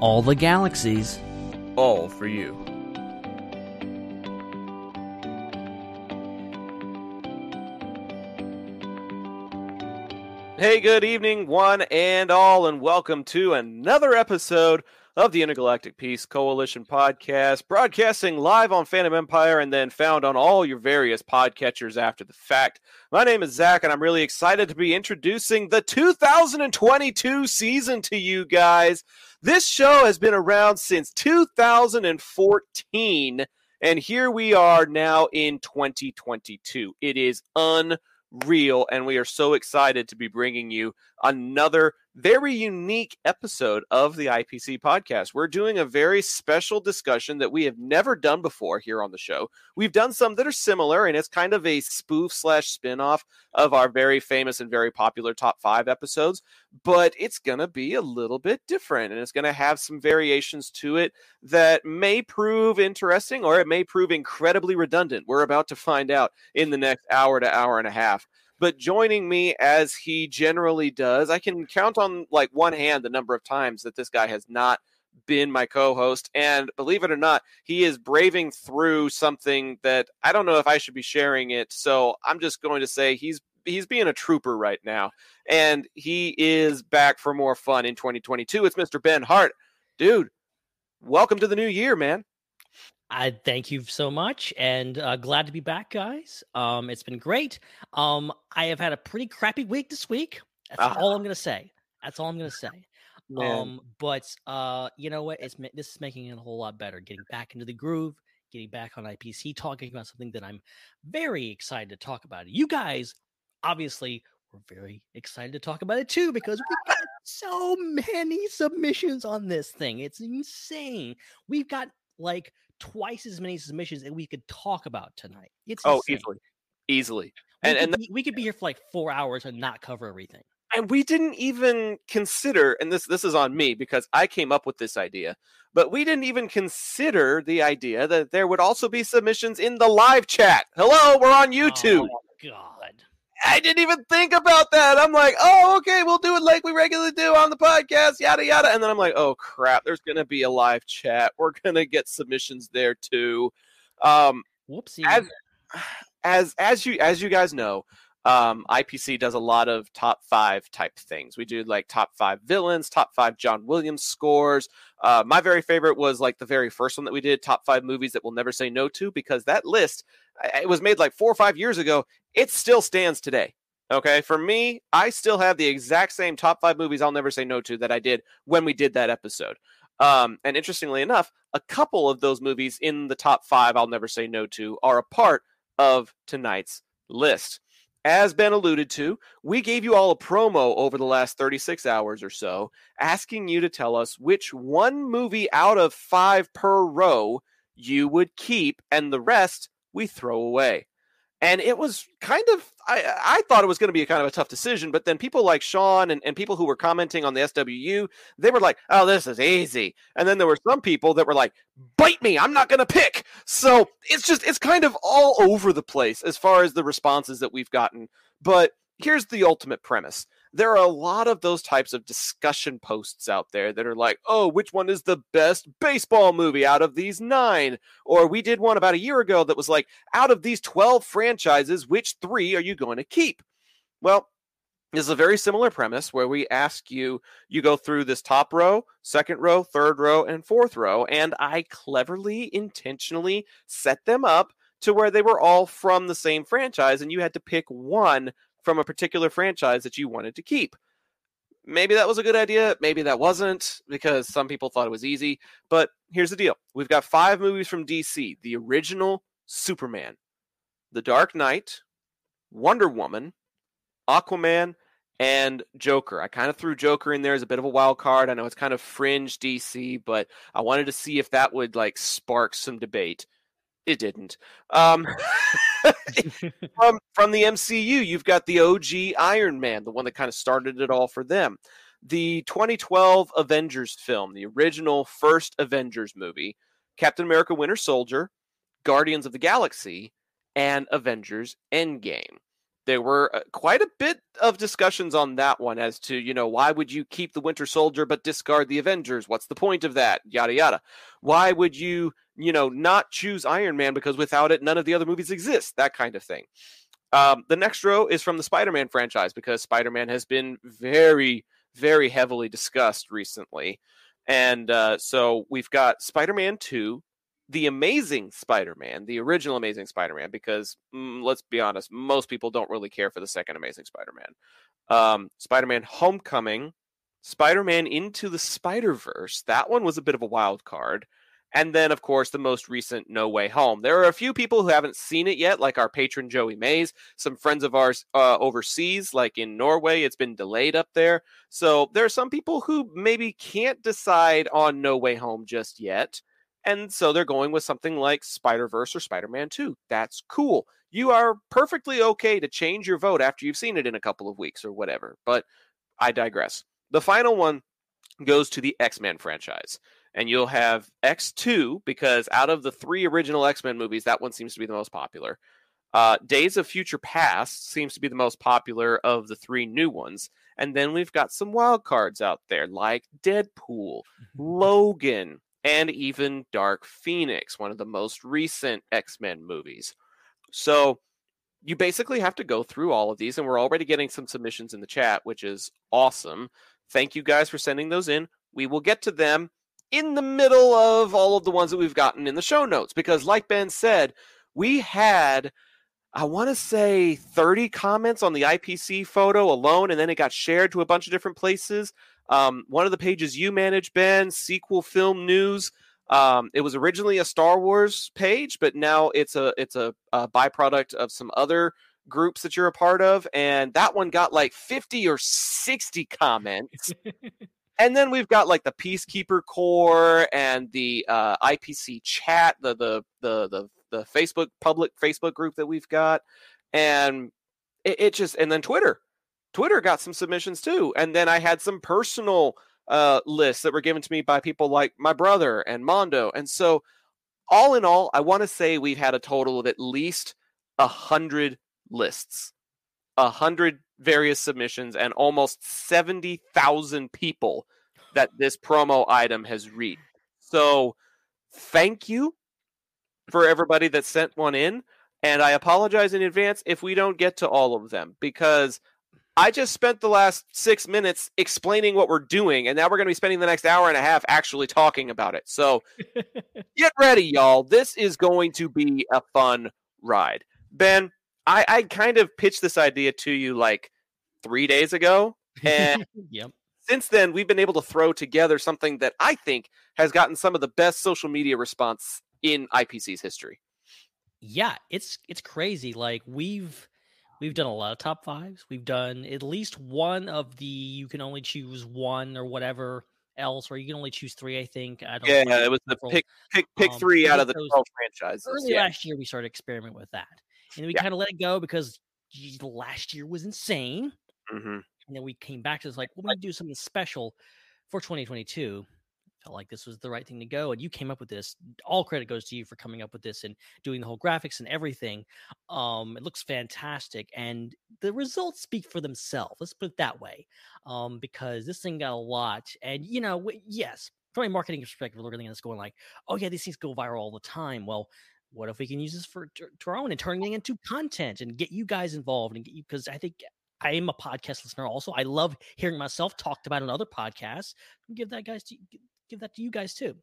All the galaxies. All for you. Hey, good evening, one and all, and welcome to another episode of the Intergalactic Peace Coalition podcast, broadcasting live on Fandom Empire and then found on all your various podcatchers after the fact. My name is Zac, and I'm really excited to be introducing the 2022 season to you guys. This show has been around since 2014, and here we are now in 2022. It is unreal, and we are so excited to be bringing you another very unique episode of the IPC podcast. We're doing a very special discussion that we have never done before here on the show. We've done some that are similar, and it's kind of a spoof slash spinoff of our very famous and very popular top five episodes, but it's going to be a little bit different, and it's going to have some variations to it that may prove interesting or it may prove incredibly redundant. We're about to find out in the next hour to hour and a half but joining me as he generally does, I can count on like one hand the number of times that this guy has not been my co-host and believe it or not he is braving through something that i don't know if i should be sharing it so i'm just going to say he's he's being a trooper right now and he is back for more fun in 2022 it's mr ben hart. Dude welcome to the new year man I thank you so much, and uh, glad to be back, guys. Um, it's been great. Um, I have had a pretty crappy week this week. That's Ah. all I'm gonna say. That's all I'm gonna say. Man. Um, but uh, you know what? It's this is making it a whole lot better. Getting back into the groove, getting back on IPC, talking about something that I'm very excited to talk about. You guys, obviously, were very excited to talk about it too because we got so many submissions on this thing. It's insane. We've got like twice as many submissions that we could talk about tonight. It's oh insane. easily easily We and and be, we could be here for like four hours and not cover everything. and we didn't even consider and this this is on me because I came up with this idea but we didn't even consider the idea that there would also be submissions in the live chat hello we're on oh YouTube Oh God. I didn't even think about that. I'm like oh okay we'll do it like we regularly do on the podcast yada yada. And then I'm like oh crap there's gonna be a live chat. We're gonna get submissions there too. Um Whoopsie. as as as you as you guys know um ipc does a lot of top five type things. We do like top five villains top five john williams scores. Uh my very favorite was like the very first one that we did top five movies that we'll never say no to because that list it was made like four or five years ago. It still stands today okay? For me i still have the exact same top five movies i'll never say no to that i did when we did that episode. Um, and interestingly enough, a couple of those movies in the top five I'll never say no to are a part of tonight's list. As Ben alluded to, we gave you all a promo over the last 36 hours or so, asking you to tell us which one movie out of five per row you would keep, and the rest we throw away. And it was kind of, I, I thought it was going to be a kind of a tough decision, but then people like Sean and, and people who were commenting on the SWU, they were like, oh, this is easy. And then there were some people that were like, bite me, I'm not going to pick. So it's just, it's kind of all over the place as far as the responses that we've gotten. But here's the ultimate premise there are a lot of those types of discussion posts out there that are like, oh, which one is the best baseball movie out of these nine? Or we did one about a year ago that was like, out of these 12 franchises, which three are you going to keep? Well, this is a very similar premise where we ask you, you go through this top row, second row, third row, and fourth row, and I cleverly, intentionally set them up to where they were all from the same franchise, and you had to pick one from a particular franchise that you wanted to keep. Maybe that was a good idea. Maybe that wasn't because some people thought it was easy. But here's the deal we've got five movies from DC the original Superman, The Dark Knight, Wonder Woman, Aquaman, and Joker. I kind of threw Joker in there as a bit of a wild card. I know it's kind of fringe DC, but I wanted to see if that would like spark some debate. It didn't. Um, from um, from the MCU, you've got the OG Iron Man, the one that kind of started it all for them. The 2012 Avengers film, the original first Avengers movie, Captain America Winter Soldier, Guardians of the Galaxy, and Avengers Endgame. There were uh, quite a bit of discussions on that one as to, you know, why would you keep the Winter Soldier but discard the Avengers? What's the point of that? Yada, yada. Why would you, you know, not choose Iron Man because without it, none of the other movies exist? That kind of thing. Um, the next row is from the Spider Man franchise because Spider Man has been very, very heavily discussed recently. And uh, so we've got Spider Man 2, the Amazing Spider-Man, the original Amazing Spider-Man, because mm, let's be honest, most people don't really care for the second Amazing Spider-Man. Um, Spider-Man: Homecoming, Spider-Man Into the Spider-Verse. That one was a bit of a wild card. And then, of course, the most recent No Way Home. There are a few people who haven't seen it yet, like our patron Joey Mays, some friends of ours uh, overseas, like in Norway. It's been delayed up there. So there are some people who maybe can't decide on No Way Home just yet. And so they're going with something like Spider Verse or Spider Man 2. That's cool. You are perfectly okay to change your vote after you've seen it in a couple of weeks or whatever. But I digress. The final one goes to the X Men franchise. And you'll have X2 because out of the three original X Men movies, that one seems to be the most popular. Uh, Days of Future Past seems to be the most popular of the three new ones. And then we've got some wild cards out there like Deadpool, Logan, and even Dark Phoenix, one of the most recent X Men movies. So you basically have to go through all of these, and we're already getting some submissions in the chat, which is awesome. Thank you guys for sending those in. We will get to them in the middle of all of the ones that we've gotten in the show notes because, like Ben said, we had. I want to say 30 comments on the IPC photo alone, and then it got shared to a bunch of different places. Um, one of the pages you manage, Ben, sequel film news. Um, it was originally a Star Wars page, but now it's a it's a, a byproduct of some other groups that you're a part of, and that one got like 50 or 60 comments. and then we've got like the Peacekeeper Corps and the uh, IPC chat, the, the the the the Facebook public Facebook group that we've got, and it, it just and then Twitter. Twitter got some submissions too. And then I had some personal uh, lists that were given to me by people like my brother and Mondo. And so, all in all, I want to say we've had a total of at least a hundred lists, a hundred various submissions, and almost seventy thousand people that this promo item has reached. So, thank you for everybody that sent one in. And I apologize in advance if we don't get to all of them because I just spent the last six minutes explaining what we're doing, and now we're going to be spending the next hour and a half actually talking about it. So get ready, y'all. This is going to be a fun ride. Ben, I, I kind of pitched this idea to you like three days ago. And yep. since then, we've been able to throw together something that I think has gotten some of the best social media response in IPC's history. Yeah, it's it's crazy. Like we've We've done a lot of top fives. We've done at least one of the you can only choose one or whatever else, or you can only choose three. I think. I don't. Yeah, know, it was the pick pick pick um, three out of the twelve franchises. Early yeah. last year, we started experimenting with that, and we yeah. kind of let it go because geez, last year was insane. Mm-hmm. And then we came back to this like, well, we do something special for 2022 felt like this was the right thing to go and you came up with this all credit goes to you for coming up with this and doing the whole graphics and everything um it looks fantastic and the results speak for themselves let's put it that way um because this thing got a lot and you know yes from a marketing perspective we're looking at this going like oh yeah these things go viral all the time well what if we can use this for to, our own and turning it into content and get you guys involved and get you because i think I am a podcast listener also. I love hearing myself talked about on other podcasts. Give that guys to give that to you guys too.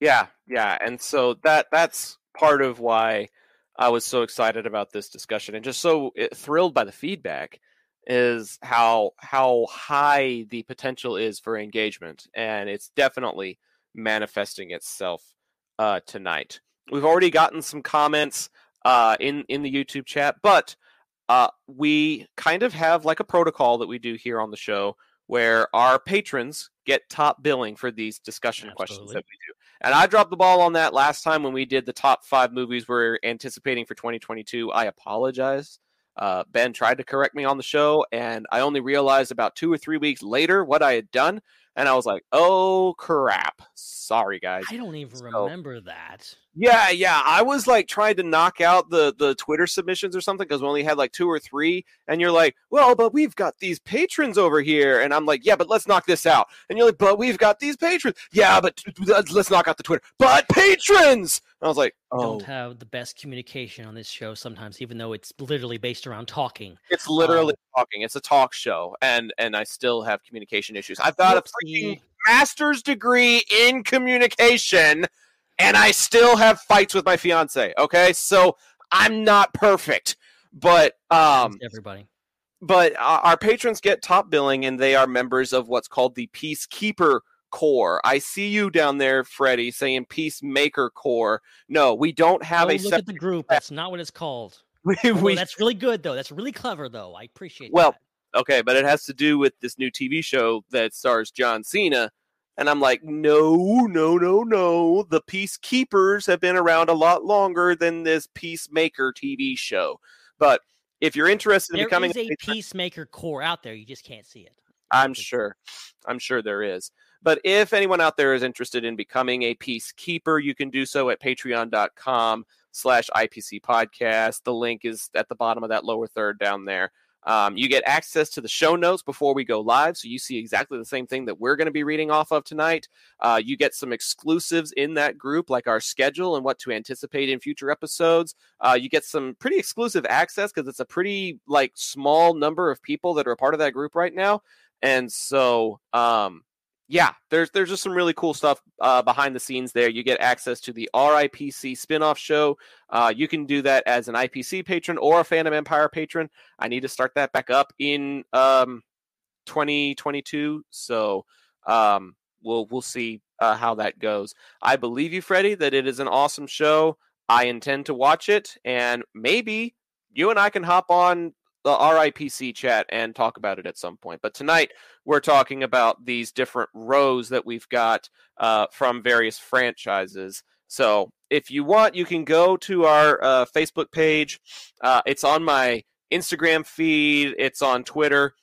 Yeah, yeah, and so that that's part of why I was so excited about this discussion and just so eh, thrilled by the feedback is how how high the potential is for engagement and it's definitely manifesting itself uh, tonight. We've already gotten some comments uh, in in the YouTube chat, but uh, we kind of have like a protocol that we do here on the show where our patrons get top billing for these discussion questions that we do. And I dropped the ball on that last time when we did the top five movies we're anticipating for 2022. I apologize. Uh, ben tried to correct me on the show, and I only realized about two or three weeks later what I had done. And I was like, oh crap. Sorry, guys. I don't even So- remember that. Yeah, yeah. I was like trying to knock out the the Twitter submissions or something because we only had like two or three, and you're like, well, but we've got these patrons over here, and I'm like, yeah, but let's knock this out, and you're like, but we've got these patrons, yeah, but let's let's knock out the Twitter, but patrons. And I was like, oh, Don't have the best communication on this show sometimes, even though it's literally based around talking. it's literally Um, talking. It's a talk show, and and I still have communication issues. I've got a freaking master's degree in communication and I still have fights with my fiance. Okay, so I'm not perfect, but um, everybody. but our our patrons get top billing, and they are members of what's called the Peacekeeper Corps. I see you down there, Freddie, saying Peacemaker core. No, we don't have Go a look at the group. That's not what it's called. We, we- that's really good though. That's really clever though. I appreciate that. Well, that. okay, but it has to do with this new TV show that stars John Cena. And I'm like, no, no, no, no. The Peacekeepers have been around a lot longer than this Peacemaker TV show. But if you're interested in There becoming is a peacemaker core out there. You just can't see it. I'm sure. I'm sure there is. But if anyone out there is interested in becoming a peacekeeper, you can do so at patreon.com slash IPC podcast. The link is at the bottom of that lower third down there. Um, you get access to the show notes before we go live, so you see exactly the same thing that we're going to be reading off of tonight. Uh, you get some exclusives in that group, like our schedule and what to anticipate in future episodes. Uh, you get some pretty exclusive access because it's a pretty like small number of people that are a part of that group right now, and so um, yeah, there's there's just some really cool stuff uh, behind the scenes there. You get access to the RIPC spin-off show. Uh, you can do that as an IPC patron or a Fandom Empire patron. I need to start that back up in um, 2022, so um, we'll we'll see uh, how that goes. I believe you, Freddie, that it is an awesome show. I intend to watch it, and maybe you and I can hop on the RIPC chat and talk about it at some point. But tonight we're talking about these different rows that we've got uh, from various franchises. So if you want, you can go to our uh, Facebook page. Uh, it's on my Instagram feed. It's on Twitter.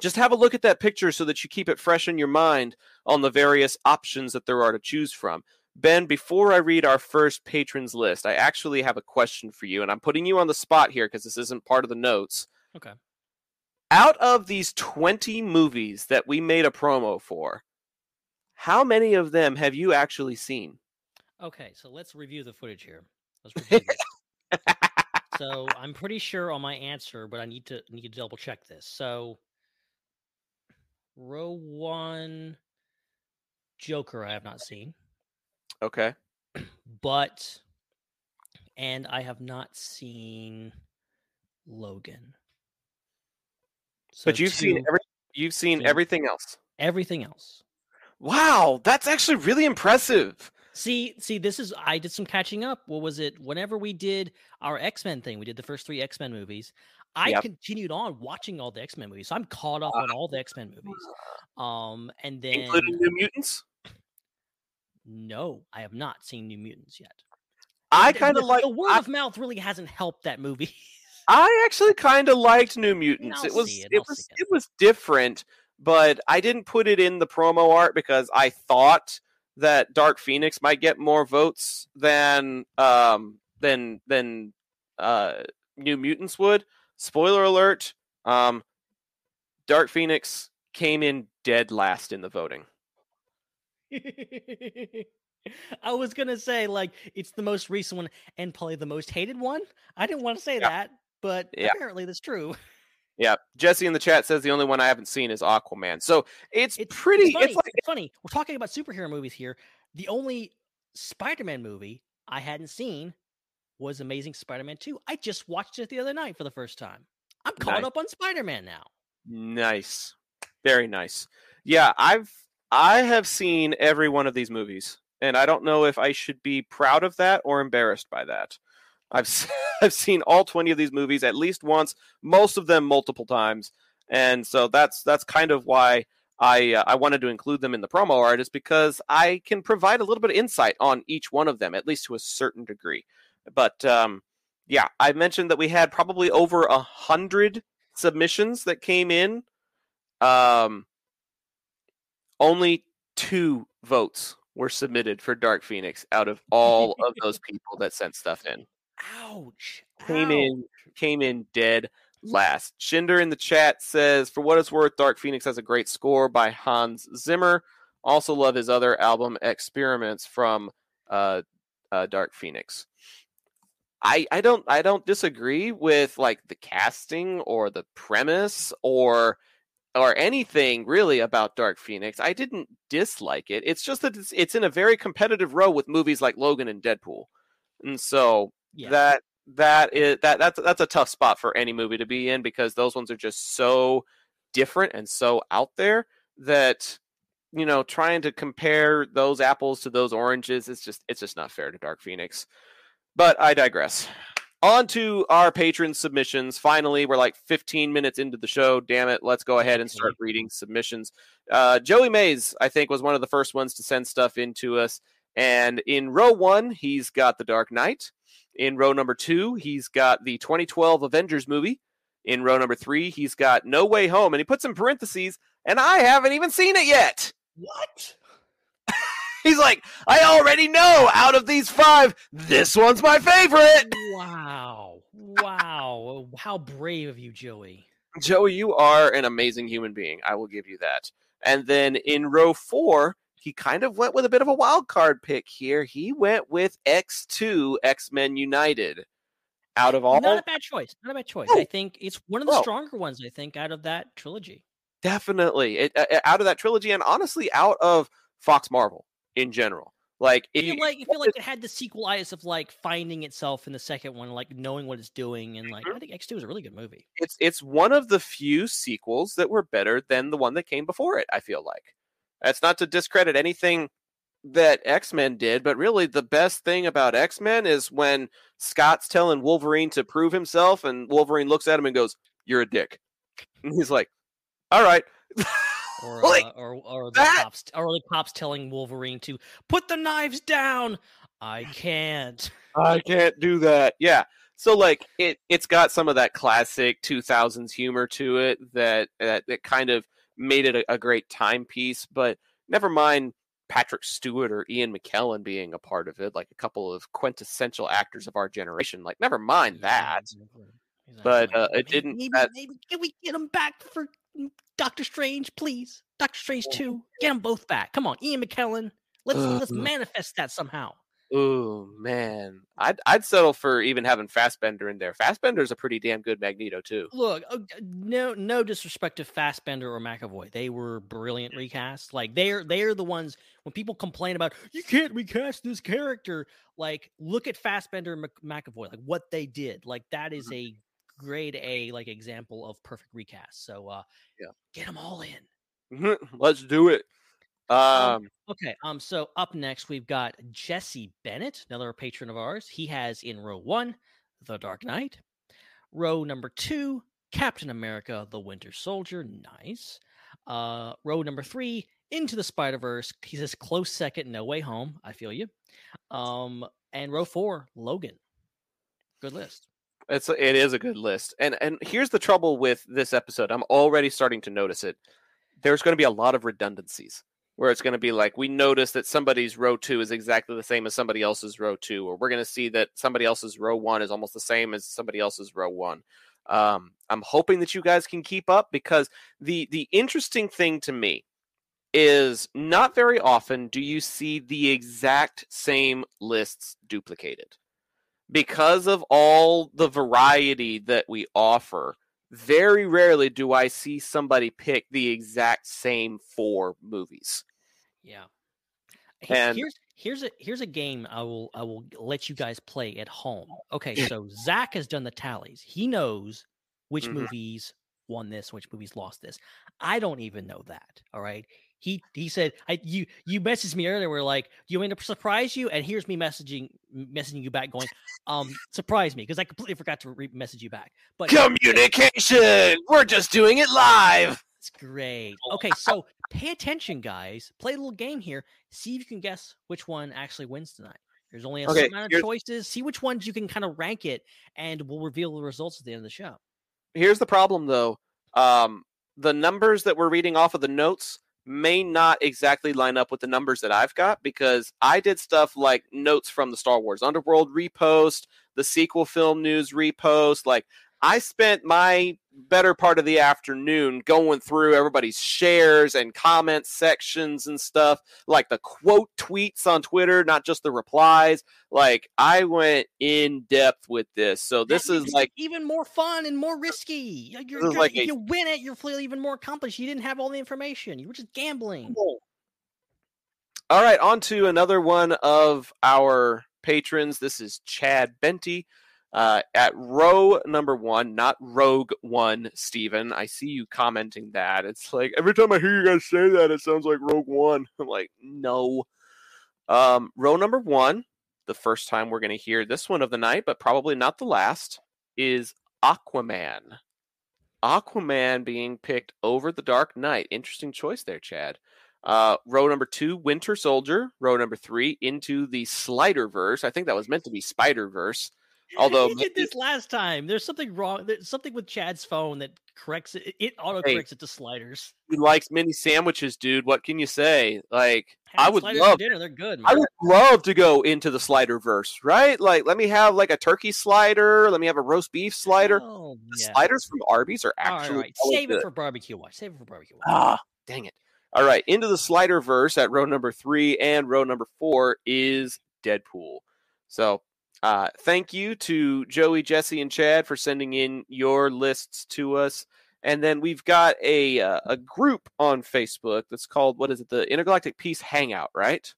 Just have a look at that picture so that you keep it fresh in your mind on the various options that there are to choose from. Ben, before I read our first patrons list, I actually have a question for you, and I'm putting you on the spot here because this isn't part of the notes. Okay. Out of these 20 movies that we made a promo for, how many of them have you actually seen? Okay, so let's review the footage here. Let's review this. so I'm pretty sure on my answer, but I need to need to double check this. So row one, Joker, I have not seen, Okay. but and I have not seen Logan. So but you've seen two, every you've seen seen- everything else. everything else. Wow, that's actually really impressive. See, see, this is I did some catching up. What was it? Whenever we did our X Men thing, we did the first three X Men movies. I Yep. continued on watching all the X Men movies, so I'm caught up on all the X Men movies. Um, and then Including New Mutants? no, I have not seen New Mutants yet. I kind of like the word I, of mouth really hasn't helped that movie. I actually kind of liked New Mutants. I'll It was it, it, was it. it was different, but I didn't put it in the promo art because I thought that Dark Phoenix might get more votes than um than than uh New Mutants would. Spoiler alert, um Dark Phoenix came in dead last in the voting. I was gonna say like it's the most recent one and probably the most hated one. I didn't want to say Yeah. that, but Yeah. apparently that's true. Yeah, Jesse in the chat says the only one I haven't seen is Aquaman. So it's, It's pretty. It's funny. It's like it's funny. We're talking about superhero movies here. The only Spider-Man movie I hadn't seen was Amazing Spider-Man 2. I just watched it the other night for the first time. I'm caught Nice. up on Spider-Man now. Nice. Very nice. Yeah, I've I have seen every one of these movies. And I don't know if I should be proud of that or embarrassed by that. I've I've seen all 20 of these movies at least once, most of them multiple times. And so that's that's kind of why I uh, I wanted to include them in the promo art is because I can provide a little bit of insight on each one of them at least to a certain degree. But um yeah, I mentioned that we had probably over a hundred submissions that came in. Um, only two votes were submitted for Dark Phoenix out of all of those people that sent stuff in. Ouch. Came Ouch. in, came in dead last. Shinder in the chat says, "For what it's worth, Dark Phoenix has a great score by Hans Zimmer. Also love his other album, Experiments from uh, uh, Dark Phoenix." I, I don't I don't disagree with like the casting or the premise or or anything really about Dark Phoenix. I didn't dislike it. It's just that it's, it's in a very competitive row with movies like Logan and Deadpool, and so Yeah. that that is that that's that's a tough spot for any movie to be in because those ones are just so different and so out there that you know trying to compare those apples to those oranges it's just it's just not fair to Dark Phoenix. But I digress. On to our patron submissions. Finally, we're like 15 minutes into the show. Damn it. Let's go ahead and start reading submissions. Uh, Joey Mays, I think, was one of the first ones to send stuff into us. And in row one, he's got The Dark Knight. In row number two, he's got the 2012 Avengers movie. In row number three, he's got No Way Home. And he puts in parentheses, and I haven't even seen it yet. What? He's like, I already know out of these five, this one's my favorite. Wow. Wow. How brave of you, Joey. Joey, you are an amazing human being. I will give you that. And then in row four, he kind of went with a bit of a wild card pick here. He went with X2, X Men United. Out of all, Not a bad choice. Not a bad choice. Oh. I think it's one of the Oh. stronger ones, I think, out of that trilogy. definitely it, uh, out of that trilogy, and honestly, out of Fox Marvel in general. Like, I if feel you, like I feel like it had the sequel eyes of like finding itself in the second one, like knowing what it's doing, and Mm-hmm. like I think X two is a really good movie. it's it's one of the few sequels that were better than the one that came before it. I feel like that's not to discredit anything that X Men did, but really the best thing about X Men is when Scott's telling Wolverine to prove himself, and Wolverine looks at him and goes, "You're a dick," and he's like, "All right." Or Like, uh, or or the that- cops or the cops telling Wolverine to put the knives down. I can't. I can't do that. Yeah. So like it it's got some of that classic 2000s humor to it that that, that kind of made it a, a great timepiece, but never mind Patrick Stewart or Ian McKellen being a part of it, like a couple of quintessential actors of our generation. Like never mind that. Exactly. But, uh, it didn't- Maybe, maybe can we get him back for mm, Doctor Strange, please? Doctor Strange two. Get them both back. Come on, Ian McKellen. Let's let's manifest that somehow. Oh man. I'd I'd settle for even having Fassbender in there. Fassbender's a pretty damn good Magneto too. Look, uh, no no disrespect to Fassbender or McAvoy. They were brilliant recasts. Like they're they're the ones when people complain about you can't recast this character. Like look at Fassbender and Mc- McAvoy. Like what they did. Like that is Mm-hmm. a grade A like example of perfect recast. So uh Yeah. get them all in. Let's do it. Um Okay, um, so up next we've got Jesse Bennett, another patron of ours. He has in row one, The Dark Knight. Row number two, Captain America, The Winter Soldier. Nice. Uh, row number three, Into the Spider Verse. He says close second, No Way Home. I feel you. Um, and row four, Logan. Good list. It's it is a good list, and and here's the trouble with this episode. I'm already starting to notice it. There's going to be a lot of redundancies where it's going to be like we notice that somebody's row two is exactly the same as somebody else's row two, or we're going to see that somebody else's row one is almost the same as somebody else's row one. Um, I'm hoping that you guys can keep up because the the interesting thing to me is not very often do you see the exact same lists duplicated because of all the variety that we offer, very rarely do I see somebody pick the exact same four movies. Yeah. And- here's here's a here's a game I will I will let you guys play at home. Okay, so Zac has done the tallies. He knows which Mhm. movies won this, which movies lost this. I don't even know that. All right. He he said I you you messaged me earlier. We're like, do you want me to surprise you? And here's me messaging messaging you back, going, um, surprise me because I completely forgot to re- message you back. But Communication. We're just doing it live. it's great. Okay, so pay attention, guys. Play a little game here. See if you can guess which one actually wins tonight. There's only a Okay, certain amount of choices. See which ones you can kind of rank it, and we'll reveal the results at the end of the show. Here's the problem, though. Um, the numbers that we're reading off of the notes may not exactly line up with the numbers that I've got because I did stuff like notes from the Star Wars Underworld repost, the sequel film news repost. Like, I spent my better part of the afternoon going through everybody's shares and comment sections and stuff, like the quote tweets on Twitter, not just the replies. Like, I went in depth with this. So, this is like, even more fun and more risky. Like, You're, you're- like if a- you win it, you're feeling even more accomplished. You didn't have all the information. You were just gambling. All right, on to another one of our patrons. This is Chad Benty uh, at row number one, not rogue one, Steven. I see you commenting that. It's like every time I hear you guys say that, it sounds like Rogue One. I'm like, no. Um, row number one, the first time we're going to hear this one of the night, but probably not the last, is Aquaman. Aquaman being picked over the Dark Knight. Interesting choice there, Chad. Uh, row number two, Winter Soldier. Row number three, into the Slider Verse. I think that was meant to be Spider Verse. Although you did this last time. There's something wrong. There's something with Chad's phone that corrects it. It auto corrects it to sliders. he likes mini sandwiches, dude. What can you say? Like, I would love, dinner. They're good. I would love to go into the slider verse, right? Like, let me have like a turkey slider. Let me have a roast beef slider. Oh, The yeah. sliders from Arby's are actually all right. Save good. it for barbecue watch. Save it for barbecue watch. Ah, dang it. All right, into the slider verse at row number three and row number four is Deadpool. So, uh, thank you to Joey, Jesse, and Chad for sending in your lists to us. And then we've got a uh, a group on Facebook that's called what is it? The Intergalactic Peace Hangout, right?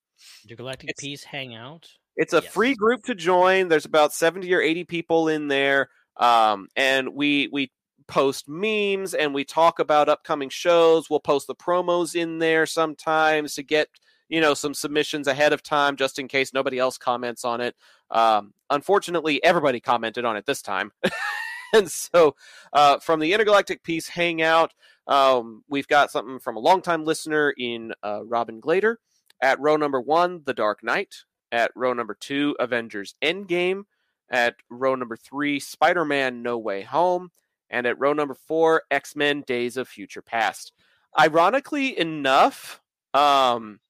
Intergalactic it's- Peace Hangout. It's a Yes. free group to join. There's about 70 or 80 people in there. Um, and we we post memes and we talk about upcoming shows. We'll post the promos in there sometimes to get, you know, some submissions ahead of time just in case nobody else comments on it. Um, unfortunately, everybody commented on it this time. and so uh, from the Intergalactic Peace Hangout, um, we've got something from a longtime listener in uh, Robin Glader. At row number one, The Dark Knight. At row number two, Avengers Endgame. At row number three, Spider Man No Way Home. And at row number four, X Men Days of Future Past. Ironically enough, um,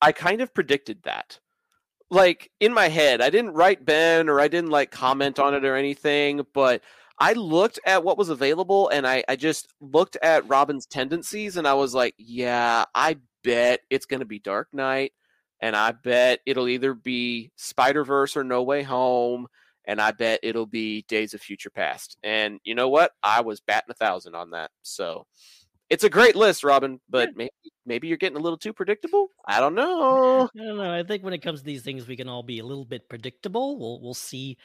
I kind of predicted that. Like in my head, I didn't write Ben or I didn't like comment on it or anything, but I looked at what was available and I, I just looked at Robin's tendencies and I was like, yeah, I bet it's going to be Dark Knight. And I bet it'll either be Spider Verse or No Way Home. And I bet it'll be Days of Future Past. And you know what? I was batting a thousand on that. So it's a great list, Robin, but maybe, maybe you're getting a little too predictable. I don't know. I don't know. I think when it comes to these things, we can all be a little bit predictable. We'll we'll see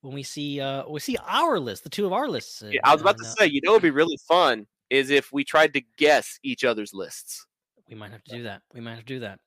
when we see uh we see our list, the two of our lists. Yeah, I was about to uh, say, you know, it'd be really fun is if we tried to guess each other's lists. we might have to do that. We might have to do that.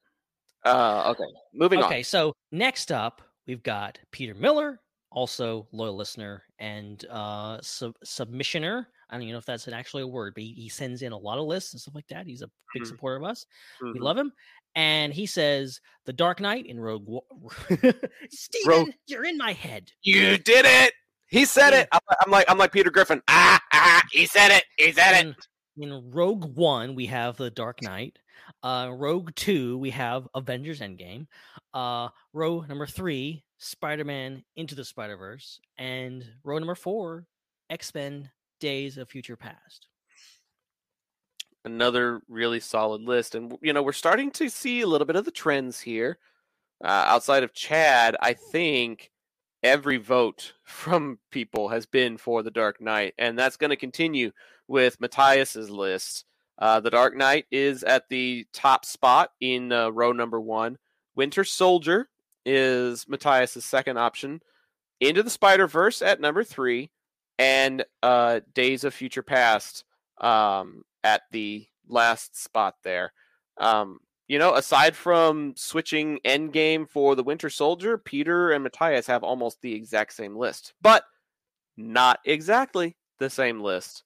Uh, okay, moving okay, on. Okay, so next up, we've got Peter Miller, also loyal listener and uh sub- submissioner. I don't even know if that's an actually a word, but he, he sends in a lot of lists and stuff like that. He's a big Mhm. supporter of us. We Mhm. love him. And he says, The Dark Knight in Rogue Wa- Steven, Rogue- you're in my head. You did it. He said Yeah. it. I'm, I'm like I'm like Peter Griffin. Ah ah. He said it. He said it. In, in Rogue One, we have the Dark Knight. Uh, Rogue Two, we have Avengers Endgame. Uh, row number three, Spider Man Into the Spider Verse, and row number four, X Men Days of Future Past. Another really solid list, and you know we're starting to see a little bit of the trends here. Uh, outside of Chad, I think every vote from people has been for the Dark Knight, and that's going to continue with Matthias's list. Uh, the Dark Knight is at the top spot in uh, row number one. Winter Soldier is Matthias's second option. Into the Spider Verse at number three, and uh, Days of Future Past um, at the last spot there. Um, you know, aside from switching Endgame for the Winter Soldier, Peter and Matthias have almost the exact same list, but not exactly the same list.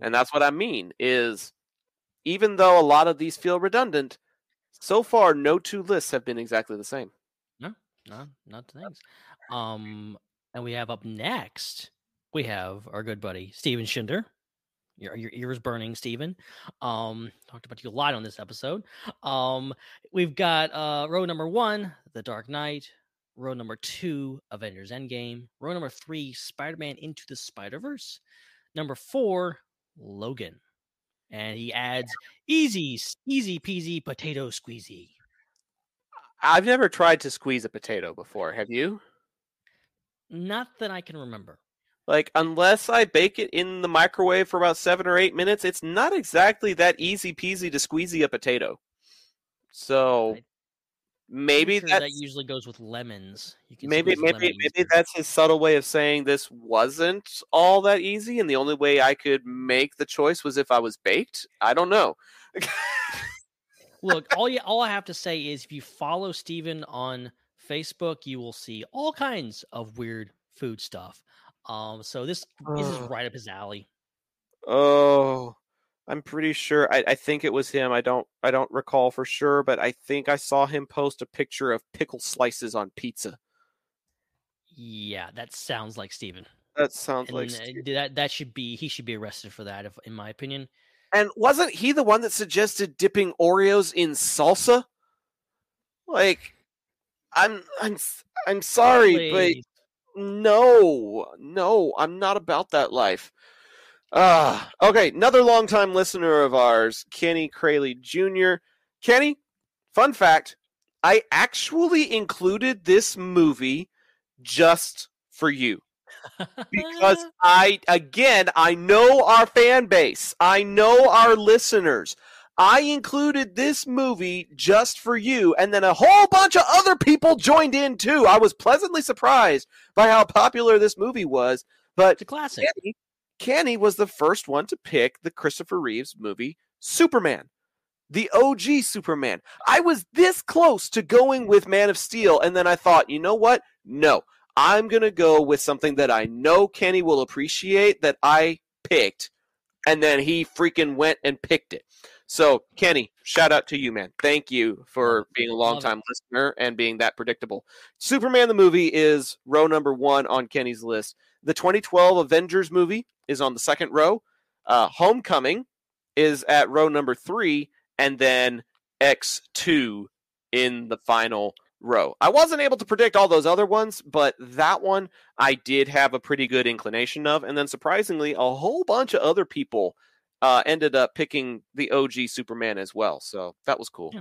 And that's what I mean is even though a lot of these feel redundant, so far no two lists have been exactly the same. No, no, not things. Um, and we have up next, we have our good buddy Steven Schinder. Your your ears burning, Steven. Um, talked about you a lot on this episode. Um, we've got uh row number one, The Dark Knight. Row number two, Avengers Endgame. Row number three, Spider-Man Into the Spider-Verse. Number four, Logan. And he adds easy, easy peasy potato squeezy. I've never tried to squeeze a potato before. Have you? Not that I can remember. Like, unless I bake it in the microwave for about seven or eight minutes, it's not exactly that easy peasy to squeezy a potato. So maybe sure that's that usually goes with lemons. You can maybe maybe lemon maybe easier. that's his subtle way of saying this wasn't all that easy, and the only way I could make the choice was if I was baked. I don't know. Look, all you all I have to say is if you follow Steven on Facebook, you will see all kinds of weird food stuff. Um, so this this is right up his alley. Oh, I'm pretty sure. I, I think it was him. I don't. I don't recall for sure, but I think I saw him post a picture of pickle slices on pizza. Yeah, that sounds like Steven. That sounds And like. uh, Steve- that that should be he should be arrested for that, if, in my opinion. And wasn't he the one that suggested dipping Oreos in salsa? Like, I'm I'm I'm sorry, Please. No, no, I'm not about that life. Ah, okay. Another longtime listener of ours, Kenny Crayley Jr. Kenny, fun fact: I actually included this movie just for you because I again I know our fan base. I know our listeners. I included this movie just for you and then a whole bunch of other people joined in too. I was pleasantly surprised by how popular this movie was, but it's a classic. Kenny, Kenny was the first one to pick the Christopher Reeves movie Superman. The OG Superman. I was this close to going with Man of Steel, and then I thought, you know what? No, I'm going to go with something that I know Kenny will appreciate that I picked, and then he freaking went and picked it. So, Kenny, shout out to you, man. Thank you for being a Love it. longtime listener and being that predictable. Superman the movie is row number one on Kenny's list. The 2012 Avengers movie is on the second row. Uh, Homecoming is at row number three, and then X2 in the final row. I wasn't able to predict all those other ones, but that one I did have a pretty good inclination of. And then surprisingly, a whole bunch of other people uh, ended up picking the OG Superman as well. So that was cool. Yeah.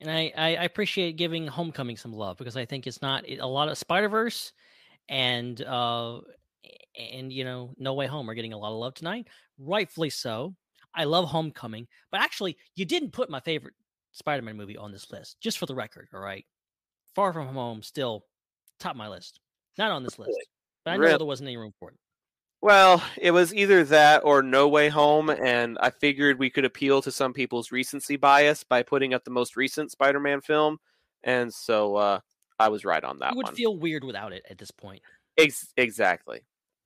and I, I appreciate giving Homecoming some love because I think it's not a lot of Spider Verse and uh and you know No Way Home are getting a lot of love tonight, rightfully so. I love Homecoming, but actually, you didn't put my favorite Spider Man movie on this list, just for the record. All right, Far From Home still top of my list, not on this list, but I know Really? there wasn't any room for it. Well, it was either that or No Way Home, and I figured we could appeal to some people's recency bias by putting up the most recent Spider-Man film, and so uh, I was right on that It would one. feel weird without it at this point. Ex- exactly,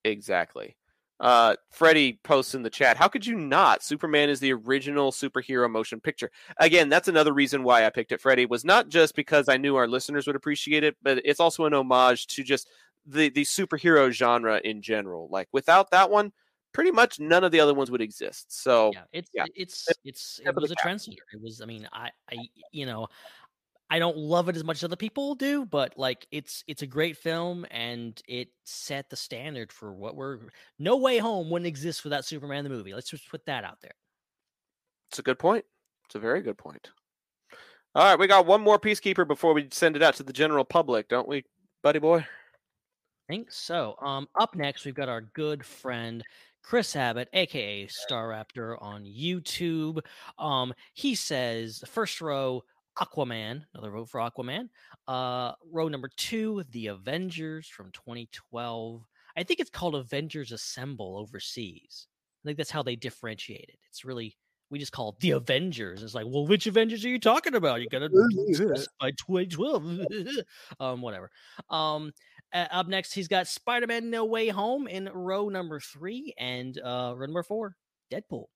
exactly. Uh, Freddie posts in the chat. How could you not? Superman is the original superhero motion picture. Again, that's another reason why I picked it. Freddie was not just because I knew our listeners would appreciate it, but it's also an homage to just the the superhero genre in general. Like without that one, pretty much none of the other ones would exist. So yeah it's yeah. it's it's it was a trendsetter it was i mean i i you know i don't love it as much as other people do but like it's it's a great film and it set the standard for what we're no way home wouldn't exist without superman the movie let's just put that out there it's a good point. It's a very good point. All right, we got one more peacekeeper before we send it out to the general public, don't we, buddy boy? Think so. Um, up next, we've got our good friend Chris Abbott, aka Star Raptor, on YouTube. Um, he says first row Aquaman, another vote for Aquaman. Uh, row number two, The Avengers from 2012. I think it's called Avengers Assemble overseas. I think that's how they differentiate it. It's really we just call it the Avengers. It's like, well, which Avengers are you talking about? You gotta do this by 2012. um, whatever. Um, uh, up next, he's got Spider-Man: No Way Home in row number three, and uh, row number four, Deadpool.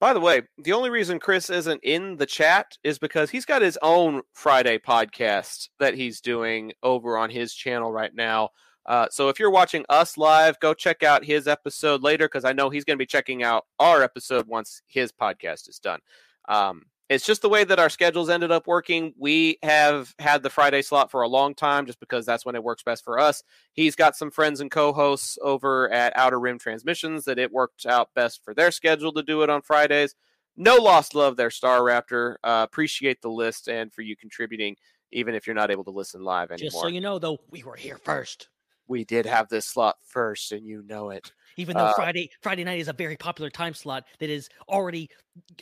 By the way, the only reason Chris isn't in the chat is because he's got his own Friday podcast that he's doing over on his channel right now. Uh, so if you're watching us live, go check out his episode later because I know he's going to be checking out our episode once his podcast is done. Um, it's just the way that our schedules ended up working. We have had the Friday slot for a long time just because that's when it works best for us. He's got some friends and co hosts over at Outer Rim Transmissions that it worked out best for their schedule to do it on Fridays. No lost love there, Star Raptor. Uh, appreciate the list and for you contributing, even if you're not able to listen live anymore. Just so you know, though, we were here first. We did have this slot first, and you know it even though uh, Friday Friday night is a very popular time slot that is already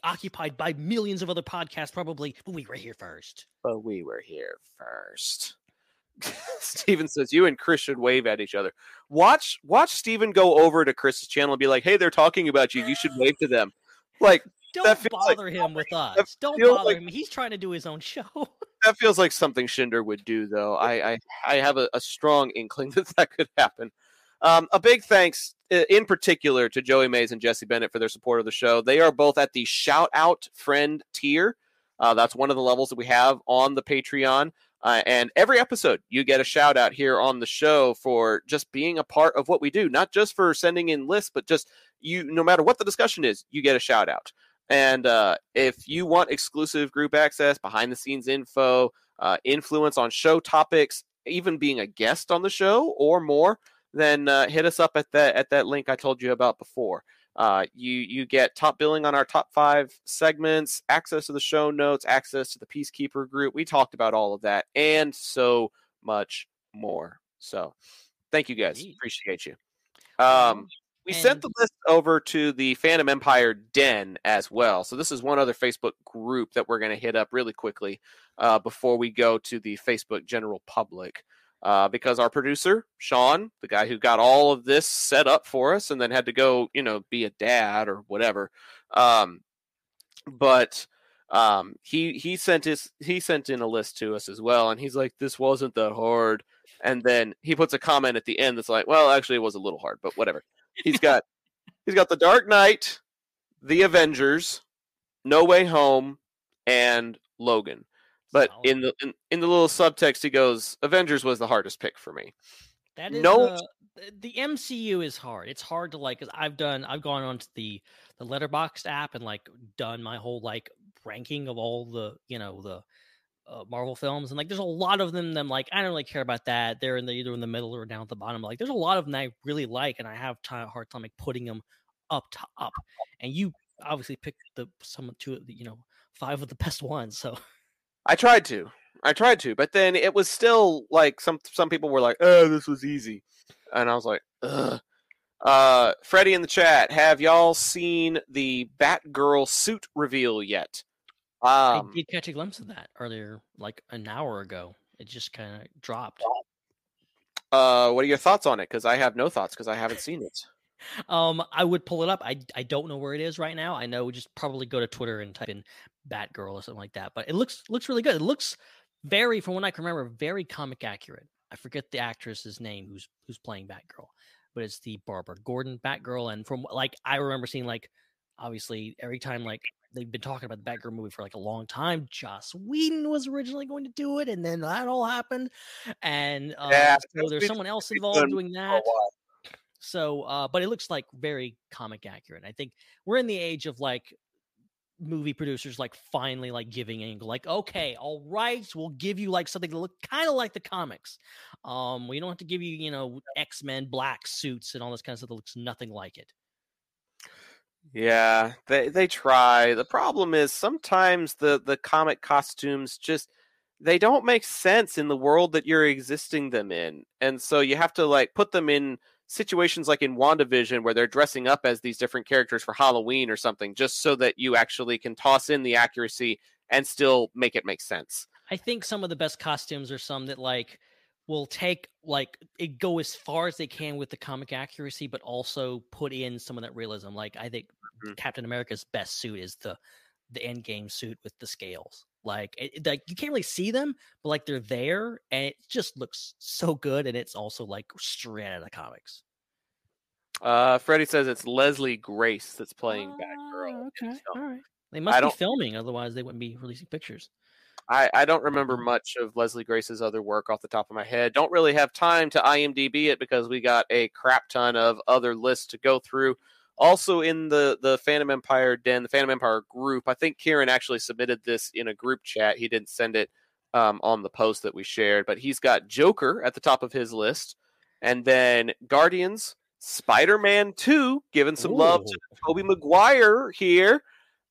occupied by millions of other podcasts, probably. But we were here first. But we were here first. Steven says you and Chris should wave at each other. Watch watch Steven go over to Chris's channel and be like, "Hey, they're talking about you. You should wave to them." Like, don't bother like, him with us. Don't bother like, him. He's trying to do his own show. that feels like something Shinder would do, though. I I, I have a, a strong inkling that that could happen. Um, a big thanks in particular to Joey Mays and Jesse Bennett for their support of the show. They are both at the shout out friend tier. Uh, that's one of the levels that we have on the Patreon. Uh, and every episode, you get a shout out here on the show for just being a part of what we do, not just for sending in lists, but just you, no matter what the discussion is, you get a shout out. And uh, if you want exclusive group access, behind the scenes info, uh, influence on show topics, even being a guest on the show or more, then uh, hit us up at that at that link I told you about before. Uh, you you get top billing on our top five segments, access to the show notes, access to the Peacekeeper group. We talked about all of that and so much more. So, thank you guys. Appreciate you. Um, we and... sent the list over to the Fandom Empire Den as well. So this is one other Facebook group that we're going to hit up really quickly uh, before we go to the Facebook general public uh, because our producer Sean, the guy who got all of this set up for us, and then had to go, you know, be a dad or whatever. Um, but um, he he sent his he sent in a list to us as well, and he's like, "This wasn't that hard." And then he puts a comment at the end that's like, "Well, actually, it was a little hard, but whatever." He's got he's got the Dark Knight, the Avengers, No Way Home, and Logan. But Solid. in the in, in, the little subtext, he goes, "Avengers was the hardest pick for me." That is no. Uh, the MCU is hard. It's hard to like. Cause I've done. I've gone onto the the Letterboxd app and like done my whole like ranking of all the you know the uh, Marvel films, and like there's a lot of them. Them like I don't really care about that. They're in the either in the middle or down at the bottom. Like there's a lot of them I really like, and I have time, hard time like putting them up top. And you obviously picked the some two, you know, five of the best ones. So I tried to. I tried to, but then it was still like some some people were like, "Oh, this was easy," and I was like, "Ugh." Uh, Freddie in the chat, have y'all seen the Batgirl suit reveal yet? Um, I did catch a glimpse of that earlier, like an hour ago. It just kind of dropped. Uh, what are your thoughts on it? Because I have no thoughts because I haven't seen it. Um, I would pull it up. I I don't know where it is right now. I know just probably go to Twitter and type in Batgirl or something like that. But it looks looks really good. It looks very, from what I can remember, very comic accurate. I forget the actress's name who's who's playing Batgirl, but it's the Barbara Gordon Batgirl. And from like I remember seeing like obviously every time like they've been talking about the Batgirl movie for like a long time. Joss Whedon was originally going to do it, and then that all happened. And uh, yeah, so there's someone else involved doing that. So, uh, but it looks like very comic accurate. I think we're in the age of like movie producers like finally like giving angle like okay all right we'll give you like something to look kind of like the comics. Um we don't have to give you you know x-men black suits and all this kind of stuff that looks nothing like it. Yeah they they try. The problem is sometimes the the comic costumes just they don't make sense in the world that you're existing them in and so you have to like put them in situations like in WandaVision where they're dressing up as these different characters for Halloween or something, just so that you actually can toss in the accuracy and still make it make sense. I think some of the best costumes are some that like will take like it go as far as they can with the comic accuracy, but also put in some of that realism. Like I think Mhm. Captain America's best suit is the the end game suit with the scales. Like it, it- like you can't really see them, but like they're there, and it just looks so good. And it's also like straight out of the comics. Uh, Freddie says it's Leslie Grace that's playing Batgirl. Ah, Okay, all right. They must be filming, otherwise they wouldn't be releasing pictures. I, I don't remember much of Leslie Grace's other work off the top of my head. Don't really have time to IMDb it because we got a crap ton of other lists to go through. Also in the the Fandom Empire den, the Fandom Empire group, I think Kieran actually submitted this in a group chat. He didn't send it um, on the post that we shared, but he's got Joker at the top of his list, and then Guardians, Spider Man Two, giving some love to Tobey Maguire here,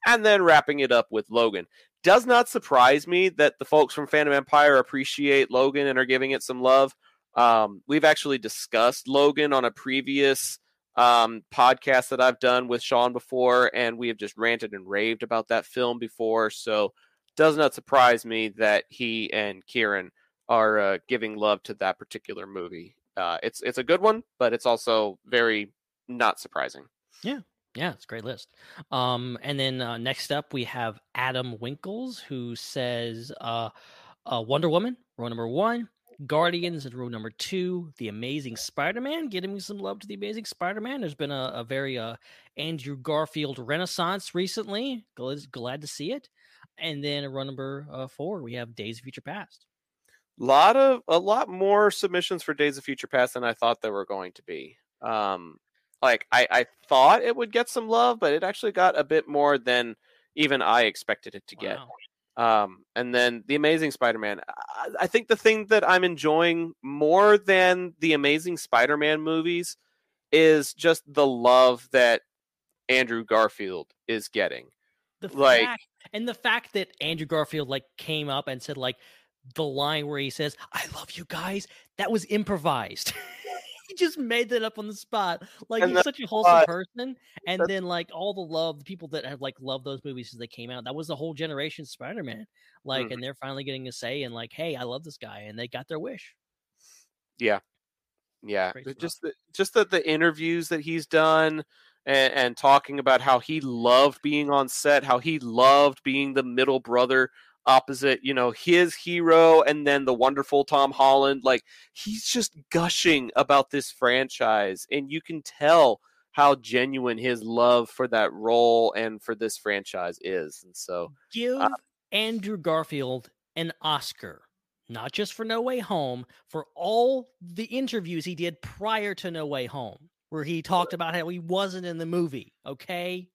and then wrapping it up with Logan. Does not surprise me that the folks from Fandom Empire appreciate Logan and are giving it some love. Um, we've actually discussed Logan on a previous um, podcast that I've done with Sean before, and we have just ranted and raved about that film before. So, does not surprise me that he and Kieran are uh, giving love to that particular movie. Uh, it's it's a good one, but it's also very not surprising. Yeah, yeah, it's a great list. Um, and then uh, next up we have Adam Winkles, who says uh, uh, Wonder Woman, row number one, Guardians, and row number two, The Amazing Spider-Man. Getting me some love to The Amazing Spider-Man. There's been a, a very uh, Andrew Garfield renaissance recently. Glad, glad to see it. And then row number uh, four, we have Days of Future Past. A lot of a lot more submissions for Days of Future Past than I thought there were going to be. Um, like I, I thought it would get some love, but it actually got a bit more than even I expected it to get. Um, and then the Amazing Spider-Man. I, I think the thing that I'm enjoying more than the Amazing Spider-Man movies is just the love that Andrew Garfield is getting. the like- fact and the fact that Andrew Garfield like came up and said like the line where he says "I love you guys" that was improvised. he just made that up on the spot. Like And he's such a wholesome why- person, and then like all the love, the people that have like loved those movies since they came out. That was the whole generation Spider Man. Like, Mhm. and they're finally getting a say and like, hey, I love this guy, and they got their wish. Yeah, yeah. just the, just the, the interviews that he's done and, and talking about how he loved being on set, how he loved being the middle brother opposite, you know, his hero and then the wonderful Tom Holland. Like he's just gushing about this franchise, and you can tell how genuine his love for that role and for this franchise is. And so, uh, Give Andrew Garfield an Oscar, not just for No Way Home, for all the interviews he did prior to No Way Home, where he talked about how he wasn't in the movie. Okay.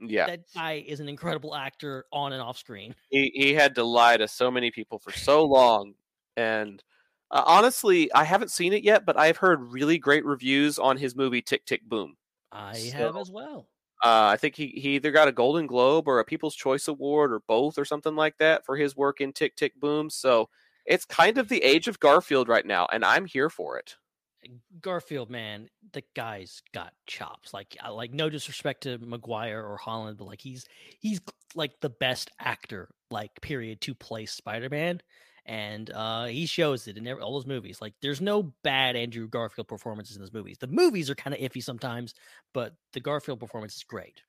Yeah, That guy is an incredible actor on and off screen. he he had to lie to so many people for so long and uh, honestly i haven't seen it yet but i've heard really great reviews on his movie tick tick boom I have as well. uh, i think he, he either got a golden globe or a people's choice award or both or something like that for his work in tick tick boom so it's kind of the age of garfield right now and i'm here for it Garfield, man, the guy's got chops. Like, like no disrespect to Maguire or Holland, but like he's he's like the best actor, like period, to play Spider Man, and uh he shows it in every, all those movies. Like, there's no bad Andrew Garfield performances in those movies. The movies are kind of iffy sometimes, but the Garfield performance is great.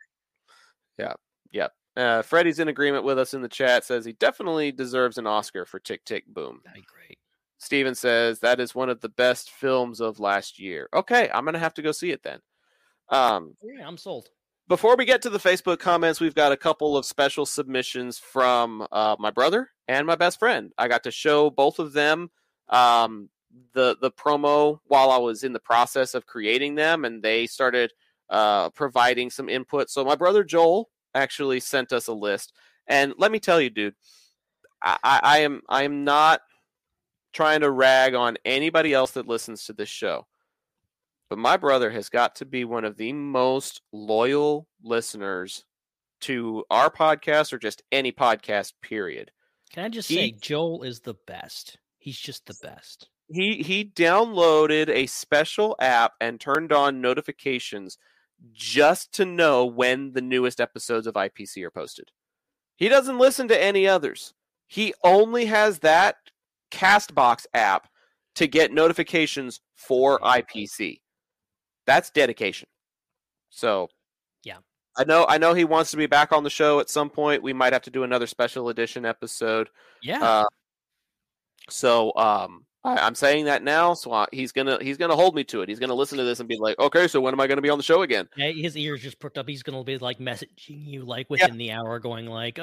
Yeah, yeah. Uh, freddie's in agreement with us in the chat says he definitely deserves an oscar for tick tick boom That'd be great. Steven says that is one of the best films of last year. Okay, I'm gonna have to go see it then. Um, Yeah, I'm sold. before we get to the Facebook comments, we've got a couple of special submissions from uh, my brother and my best friend. I got to show both of them um, the the promo while I was in the process of creating them, and they started uh, providing some input. So my brother Joel actually sent us a list, and let me tell you, dude, I, I, I am I am not trying to rag on anybody else that listens to this show. But my brother has got to be one of the most loyal listeners to our podcast or just any podcast, period. Can I just He- say, Joel is the best. He's just the best. He he downloaded a special app and turned on notifications just to know when the newest episodes of IPC are posted. He doesn't listen to any others. He only has that Castbox app to get notifications for IPC. That's dedication. So, Yeah. I know I know he wants to be back on the show at some point. We might have to do another special edition episode. Yeah. Uh, so um, I, I'm saying that now, so I, he's gonna he's gonna hold me to it. He's gonna listen to this and be like, okay, so when am I gonna be on the show again? Yeah, his ears just perked up. He's gonna be like messaging you like within the hour, going like, "Uh,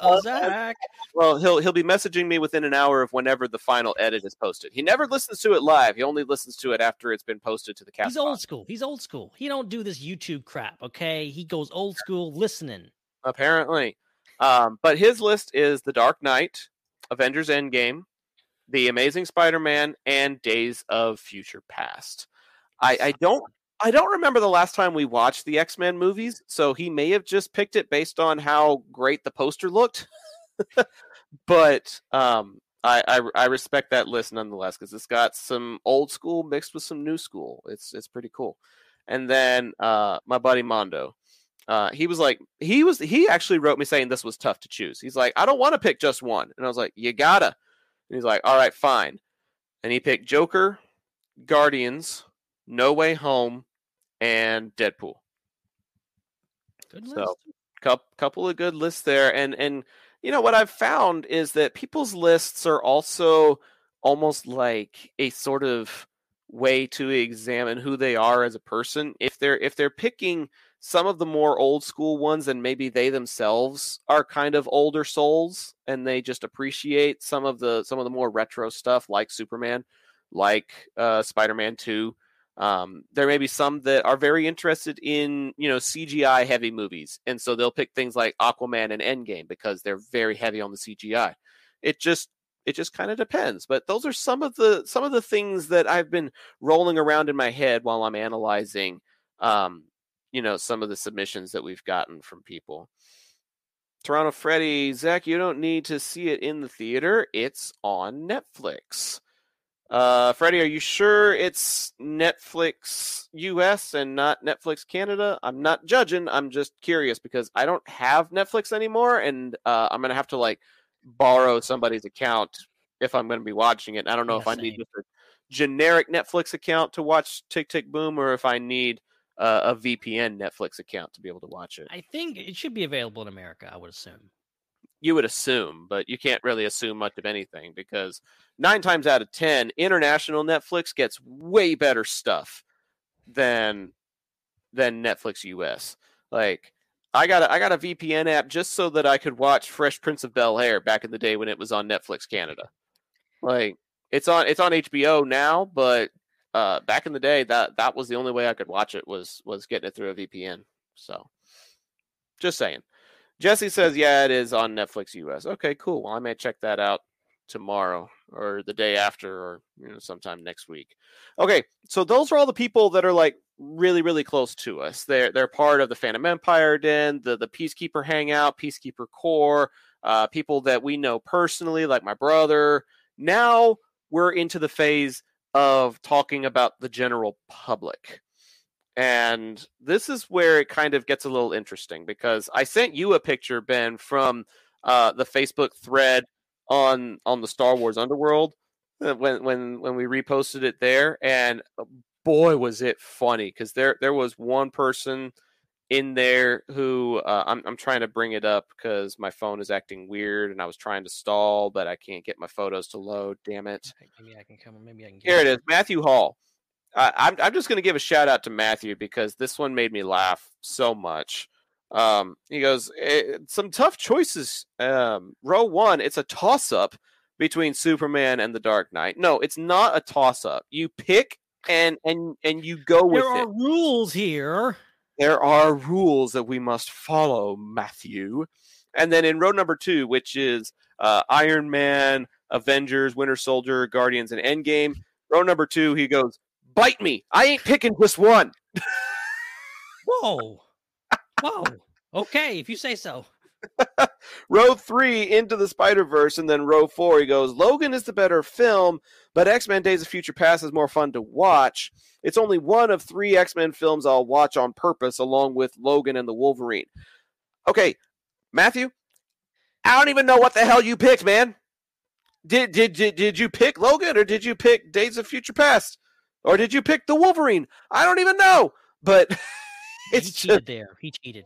uh Zac." Well, he'll he'll be messaging me within an hour of whenever the final edit is posted. He never listens to it live. He only listens to it after it's been posted to the cast. He's old school. He's old school. He don't do this YouTube crap. Okay, he goes old school listening. apparently. Um, but his list is The Dark Knight, Avengers Endgame, The Amazing Spider-Man, and Days of Future Past. I, I don't I don't remember the last time we watched the X-Men movies, so he may have just picked it based on how great the poster looked. but um, I, I I respect that list nonetheless because it's got some old school mixed with some new school. It's it's pretty cool. And then uh, my buddy Mondo, uh, he was like, he was he actually wrote me saying this was tough to choose. He's like, I don't want to pick just one, and I was like, you gotta. And he's like, all right, fine. And he picked Joker, Guardians, No Way Home, and Deadpool. Good So, list. Couple couple of good lists there, and and you know what I've found is that people's lists are also almost like a sort of way to examine who they are as a person. If they're if they're picking some of the more old school ones, and maybe they themselves are kind of older souls, and they just appreciate some of the some of the more retro stuff, like Superman, like uh, Spider Man Two. Um, there may be some that are very interested in you know CGI heavy movies, and so they'll pick things like Aquaman and Endgame because they're very heavy on the CGI. It just it just kind of depends. But those are some of the some of the things that I've been rolling around in my head while I'm analyzing, um, you know, some of the submissions that we've gotten from people. Toronto Freddy, Zac, you don't need to see it in the theater. It's on Netflix. Uh, Freddie, are you sure it's Netflix US and not Netflix Canada? I'm not judging. I'm just curious because I don't have Netflix anymore, and uh, I'm gonna have to like borrow somebody's account if I'm gonna be watching it. I don't know Yeah, if I need just a generic Netflix account to watch Tick Tick Boom, or if I need uh, a VPN Netflix account to be able to watch it. I think it should be available in America. I would assume. you would assume, but you can't really assume much of anything because nine times out of ten, international Netflix gets way better stuff than than Netflix US. Like I got a, I got a VPN app just so that I could watch Fresh Prince of Bel Air back in the day when it was on Netflix Canada. Like it's on it's on HBO now, but uh, back in the day that that was the only way I could watch it was was getting it through a VPN. So just saying. Jesse says, yeah, it is on Netflix US. Okay, cool. Well, I may check that out tomorrow or the day after or you know sometime next week. Okay, so those are all the people that are like really really close to us. They're they're part of the Fandom Empire Den, the the Peacekeeper Hangout, Peacekeeper Core, uh, people that we know personally, like my brother. Now we're into the phase of talking about the general public. And this is where it kind of gets a little interesting because I sent you a picture, Ben, from uh, the Facebook thread on on the Star Wars Underworld uh, when when when we reposted it there, and uh, boy was it funny because there there was one person in there who uh, I'm I'm trying to bring it up because my phone is acting weird and I was trying to stall, but I can't get my photos to load. Damn it! Maybe I can come. Maybe I can. Get Here it is, Matthew Hall. I, I'm I'm just going to give a shout out to Matthew because this one made me laugh so much. Um, he goes, eh, some tough choices. Um, row one, it's a toss up between Superman and the Dark Knight. No, it's not a toss up. You pick and and and you go with There are rules here. There are rules that we must follow, Matthew. And then in row number two, which is uh, Iron Man, Avengers, Winter Soldier, Guardians, and Endgame. Row number two, he goes, "Bite me! I ain't picking just one." Whoa. Whoa. Okay, if you say so. row three into the Spider Verse, and then row four, he goes, Logan is the better film, but X Men Days of Future Past is more fun to watch. It's only one of three X Men films I'll watch on purpose, along with Logan and the Wolverine. Okay, Matthew, I don't even know what the hell you picked, man. Did did did, did you pick Logan or did you pick Days of Future Past? Or did you pick the Wolverine? I don't even know. But he It's cheated just, there. He cheated.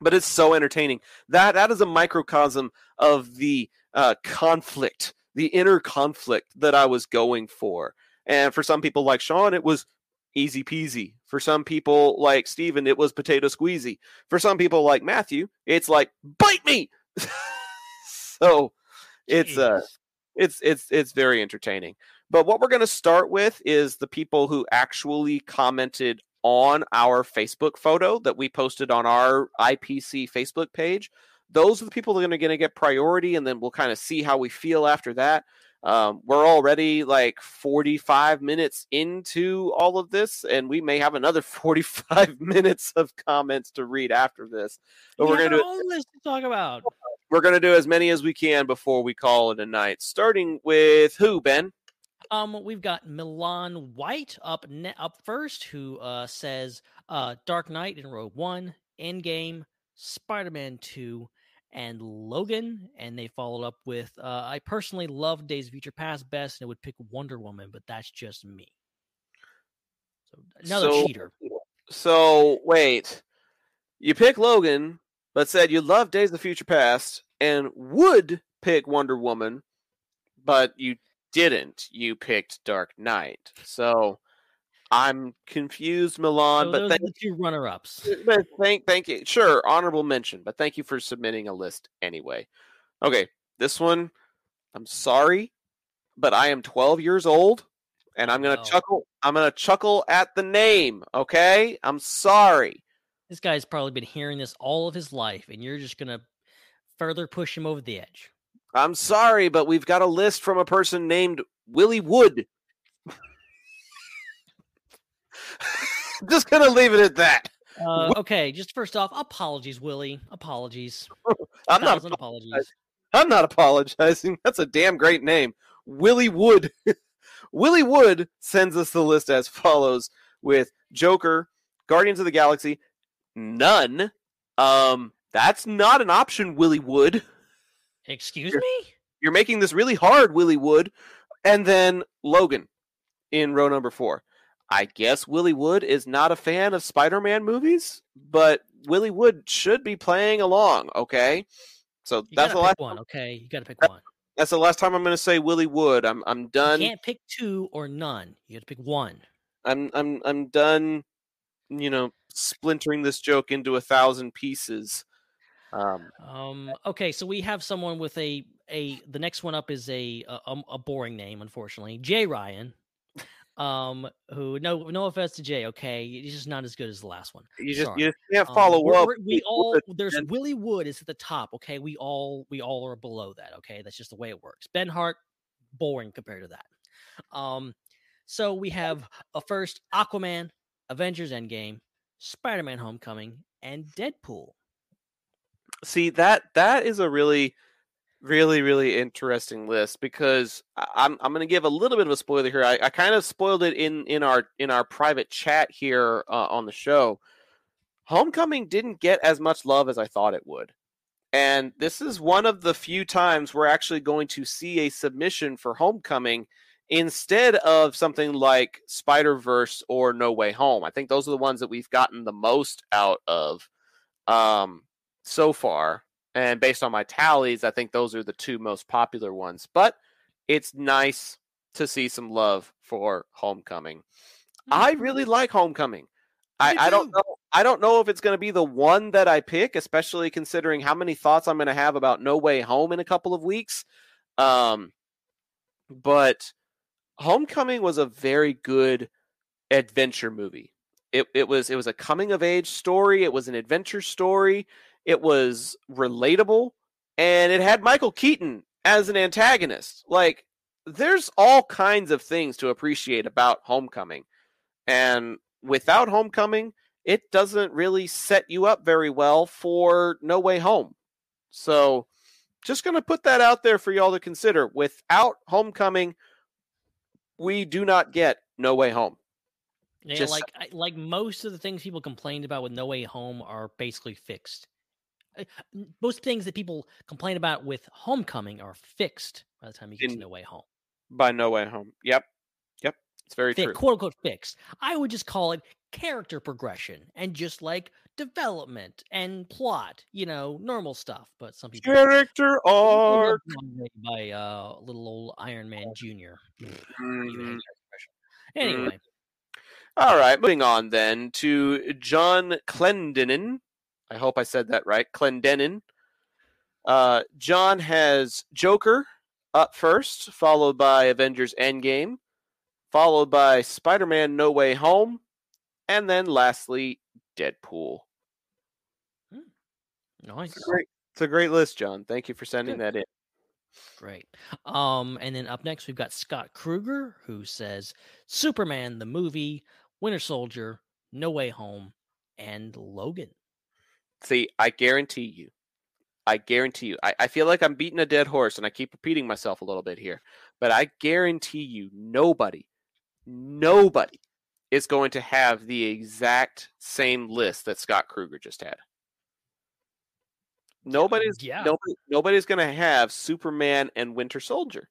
But it's so entertaining. That that is a microcosm of the uh, conflict, the inner conflict that I was going for. And for some people like Sean, it was easy peasy. For some people like Steven, it was potato squeezy. For some people like Matthew, it's like bite me. so it's uh it's it's it's very entertaining. But what we're going to start with is the people who actually commented on our Facebook photo that we posted on our IPC Facebook page. Those are the people that are going to get priority, and then we'll kind of see how we feel after that. Um, we're already like 45 minutes into all of this, and we may have another 45 minutes of comments to read after this. But We we're going to do own list to talk about. we're going to do as many as we can before we call it a night. Starting with who, Ben? Um, we've got Milan White up ne- up first, who uh, says uh, Dark Knight in row One, Endgame, Spider Man Two, and Logan. And they followed up with uh, I personally love Days of Future Past best, and it would pick Wonder Woman, but that's just me. So another So- cheater. So wait, you pick Logan, but said you love Days of the Future Past and would pick Wonder Woman, but you didn't. You picked Dark Knight. So I'm confused, Milan. So but thank, you, runner ups. but thank thank you. Sure, honorable mention, but thank you for submitting a list anyway. Okay, this one. I'm sorry, but I am 12 years old, and I'm gonna No. chuckle. I'm gonna chuckle at the name. Okay, I'm sorry. This guy's probably been hearing this all of his life, and you're just gonna further push him over the edge. I'm sorry, but we've got a list from a person named Willie Wood. Just gonna leave it at that. Uh, okay, just first off, apologies, Willie. Apologies. I'm not. Apologies. I'm not apologizing. That's a damn great name, Willie Wood. Willie Wood sends us the list as follows: with Joker, Guardians of the Galaxy, none. Um, that's not an option, Willie Wood. Excuse me? You're making this really hard, Willie Wood. And then Logan in row number four. I guess Willie Wood is not a fan of Spider Man movies, but Willie Wood should be playing along, okay? So You that's the last one, okay? You gotta pick one. that's the last time I'm gonna say Willie Wood. I'm I'm You done. can't pick two or none. You gotta pick one. I'm I'm I'm done, you know, splintering this joke into a thousand pieces. Um Um, okay, so we have someone with a a the next one up is a a, um, a boring name, unfortunately. Jay Ryan. Um, who no no offense to Jay, okay, he's just not as good as the last one. you just Sorry. you can't Um, follow we're- up. we all there's and- Willie Wood is at the top. Okay, we all we all are below that. Okay, that's just the way it works. Ben Hart, boring compared to that. Um, so we have a first Aquaman, Avengers Endgame, Spider Man Homecoming, and Deadpool. See that that is a really really really interesting list because i'm i'm going to give a little bit of a spoiler here. I, I kind of spoiled it in in our in our private chat here uh, on the show. Homecoming didn't get as much love as i thought it would. And this is one of the few times we're actually going to see a submission for homecoming instead of something like spider verse or no way home. I think those are the ones that we've gotten the most out of. Um so far. And based on my tallies, I think those are the two most popular ones. But it's nice to see some love for Homecoming. I really like Homecoming. I, Me I don't know. I don't know if it's going to be the one that I pick, especially considering how many thoughts I'm going to have about No Way Home in a couple of weeks. Um, but Homecoming was a very good adventure movie. It it was it was a coming of age story. It was an adventure story. It was relatable, and it had Michael Keaton as an antagonist. Like there's all kinds of things to appreciate about Homecoming, and without Homecoming, it doesn't really set you up very well for No Way Home. So, just going to put that out there for y'all to consider. Without Homecoming, we do not get No Way Home. Yeah, Just- like like most of the things people complained about with No Way Home are basically fixed. N- Most things that people complain about with Homecoming are fixed by the time you get to No Way Home. by No Way Home. Yep. Yep. It's very fi- true. quote unquote fixed. I would just call it character progression and just like development and plot, you know, normal stuff. But some people Character arc. by uh, little old Iron Man Junior. Mhm. Anyway, anyway, All right, moving on then to John Clendenin. I hope I said that right. Clendenin. Uh, John has Joker up first, followed by Avengers Endgame, followed by Spider Man No Way Home, and then lastly, Deadpool. nice. It's a great, it's a great list, John. Thank you for sending Good. that in. Great. Um, and then up next we've got Scott Kruger who says Superman the movie, Winter Soldier, No Way Home, and Logan. See, I guarantee you, I guarantee you, I, I feel like I'm beating a dead horse and I keep repeating myself a little bit here, but I guarantee you, nobody, nobody is going to have the exact same list that Scott Kruger just had. Nobody's Yeah. nobody, nobody's going to have Superman and Winter Soldier.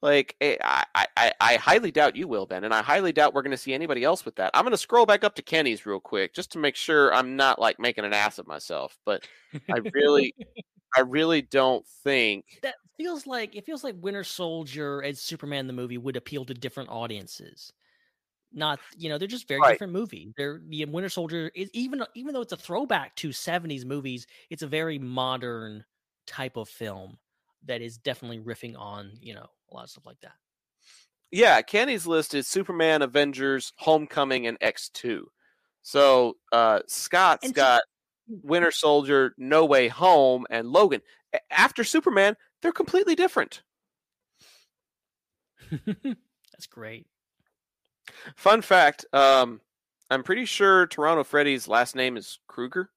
Like eh, I, I, I- I highly doubt you will, Ben, and I highly doubt we're going to see anybody else with that. I'm going to scroll back up to Kenny's real quick just to make sure I'm not like making an ass of myself. But I really, I really don't think. that feels like it feels like Winter Soldier and Superman the movie would appeal to different audiences. Not you know they're just very Right. different movies. They're the Winter Soldier is even even though it's a throwback to '70s movies, it's a very modern type of film that is definitely riffing on you know a lot of stuff like that. Yeah, Kenny's list is Superman, Avengers, Homecoming, and X2. So uh, Scott's And got Winter Soldier, No Way Home, and Logan. After Superman, they're completely different. That's great. Fun fact: um, I'm pretty sure Toronto Freddy's last name is Kruger.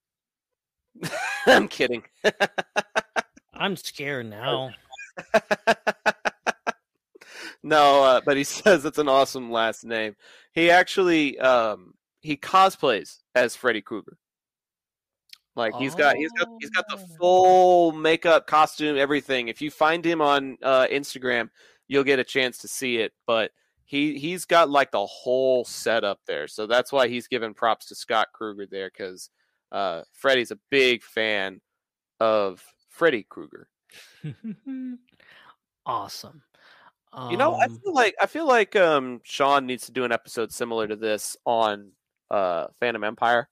I'm kidding. I'm scared now. No, uh, but he says it's an awesome last name. He actually um, he cosplays as Freddy Krueger. Like he's got he's got he's got the Oh. full makeup, costume, everything. If you find him on uh, Instagram, you'll get a chance to see it. But he he's got like the whole setup there, so that's why he's giving props to Scott Kruger there because uh, Freddy's a big fan of Freddy Krueger. awesome. You know, I Um, feel like I feel like um, Sean needs to do an episode similar to this on uh, Fandom Empire,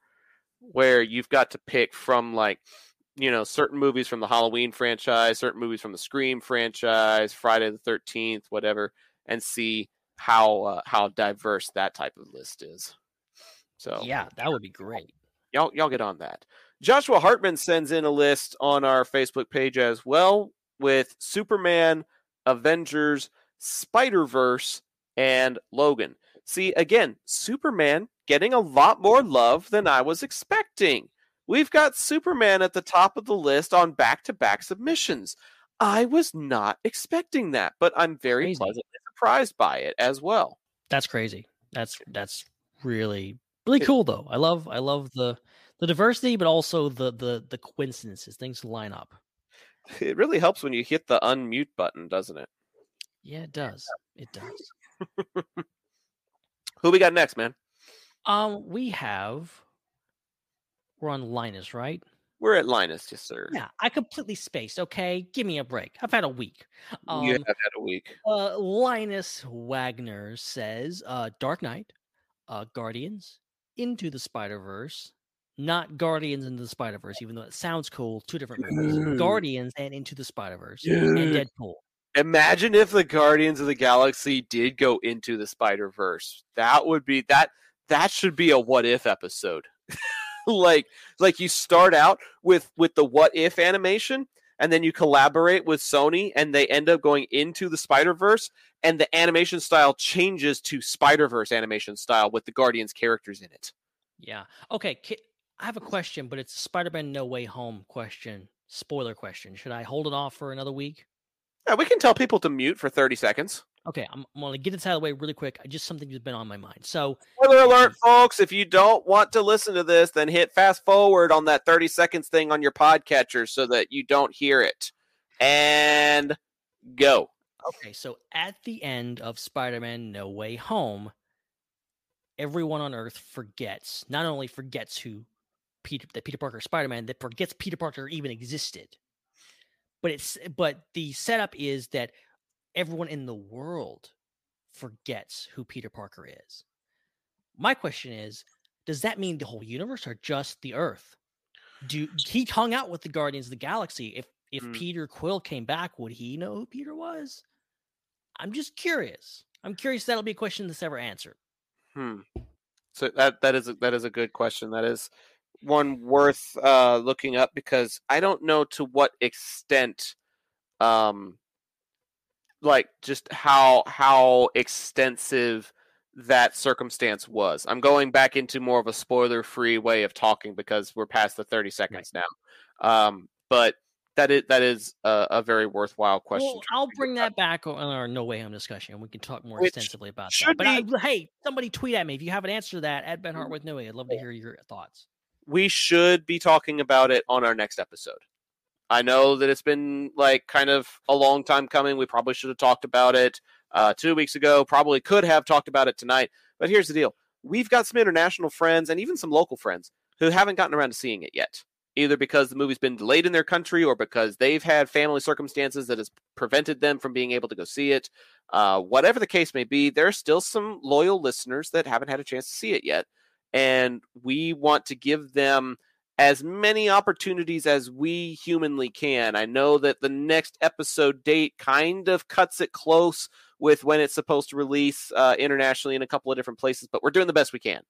where you've got to pick from like you know certain movies from the Halloween franchise, certain movies from the Scream franchise, Friday the Thirteenth, whatever, and see how uh, how diverse that type of list is. So yeah, that would be great. y'all y'all get on that. Joshua Hartman sends in a list on our Facebook page as well with Superman, Avengers, Spider Verse, and Logan. See again, Superman getting a lot more love than I was expecting. We've got Superman at the top of the list on back-to-back submissions. I was not expecting that, but I'm very Crazy. pleasantly surprised by it as well. That's crazy. That's that's really really cool though. I love I love the the diversity, but also the the the coincidences. Things line up. It really helps when you hit the unmute button, doesn't it? Yeah, it does. It does. Who we got next, man? Um, we have we're on Linus, right? We're at Linus, yes, sir. Yeah, I completely spaced. Okay, give me a break. I've had a week. Um, you have had a week. uh, Linus Wagner says, uh, Dark Knight, uh, Guardians, Into the Spider Verse, not Guardians into the Spider Verse, even though it sounds cool. Two different movies. Guardians and Into the Spider Verse, and Deadpool. Imagine if the Guardians of the Galaxy did go into the Spider Verse. That would be that. That should be a what if episode. like, like you start out with with the what if animation, and then you collaborate with Sony, and they end up going into the Spider Verse, and the animation style changes to Spider Verse animation style with the Guardians characters in it. Yeah. Okay. I have a question, but it's a Spider-Man No Way Home question. Spoiler question. Should I hold it off for another week? Yeah, we can tell people to mute for thirty seconds. Okay, I'm, I'm going to get this out of the way really quick. I just something that's been on my mind. So, Spoiler alert, folks. If you don't want to listen to this, then hit fast forward on that 30 seconds thing on your podcatcher so that you don't hear it. And go. Okay, so at the end of Spider-Man No Way Home, everyone on Earth forgets, not only forgets who Peter that Peter Parker Spider-Man, that forgets Peter Parker even existed. But it's but the setup is that everyone in the world forgets who Peter Parker is. My question is, does that mean the whole universe or just the Earth? Do he hung out with the Guardians of the Galaxy? If if Mm. Peter Quill came back, would he know who Peter was? I'm just curious. I'm curious that'll be a question that's ever answered. Hmm. So that that is a, that is a good question. That is one worth uh, looking up because I don't know to what extent, um, like just how how extensive that circumstance was. I'm going back into more of a spoiler free way of talking because we're past the 30 seconds now. Um, but that is that is a, a very worthwhile question. Well, I'll bring that back on our No Way Home discussion, and we can talk more Which extensively about that. should But I, hey, somebody tweet at me if you have an answer to that at Ben Hart with No Way. I'd love to hear your thoughts. We should be talking about it on our next episode. I know that it's been like kind of a long time coming. We probably should have talked about it uh, two weeks ago. Probably could have talked about it tonight. But here's the deal: we've got some international friends and even some local friends who haven't gotten around to seeing it yet, either because the movie's been delayed in their country or because they've had family circumstances that has prevented them from being able to go see it. Uh, whatever the case may be, there are still some loyal listeners that haven't had a chance to see it yet and we want to give them as many opportunities as we humanly can. I know that the next episode date kind of cuts it close with when it's supposed to release uh, internationally in a couple of different places, but we're doing the best we can.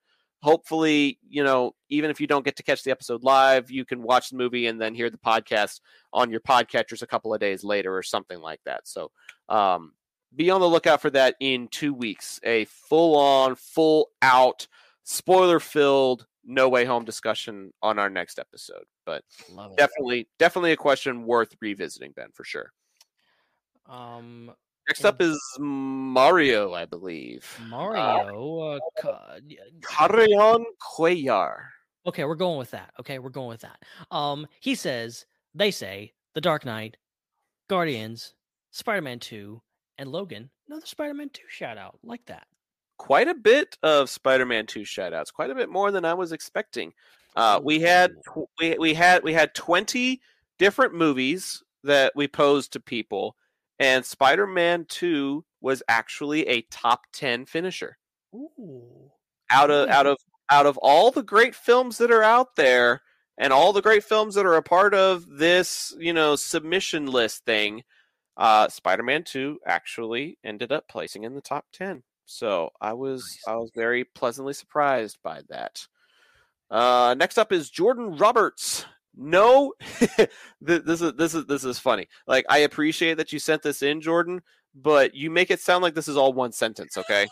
Hopefully, you know, even if you don't get to catch the episode live, you can watch the movie and then hear the podcast on your podcatchers a couple of days later or something like that. So, um, be on the lookout for that in two weeks. A full on, full out spoiler filled no way home discussion on our next episode but definitely definitely a question worth revisiting ben for sure Um, next up is mario i believe Mario. Uh, y- Carrion Cuellar. okay, we're going with that. Okay, we're going with that. Um, he says they say The Dark Knight, Guardians, Spider-Man Two, and Logan. Another Spider-Man Two shout out like that. Quite a bit of spider-man 2 shoutouts quite a bit more than i was expecting. Uh, we had we, we had we had 20 different movies that we posed to people and spider-man 2 was actually a top 10 finisher. Ooh. out of out of out of all the great films that are out there and all the great films that are a part of this you know submission list thing uh spider-man 2 actually ended up placing in the top 10 so i was Nice. i was very pleasantly surprised by that. Uh next up is jordan roberts. No this is this is this is funny. Like i appreciate that you sent this in jordan but you make it sound like this is all one sentence okay?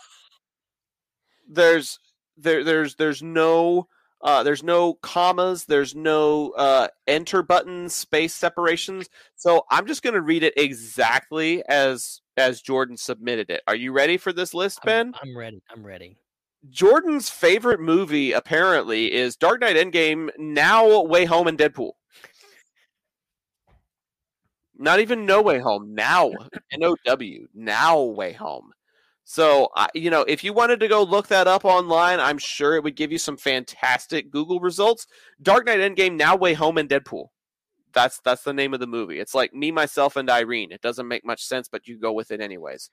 There's there there's there's no uh, there's no commas there's no uh, enter button space separations so i'm just going to read it exactly as as jordan submitted it are you ready for this list ben I'm, I'm ready. I'm ready. jordan's favorite movie apparently is dark knight endgame now way home and deadpool not even no way home now n-o-w now way home so, you know, if you wanted to go look that up online, I'm sure it would give you some fantastic Google results. Dark Knight Endgame, Now Way Home, and Deadpool. That's that's the name of the movie. It's like me, myself, and Irene. It doesn't make much sense, but you go with it anyways.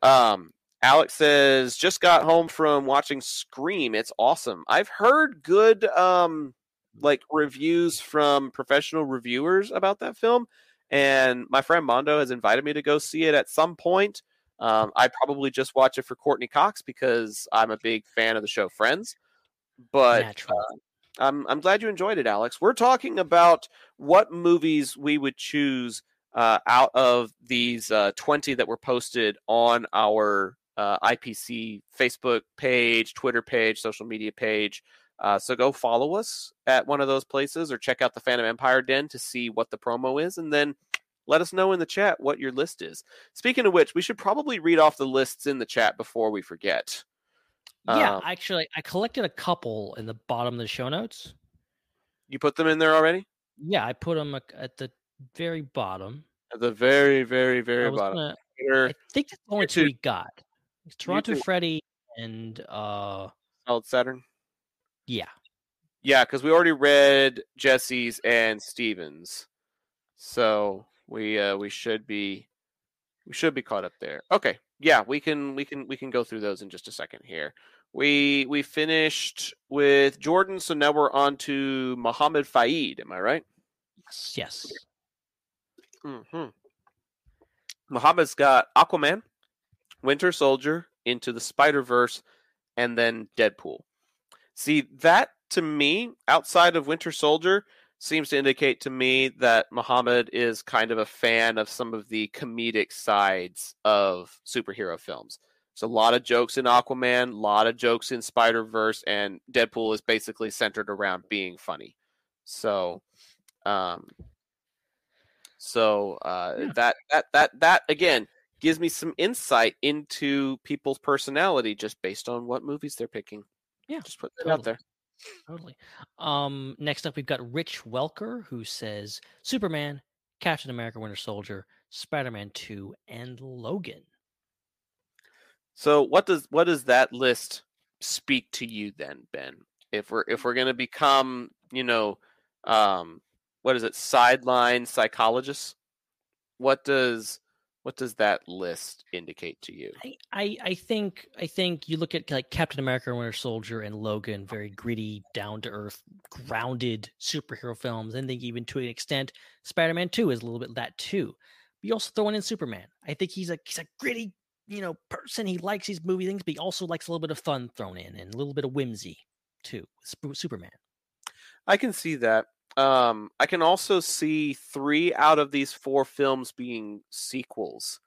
Um, Alex says just got home from watching Scream. It's awesome. I've heard good um like reviews from professional reviewers about that film, and my friend Mondo has invited me to go see it at some point. Um, I probably just watch it for Courteney Cox because I'm a big fan of the show Friends. But Natural. I'm I'm glad you enjoyed it, Alex. We're talking about what movies we would choose uh, out of these uh, 20 that were posted on our uh, IPC Facebook page, Twitter page, social media page. Uh, so go follow us at one of those places or check out the Fandom Empire Den to see what the promo is, and then let us know in the chat what your list is. Speaking of which, we should probably read off the lists in the chat before we forget. yeah, um, actually, I collected a couple in the bottom of the show notes. You put them in there already? Yeah, I put them at the very bottom. At the very, very, very was bottom. gonna, Terminator, I think that's the only two we got. It's Toronto Freddy and uh Solid Saturn. yeah. Yeah, because we already read Jesse's and Stevens, so we uh, we should be we should be caught up there. Okay, yeah, we can we can we can go through those in just a second here. We we finished with Jordan, so now we're on to Mohammed Faid. Am I right? Yes. Yes. Mm-hmm. Muhammad's got Aquaman, Winter Soldier, Into the Spider Verse, and then Deadpool. See, that to me, outside of Winter Soldier, seems to indicate to me that Muhammad is kind of a fan of some of the comedic sides of superhero films. There's a lot of jokes in Aquaman, a lot of jokes in Spider Verse, and Deadpool is basically centered around being funny. So, um, so uh, Yeah. that that that that again gives me some insight into people's personality just based on what movies they're picking. Yeah, just put that out there. Totally. Um, next up, we've got Rich Welker, who says Superman, Captain America, Winter Soldier, Spider Man 2, and Logan. So what does what does that list speak to you then, Ben? If we're if we're gonna become, you know, um, what is it, sideline psychologists? What does what does that list indicate to you? I, I, I think I think you look at like Captain America, Winter Soldier, and Logan, very gritty, down to earth, grounded superhero films. And think even to an extent, Spider Man Two is a little bit that too. But you also throw in Superman. I think he's a he's a gritty, you know, person. He likes these movie things, but he also likes a little bit of fun thrown in and a little bit of whimsy too. Superman. I can see that. Um, I can also see three out of these four films being sequels,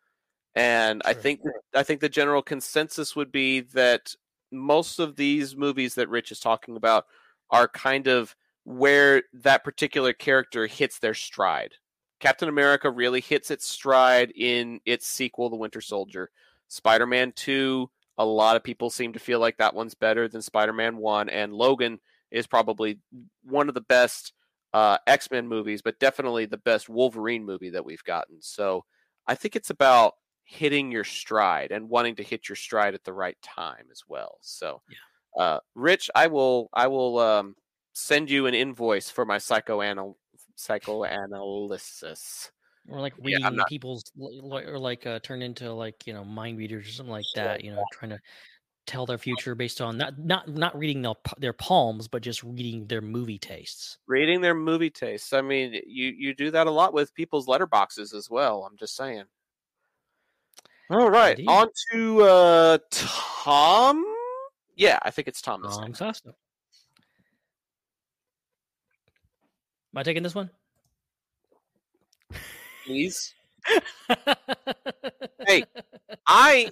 and I think I think the general consensus would be that most of these movies that Rich is talking about are kind of where that particular character hits their stride. Captain America really hits its stride in its sequel, The Winter Soldier. Spider Man 2, a lot of people seem to feel like that one's better than Spider Man 1, and Logan is probably one of the best uh, X Men movies, but definitely the best Wolverine movie that we've gotten. So I think it's about hitting your stride and wanting to hit your stride at the right time as well. So, uh, Rich, I will I will um, send you an invoice for my psychoanal psychoanalysis. Or like Yeah, reading not- people's, or like uh, turn into like you know mind readers or something like that. You know, trying to tell their future based on not not not reading their their palms, but just reading their movie tastes. Reading their movie tastes. I mean, you you do that a lot with people's letterboxes as well. I'm just saying. All right, Indeed. on to uh, Tom. Yeah, I think it's Tom this time. Costa. Am I taking this one? Please. Hey, I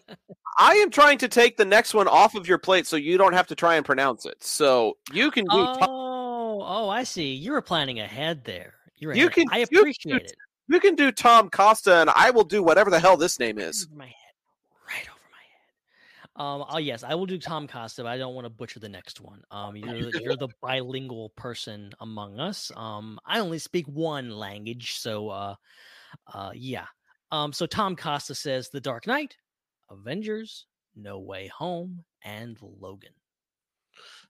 I am trying to take the next one off of your plate so you don't have to try and pronounce it. So you can do Oh, oh, I see. You were planning ahead there. You're You ahead. can- I you can appreciate do- it. you can do Tom Costa and I will do whatever the hell this name is. Over my head. Right over my head. Um. Oh yes, I will do Tom Costa, but I don't want to butcher the next one. Um. You're the- you're the bilingual person among us. Um. I only speak one language, so uh, uh, yeah. Um. So Tom Costa says The Dark Knight, Avengers, No Way Home, and Logan.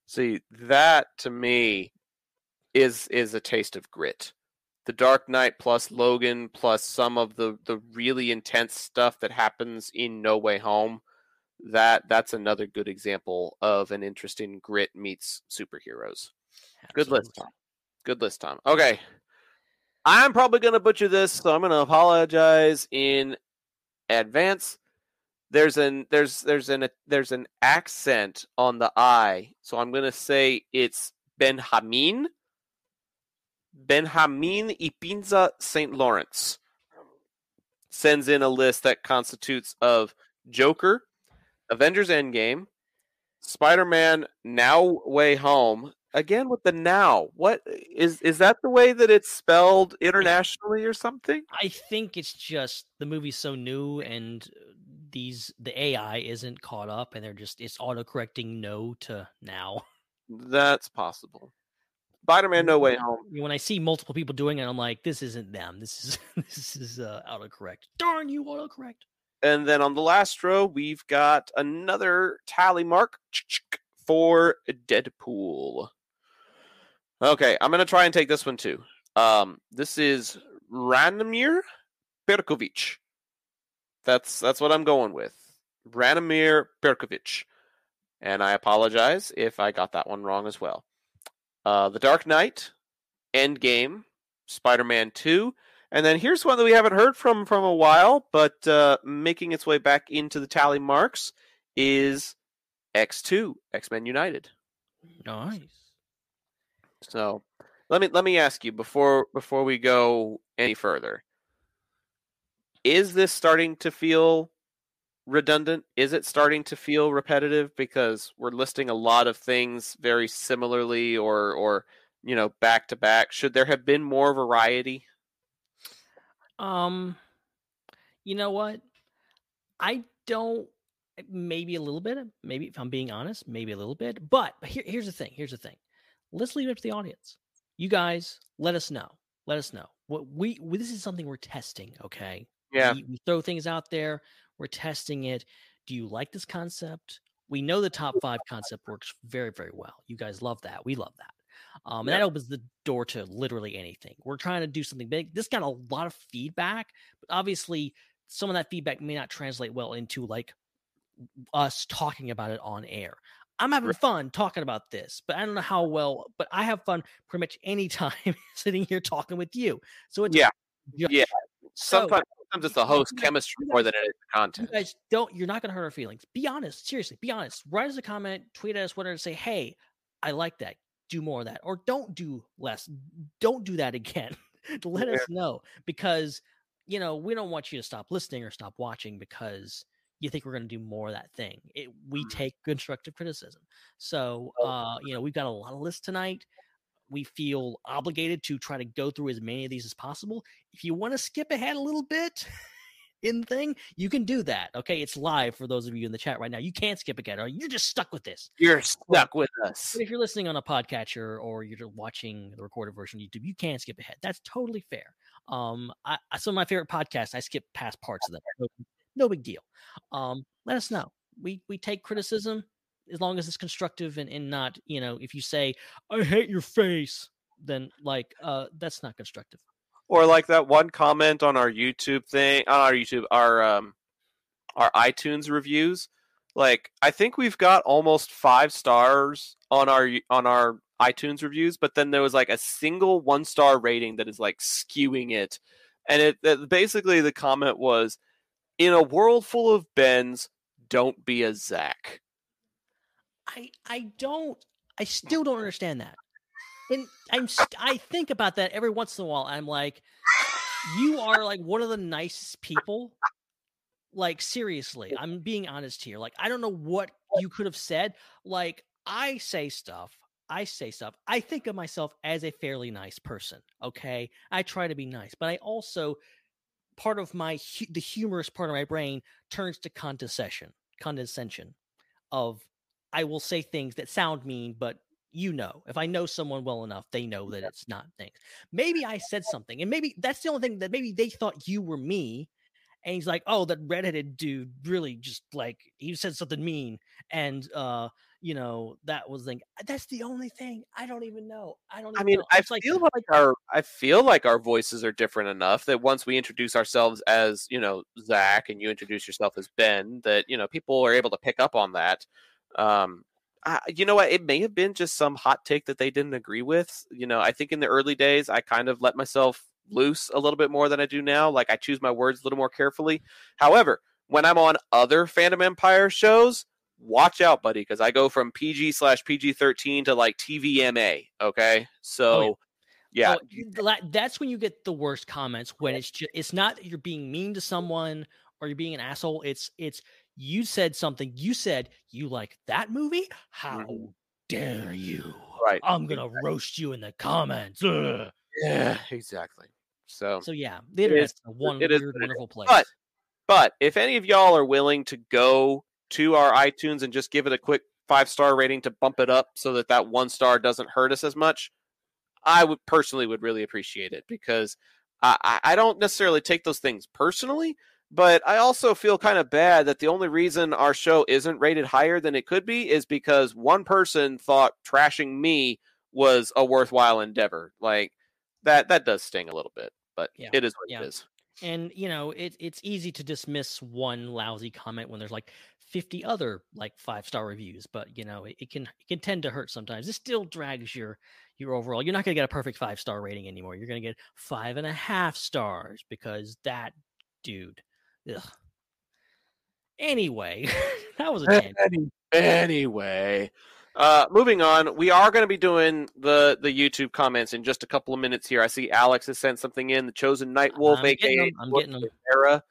See, that to me is is a taste of grit. The Dark Knight plus Logan plus some of the the really intense stuff that happens in No Way Home. That that's another good example of an interesting grit meets superheroes. Good list, Tom. Good list, Tom. Okay. I'm probably going to butcher this, so I'm going to apologize in advance. There's an there's there's an there's an accent on the I, so I'm going to say it's Benjamin. Benjamin Ipinza St. Lawrence sends in a list that constitutes of Joker, Avengers Endgame, Spider-Man Now Way Home. Again with the now. What is is that the way that it's spelled internationally or something? I think it's just the movie's so new and uh, these the AI isn't caught up and they're just it's auto correcting no to now. That's possible. Spider-Man No Way Home. When I see multiple people doing it, I'm like, this isn't them. This is this is uh, autocorrect. Darn you, autocorrect. And then on the last row, we've got another tally mark for Deadpool. Okay, I'm gonna try and take this one too. Um, this is Ranomir Perkovic. That's that's what I'm going with. Ranomir Perkovic. And I apologize if I got that one wrong as well. Uh, the Dark Knight, Endgame, Spider-Man 2, and then here's one that we haven't heard from from a while, but uh, making its way back into the tally marks is X2, X-Men United. Nice. So let me let me ask you before before we go any further. Is this starting to feel redundant? Is it starting to feel repetitive because we're listing a lot of things very similarly or or you know back to back? Should there have been more variety? Um, you know what? I don't. Maybe a little bit. Maybe if I'm being honest, maybe a little bit. But here, here's the thing. Here's the thing. Let's leave it up to the audience. You guys, let us know. Let us know. What we, we this is something we're testing. Okay. Yeah. We, we throw things out there. We're testing it. Do you like this concept? We know the top five concept works very, very well. You guys love that. We love that. Um, and Yep. that opens the door to literally anything. We're trying to do something big. This got a lot of feedback, but obviously, some of that feedback may not translate well into like us talking about it on air. I'm having fun talking about this, but I don't know how well, but I have fun pretty much any time sitting here talking with you. So it's Yeah. Yeah. So, Sometimes, sometimes it's the host chemistry you more than it is the you content. guys don't you're not going to hurt our feelings be honest seriously be honest write us a comment tweet at us whatever say hey i like that do more of that or don't do less don't do that again let us know because you know we don't want you to stop listening or stop watching because you think we're going to do more of that thing it, we Mhm. take constructive criticism so uh you know we've got a lot of lists tonight we feel obligated to try to go through as many of these as possible if you want to skip ahead a little bit in thing, you can do that. Okay, it's live for those of you in the chat right now. You can't skip again, or you're just stuck with this. You're stuck with us. But if you're listening on a podcatcher or you're just watching the recorded version of YouTube, you can skip ahead. That's totally fair. Um, I, I- some of my favorite podcasts, I skip past parts of them. No, big deal. Um, let us know. We we take criticism as long as it's constructive and, and not, you know, if you say I hate your face, then like uh, that's not constructive. Or like that one comment on our YouTube thing, on our YouTube, our um, our iTunes reviews. Like I think we've got almost five stars on our on our iTunes reviews, but then there was like a single one star rating that is like skewing it, and it, it basically the comment was, "In a world full of Bens, don't be a Zac." I I don't I still don't understand that. And I'm I think about that every once in a while. I'm like, you are like one of the nicest people. Like seriously, I'm being honest here. Like I don't know what you could have said. Like I say stuff. I say stuff. I think of myself as a fairly nice person. Okay, I try to be nice, but I also part of my the humorous part of my brain turns to condescension, condescension of I will say things that sound mean, but you know, if I know someone well enough, they know that it's not things. Maybe I said something, and maybe that's the only thing that maybe they thought you were me. And he's like, oh, that redheaded dude really just like he said something mean. And uh, you know, that was like that's the only thing. I don't even know. I don't even I mean, know. I It's feel like, our I feel like our voices are different enough that once we introduce ourselves as you know Zac and you introduce yourself as Ben, that you know people are able to pick up on that. Um, I, you know what? It may have been just some hot take that they didn't agree with. You know, I think in the early days I kind of let myself loose a little bit more than I do now. Like I choose my words a little more carefully. However, when I'm on other Fandom Empire shows, watch out, buddy, because I go from PG slash PG thirteen to like TVMA. Okay, so yeah, Oh, that's when you get the worst comments when it's just it's not that you're being mean to someone or you're being an asshole. It's it's you said something. You said you like that movie. How Mhm. dare you? right. I'm gonna roast you in the comments. Ugh. Yeah, exactly. So, So yeah, the It is- internet's a one it weird, is. wonderful place. But- but if any of y'all are willing to go to our iTunes and just give it a quick five star rating to bump it up so that that one star doesn't hurt us as much, I would personally would really appreciate it because I, I don't necessarily take those things personally, but I also feel kind of bad that the only reason our show isn't rated higher than it could be is because one person thought trashing me was a worthwhile endeavor. Like that that does sting a little bit, but Yeah, it is what yeah. it is. And you know, it, it's easy to dismiss one lousy comment when there's like 50 other like five star reviews, but you know, it, it can it can tend to hurt sometimes. It still drags your your overall. You're not gonna get a perfect five star rating anymore. You're gonna get five and a half stars because that dude. Ugh. Anyway, that was a tangent. Anyway, uh, moving on, we are going to be doing the the YouTube comments in just a couple of minutes here. I see Alex has sent something in. The Chosen Night Wolf, I'm getting aka 'em, I'm George getting. Rivera.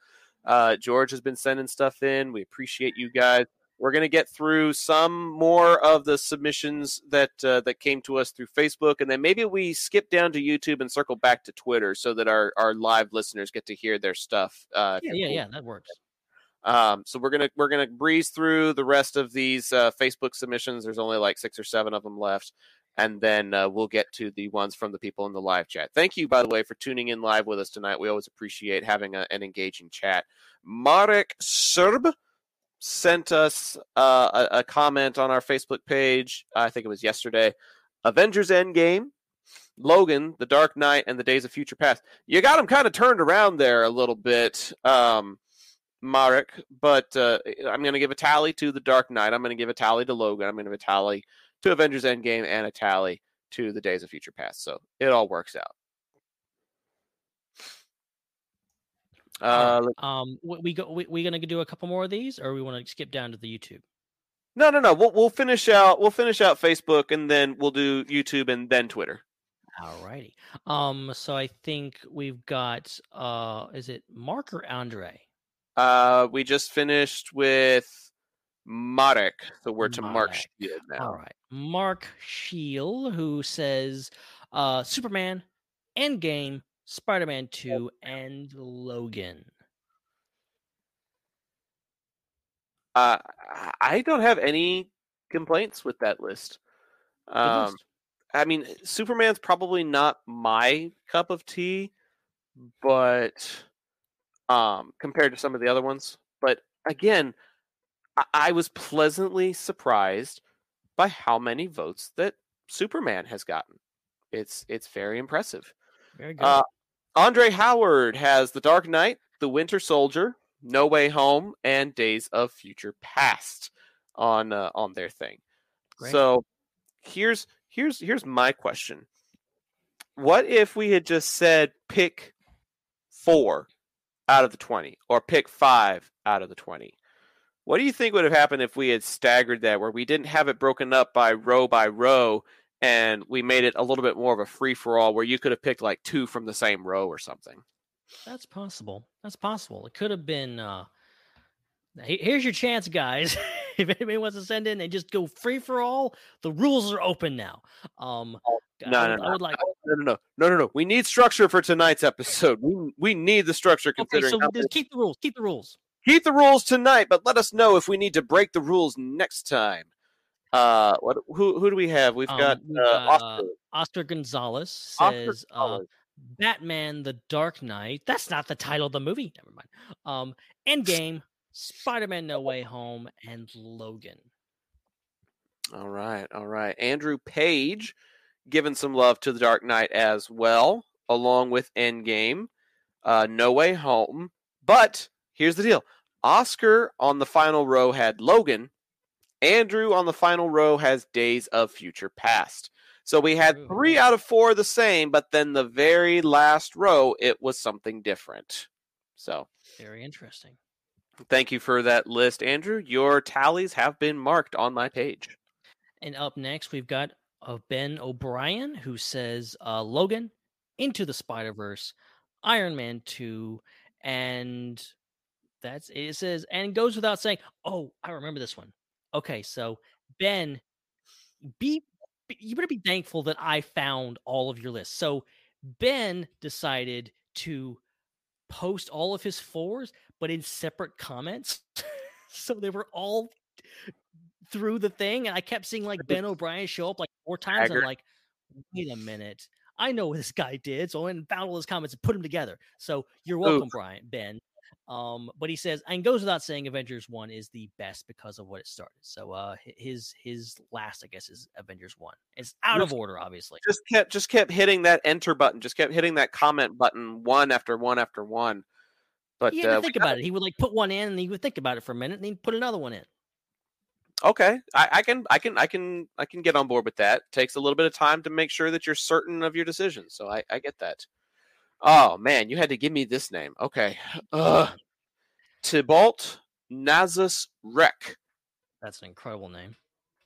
Uh, George has been sending stuff in. We appreciate you guys. We're going to get through some more of the submissions that uh, that came to us through Facebook, and then maybe we skip down to YouTube and circle back to Twitter so that our, our live listeners get to hear their stuff. Uh, Yeah, yeah, cool yeah, that works. Um, so we're gonna we're gonna breeze through the rest of these uh, Facebook submissions. There's only like six or seven of them left, and then uh, we'll get to the ones from the people in the live chat. Thank you, by the way, for tuning in live with us tonight. We always appreciate having a, an engaging chat. Marek Serb sent us uh, a, a comment on our Facebook page. I think it was yesterday. Avengers Endgame. Logan, The Dark Knight, and The Days of Future Past. You got them kind of turned around there a little bit. Um, Marek, but uh, I'm going to give a tally to The Dark Knight. I'm going to give a tally to Logan. I'm going to give a tally to Avengers Endgame and a tally to The Days of Future Past. So it all works out. Uh, um, we go. We, we gonna do a couple more of these, or we want to skip down to the YouTube? no, no, no. We'll we'll finish out. We'll finish out Facebook, and then we'll do YouTube, and then Twitter. Alrighty. Um, so I think we've got. Uh, is it Mark or Andre? Uh, we just finished with Marek, so we're to Mark Marek. Shield now. All right, Mark Shield, who says, uh, Superman, Endgame, Spider-Man Two, and Logan. Uh, I- I don't have any complaints with that list. Um, list. I mean, Superman's probably not my cup of tea, but um, compared to some of the other ones. But again, I, I was pleasantly surprised by how many votes that Superman has gotten. It's it's very impressive. Very good. Uh, Andre Howard has The Dark Knight, The Winter Soldier, No Way Home, and Days of Future Past on uh, on their thing. Great. So here's here's here's my question. What if we had just said pick four out of the twenty, or pick five out of the twenty? What do you think would have happened if we had staggered that, where we didn't have it broken up by row by row, and we made it a little bit more of a free for all, where you could have picked like two from the same row or something? That's possible. That's possible. It could have been. Uh, here's your chance, guys. if anybody wants to send in and just go free for all, the rules are open now. Um, I no, would, no, I would like. No, no, no, no, no, no. We need structure for tonight's episode. We we need the structure Okay, so how keep the rules. Keep the rules. keep the rules tonight, but let us know if we need to break the rules next time. Uh, what? Who? Who do we have? We've Um, got uh, uh, Oscar. Oscar Gonzalez Oscar says, uh, Gonzalez. Batman: The Dark Knight. That's not the title of the movie. Never mind. Um, Endgame, Spider-Man: No Way Home, and Logan. All right, all right. Andrew Page giving some love to the Dark Knight as well, along with Endgame, uh, No Way Home. But here's the deal: Oscar on the final row had Logan. Andrew on the final row has Days of Future Past. So we had three out of four the same, but then the very last row it was something different. So Very interesting. thank you for that list, Andrew. Your tallies have been marked on my page. And up next, we've got uh, Ben O'Brien, who says uh, Logan, Into the Spider Verse, Iron Man 2, and that's it says, and goes without saying, oh, I remember this one. Okay, so Ben, be, be- you better be thankful that I found all of your lists. So Ben decided to post all of his fours, but in separate comments. so they were all through the thing, and I kept seeing like Ben O'Brien show up like four times. I'm like, wait a minute. I know what this guy did. So I went and found all his comments and put them together. So you're welcome, Brian, Ben. Um, but he says, and goes without saying, Avengers One is the best because of what it started. So, uh, his his last, I guess, is Avengers One. It's out of order, obviously. Just kept just kept hitting that enter button. Just kept hitting that comment button one after one after one. But He had to uh, think about it. He would like put one in, and he would think about it for a minute, and he'd put another one in. Okay, I, I can I can I can I can get on board with that. takes a little bit of time to make sure that you're certain of your decision. So I, I get that. Oh man, you had to give me this name. Okay. Uh Tybalt Nazus Rek. That's an incredible name.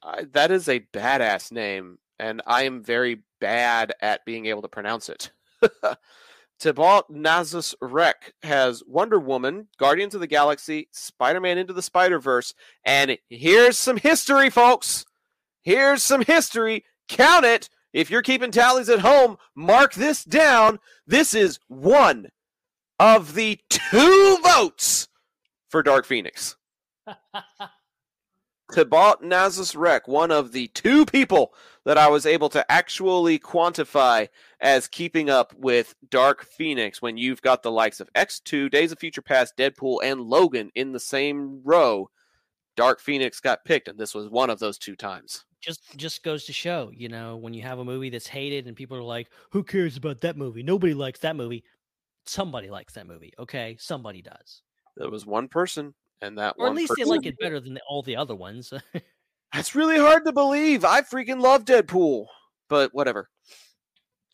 I, that is a badass name, and I am very bad at being able to pronounce it. Tybalt Nazus Rek has Wonder Woman, Guardians of the Galaxy, Spider Man Into the Spider Verse, and here's some history, folks. Here's some history. Count it. If you're keeping tallies at home, mark this down. This is one of the two votes for Dark Phoenix. Tybalt Nazus Rek, one of the two people that I was able to actually quantify as keeping up with Dark Phoenix when you've got the likes of X2, Days of Future Past, Deadpool, and Logan in the same row. Dark Phoenix got picked, and this was one of those two times. just just goes to show, you know, when you have a movie that's hated and people are like, "Who cares about that movie? Nobody likes that movie." Somebody likes that movie, okay? Somebody does, There was one person, and that or at one least they like it better than all the other ones. That's really hard to believe. I freaking love Deadpool, but whatever,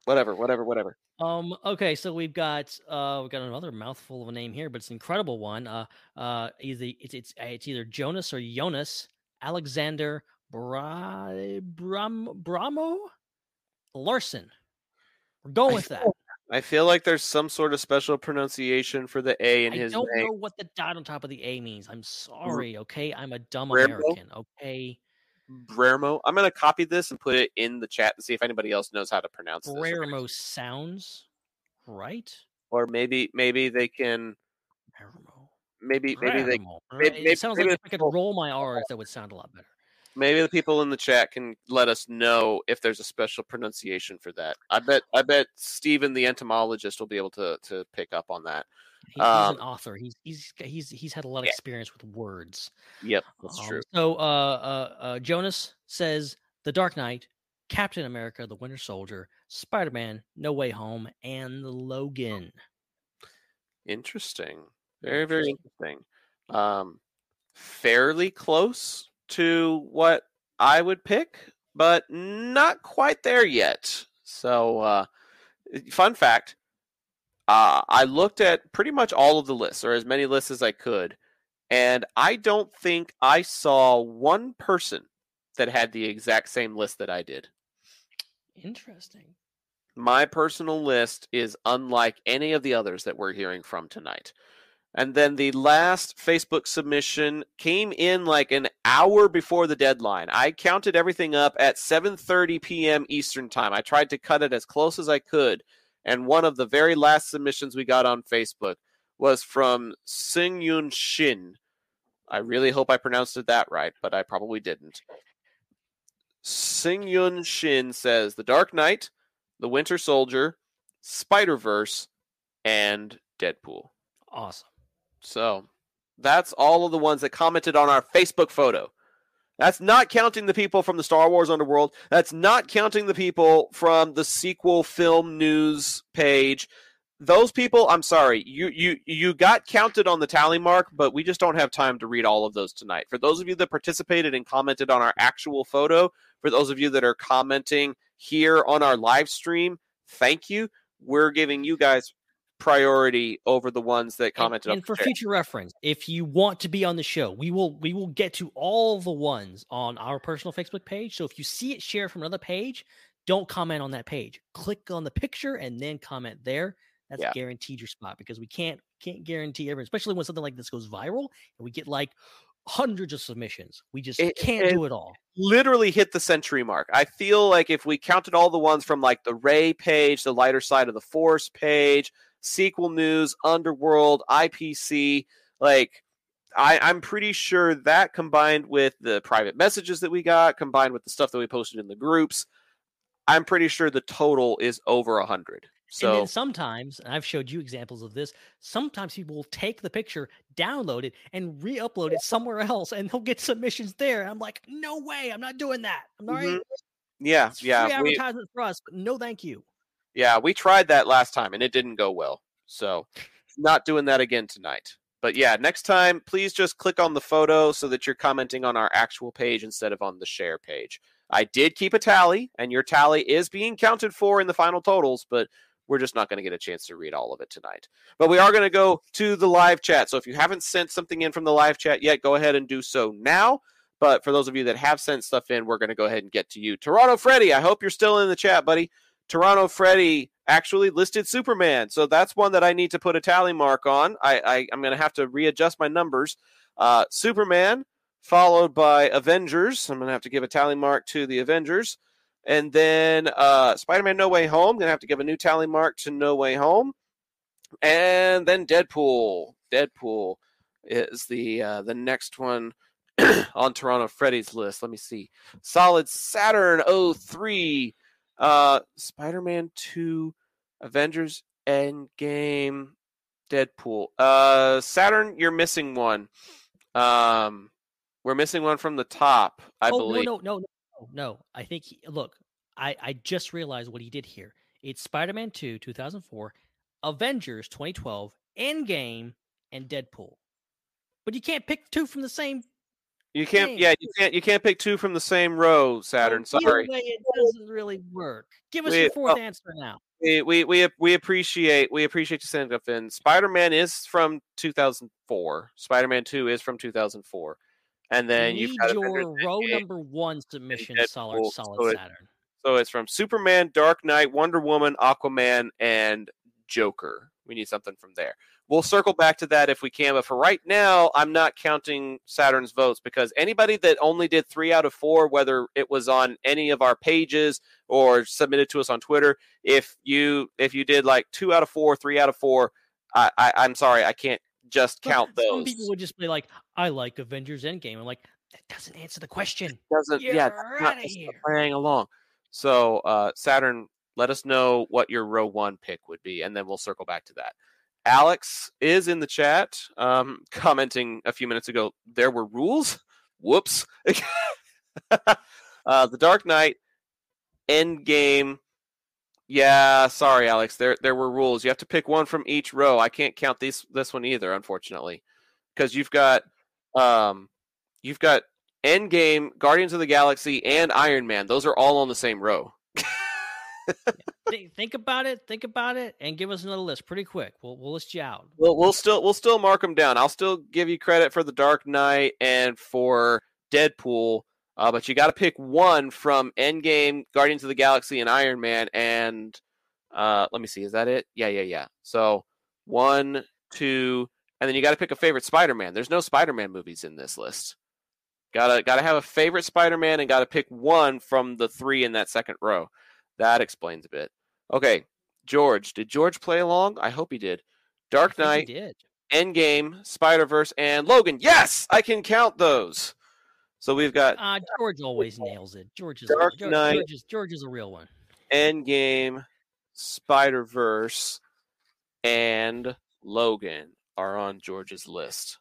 whatever, whatever, whatever. um, okay, so we've got uh, we've got another mouthful of a name here, but it's an incredible one. Uh, uh, either it's it's uh, it's either Jonas or Jonas Alexander Bra- Bram Bramo Larson. We're going with that. I feel like there's some sort of special pronunciation for the A in I his name. I don't know what the dot on top of the A means. I'm sorry, okay? I'm a dumb? American, okay? Brermo. I'm gonna copy this and put it in the chat to see if anybody else knows how to pronounce this. Brermo sounds right. Or maybe maybe they can maybe maybe they maybe- uh, It maybe- sounds maybe like if I could roll my R's, that would sound a lot better. Maybe the people in the chat can let us know if there's a special pronunciation for that. I bet I bet Steven the entomologist will be able to to pick up on that. He, he's Um, an author. He's he's he's he's had a lot of yeah. experience with words. Yep, that's Um, true. So, uh, uh, uh, Jonas says The Dark Knight, Captain America, The Winter Soldier, Spider Man, No Way Home, and the Logan. Interesting. Very, very interesting. Um, fairly close to what I would pick, but not quite there yet. So, uh, fun fact uh, I looked at pretty much all of the lists, or as many lists as I could, and I don't think I saw one person that had the exact same list that I did. Interesting. My personal list is unlike any of the others that we're hearing from tonight. And then the last Facebook submission came in like an hour before the deadline. I counted everything up at 7:30 p.m. Eastern Time. I tried to cut it as close as I could, and one of the very last submissions we got on Facebook was from Sing Yun Shin. I really hope I pronounced it that right, but I probably didn't. Sing Yun Shin says The Dark Knight, The Winter Soldier, Spider Verse, and Deadpool. Awesome. So that's all of the ones that commented on our Facebook photo. That's not counting the people from the Star Wars Underworld. That's not counting the people from the sequel film news page. Those people, I'm sorry, you you you got counted on the tally mark, but we just don't have time to read all of those tonight. For those of you that participated and commented on our actual photo, for those of you that are commenting here on our live stream, thank you. We're giving you guys priority over the ones that And, commented and on for future reference, if you want to be on the show, we will we will get to all the ones on our personal Facebook page. So if you see it shared from another page, don't comment on that page. Click on the picture and then comment there. That's Yeah. guaranteed your spot because we can't can't guarantee everyone, especially when something like this goes viral and we get like hundreds of submissions. We just It- can't it- do it all. literally hit the century mark. I feel like if we counted all the ones from like the Ray page, the lighter side of the Force page, sequel news, Underworld, IPC, like I, I'm pretty sure that combined with the private messages that we got, combined with the stuff that we posted in the groups, I'm pretty sure the total is over a hundred. So and then sometimes, and I've showed you examples of this, sometimes people will take the picture, download it, and re upload it somewhere else, and they'll get submissions there. I'm like, no way, I'm not doing that. I'm right. Mhm. yeah, It's yeah, free we, advertisement for us, but no thank you. Yeah, we tried that last time and it didn't go well. So not doing that again tonight. But yeah, next time, please just click on the photo so that you're commenting on our actual page instead of on the share page. I did keep a tally, and your tally is being counted for in the final totals, but we're just not going to get a chance to read all of it tonight. But we are going to go to the live chat. So if you haven't sent something in from the live chat yet, go ahead and do so now. But for those of you that have sent stuff in, we're going to go ahead and get to you. Toronto Freddy, I hope you're still in the chat, buddy. Toronto Freddy actually listed Superman. So that's one that I need to put a tally mark on. I, I, I'm going to have to readjust my numbers. Uh, Superman, followed by Avengers. I'm going to have to give a tally mark to the Avengers. And then uh, Spider Man No Way Home. Going to have to give a new tally mark to No Way Home. And then Deadpool. Deadpool is the uh, the next one on Toronto Freddy's list. Let me see. Solid Saturn 03 uh Spider-Man 2, Avengers Endgame, Deadpool. Uh Saturn, you're missing one. Um we're missing one from the top, I oh, believe. No, no, no, no, no. I think he, look, I I just realized what he did here. It's Spider-Man 2, 2004, Avengers 2012, Endgame, and Deadpool. But you can't pick two from the same. You can't Dang. yeah, you can't you can't pick two from the same row, Saturn. so Sorry. way, it doesn't really work. Give us We- your uh, fourth oh. answer now. We, we we we appreciate we appreciate you sending stuff in. Spider-Man is from 2004. Spider-Man 2 is from 2004. And then we you've need got your row Endgame. number one submission, Deadpool, solid, so solid it- Saturn. So it's from Superman, Dark Knight, Wonder Woman, Aquaman, and Joker. We need something from there. We'll circle back to that if we can, but for right now, I'm not counting Saturn's votes because anybody that only did three out of four, whether it was on any of our pages or submitted to us on Twitter, if you if you did like two out of four, three out of four, I, I I'm sorry, I can't just count Some those. people would just be like, "I like Avengers Endgame." I'm like, that doesn't answer the question. doesn't You're yeah not playing along so uh saturn let us know what your row one pick would be and then we'll circle back to that alex is in the chat um commenting a few minutes ago there were rules? Whoops. Uh the dark knight end game yeah sorry alex there there were rules. You have to pick one from each row. I can't count this this one either unfortunately because you've got um you've got Endgame, Guardians of the Galaxy, and Iron Man. Those are all on the same row. think, about it. Think about it, and give us another list pretty quick. We'll we'll list you out. We'll, we'll still we'll still mark them down. I'll still give you credit for the Dark Knight and for Deadpool, uh, but you got to pick one from Endgame, Guardians of the Galaxy, and Iron Man. And uh, let me see, is that it? Yeah, yeah, yeah. So one, two, and then you got to pick a favorite Spider-Man. There's no Spider-Man movies in this list. Gotta gotta have a favorite Spider-Man and gotta pick one from the three in that second row. That explains a bit. Okay, George. Did George play along? I hope he did. Dark Knight, did. Endgame, Spider Verse, and Logan. Yes, I can count those. So we've got Uh, George always nails it. George is Dark George, Knight. George is George is a real one. Endgame, Spider Verse, and Logan are on George's list.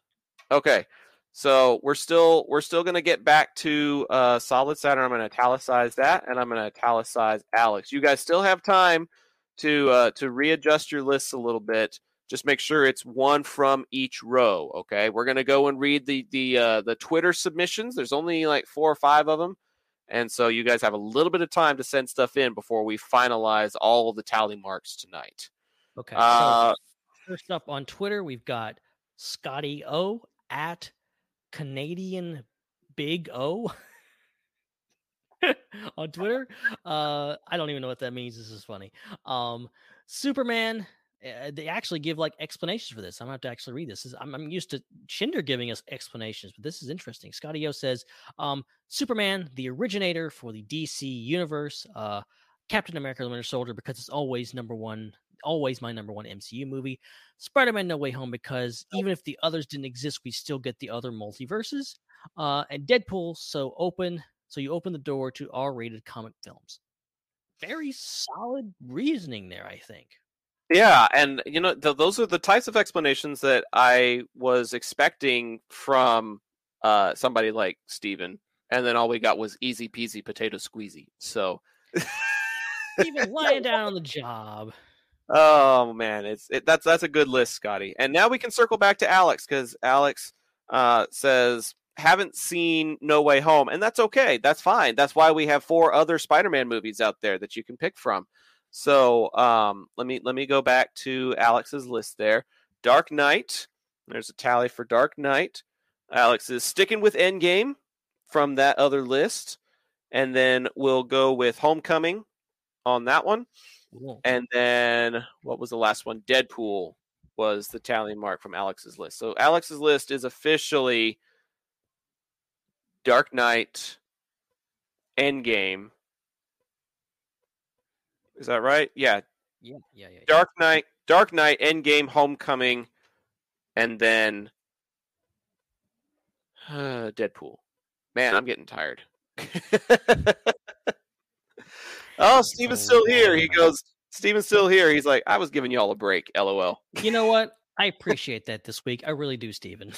Okay, so we're still we're still gonna get back to uh, Solid Saturn. I'm gonna italicize that, and I'm gonna italicize Alex. You guys still have time to uh, to readjust your lists a little bit. Just make sure it's one from each row. Okay, we're gonna go and read the the uh, the Twitter submissions. There's only like four or five of them. And so you guys have a little bit of time to send stuff in before we finalize all of the tally marks tonight. Okay. Uh, so first up on Twitter, we've got Scotty O at Canadian Big O on Twitter. Uh, I don't even know what that means. This is funny. Um, Superman. Uh, they actually give like explanations for this. I'm gonna have to actually read this. this is, I'm, I'm used to Shinder giving us explanations, but this is interesting. Scotty O says, um, Superman, the originator for the DC universe, uh, Captain America: The Winter Soldier, because it's always number one, always my number one MCU movie. Spider-Man: No Way Home, because even if the others didn't exist, we still get the other multiverses. Uh, and Deadpool, so open, so you open the door to R-rated comic films. Very solid reasoning there, I think. Yeah, and you know th- those are the types of explanations that I was expecting from uh, somebody like Steven. and then all we got was easy peasy potato squeezy. So, Even lying down on the job. Oh man, it's it, that's that's a good list, Scotty. And now we can circle back to Alex because Alex uh, says haven't seen No Way Home, and that's okay. That's fine. That's why we have four other Spider-Man movies out there that you can pick from. So um, let me let me go back to Alex's list there. Dark Knight. There's a tally for Dark Knight. Alex is sticking with Endgame from that other list, and then we'll go with Homecoming on that one. Cool. And then what was the last one? Deadpool was the tally mark from Alex's list. So Alex's list is officially Dark Knight, Endgame. Is that right? Yeah. Yeah, yeah, yeah. yeah. Dark Knight, Dark Knight, Endgame, Homecoming, and then uh, Deadpool. Man, I'm getting tired. oh, Steven's oh, still here. He goes, Steven's still here. He's like, I was giving y'all a break. LOL. You know what? I appreciate that this week. I really do, Steven.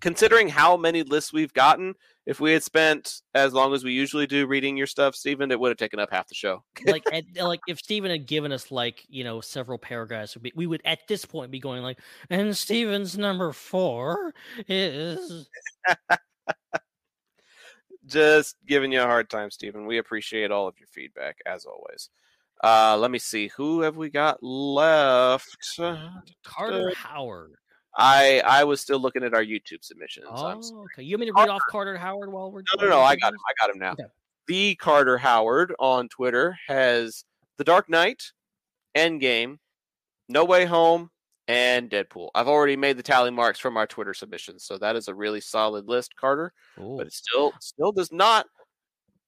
Considering how many lists we've gotten, if we had spent as long as we usually do reading your stuff, Steven, it would have taken up half the show. Like, at, like if Steven had given us like you know several paragraphs, we- we would at this point be going like, and Steven's number four is Just giving you a hard time, Steven. We appreciate all of your feedback as always. Uh, let me see. Who have we got left? Carter Howard. I I was still looking at our YouTube submissions. Oh, okay. You want me to read off Carter Howard while we're No, no, no. I got him. I got him now. Okay. The Carter Howard on Twitter has The Dark Knight, Endgame, No Way Home, and Deadpool. I've already made the tally marks from our Twitter submissions, so that is a really solid list, Carter. Ooh. But it still still does not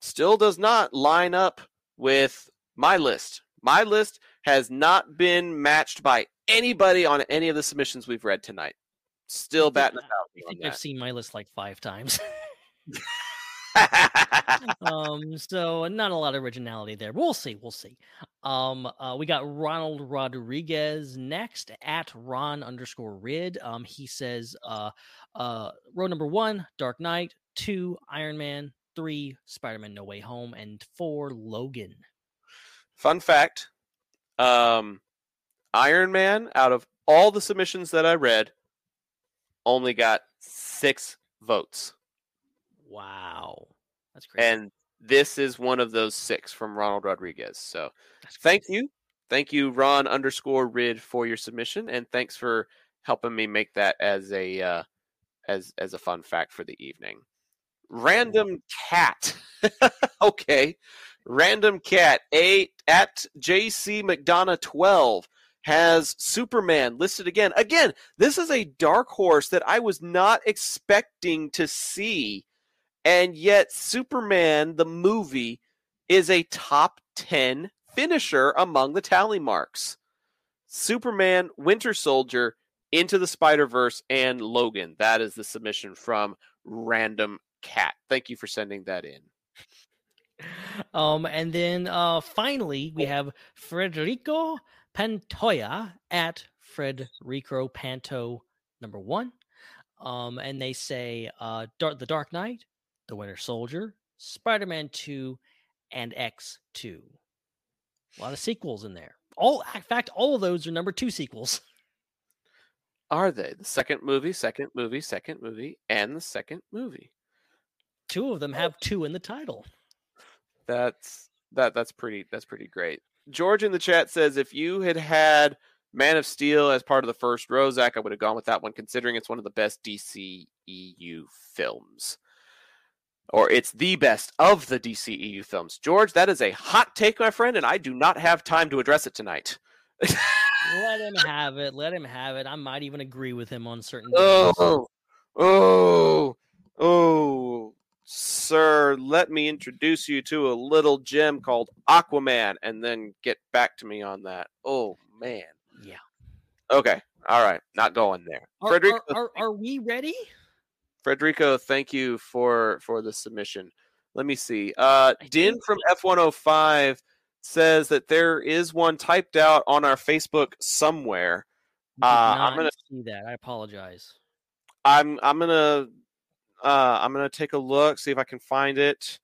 still does not line up with my list. My list has not been matched by anybody on any of the submissions we've read tonight. Still batting a I think I've seen my list like five times. um, so not a lot of originality there. We'll see. We'll see. Um, uh, we got Ronald Rodriguez next at Ron underscore Rid. Um, he says, uh, uh, row number one, Dark Knight, two, Iron Man, three, Spider Man No Way Home, and four, Logan. Fun fact um, Iron Man, out of all the submissions that I read, only got six votes. Wow, that's crazy. And this is one of those six from Ronald Rodriguez. So thank you. Thank you, Ron underscore Rid, for your submission. And thanks for helping me make that as a uh, as as a fun fact for the evening. Random cat. okay. Random cat eight at JC McDonough 12 has Superman listed again. Again, this is a dark horse that I was not expecting to see. And yet Superman the movie is a top 10 finisher among the tally marks. Superman, Winter Soldier, Into the Spider Verse, and Logan. That is the submission from Random Cat. Thank you for sending that in. Um, and then uh, finally, we have Frederico Pantoya at Frederico Panto number one. Um, and they say uh, Dark, The Dark Knight, The Winter Soldier, Spider Man 2, and X2. A lot of sequels in there. All, in fact, all of those are number two sequels. Are they the second movie, second movie, second movie, and the second movie? Two of them oh. have two in the title. That's that that's pretty that's pretty great. George in the chat says if you had had Man of Steel as part of the first row, Zac, I would have gone with that one, considering it's one of the best DCEU films. Or it's the best of the DCEU films. George, that is a hot take, my friend, and I do not have time to address it tonight. Let him have it. Let him have it. I might even agree with him on certain things. Oh, oh, oh, sir, let me introduce you to a little gem called Aquaman and then get back to me on that. Oh, man. Yeah. Okay. All right. Not going there. Are, Frederico, are, are, are we ready? Frederico, thank you for for the submission. Let me see. Uh Din from F105 says that there is one typed out on our Facebook somewhere. Uh, I'm gonna- see that. I apologize. I'm I'm gonna uh, I'm gonna take a look, see if I can find it.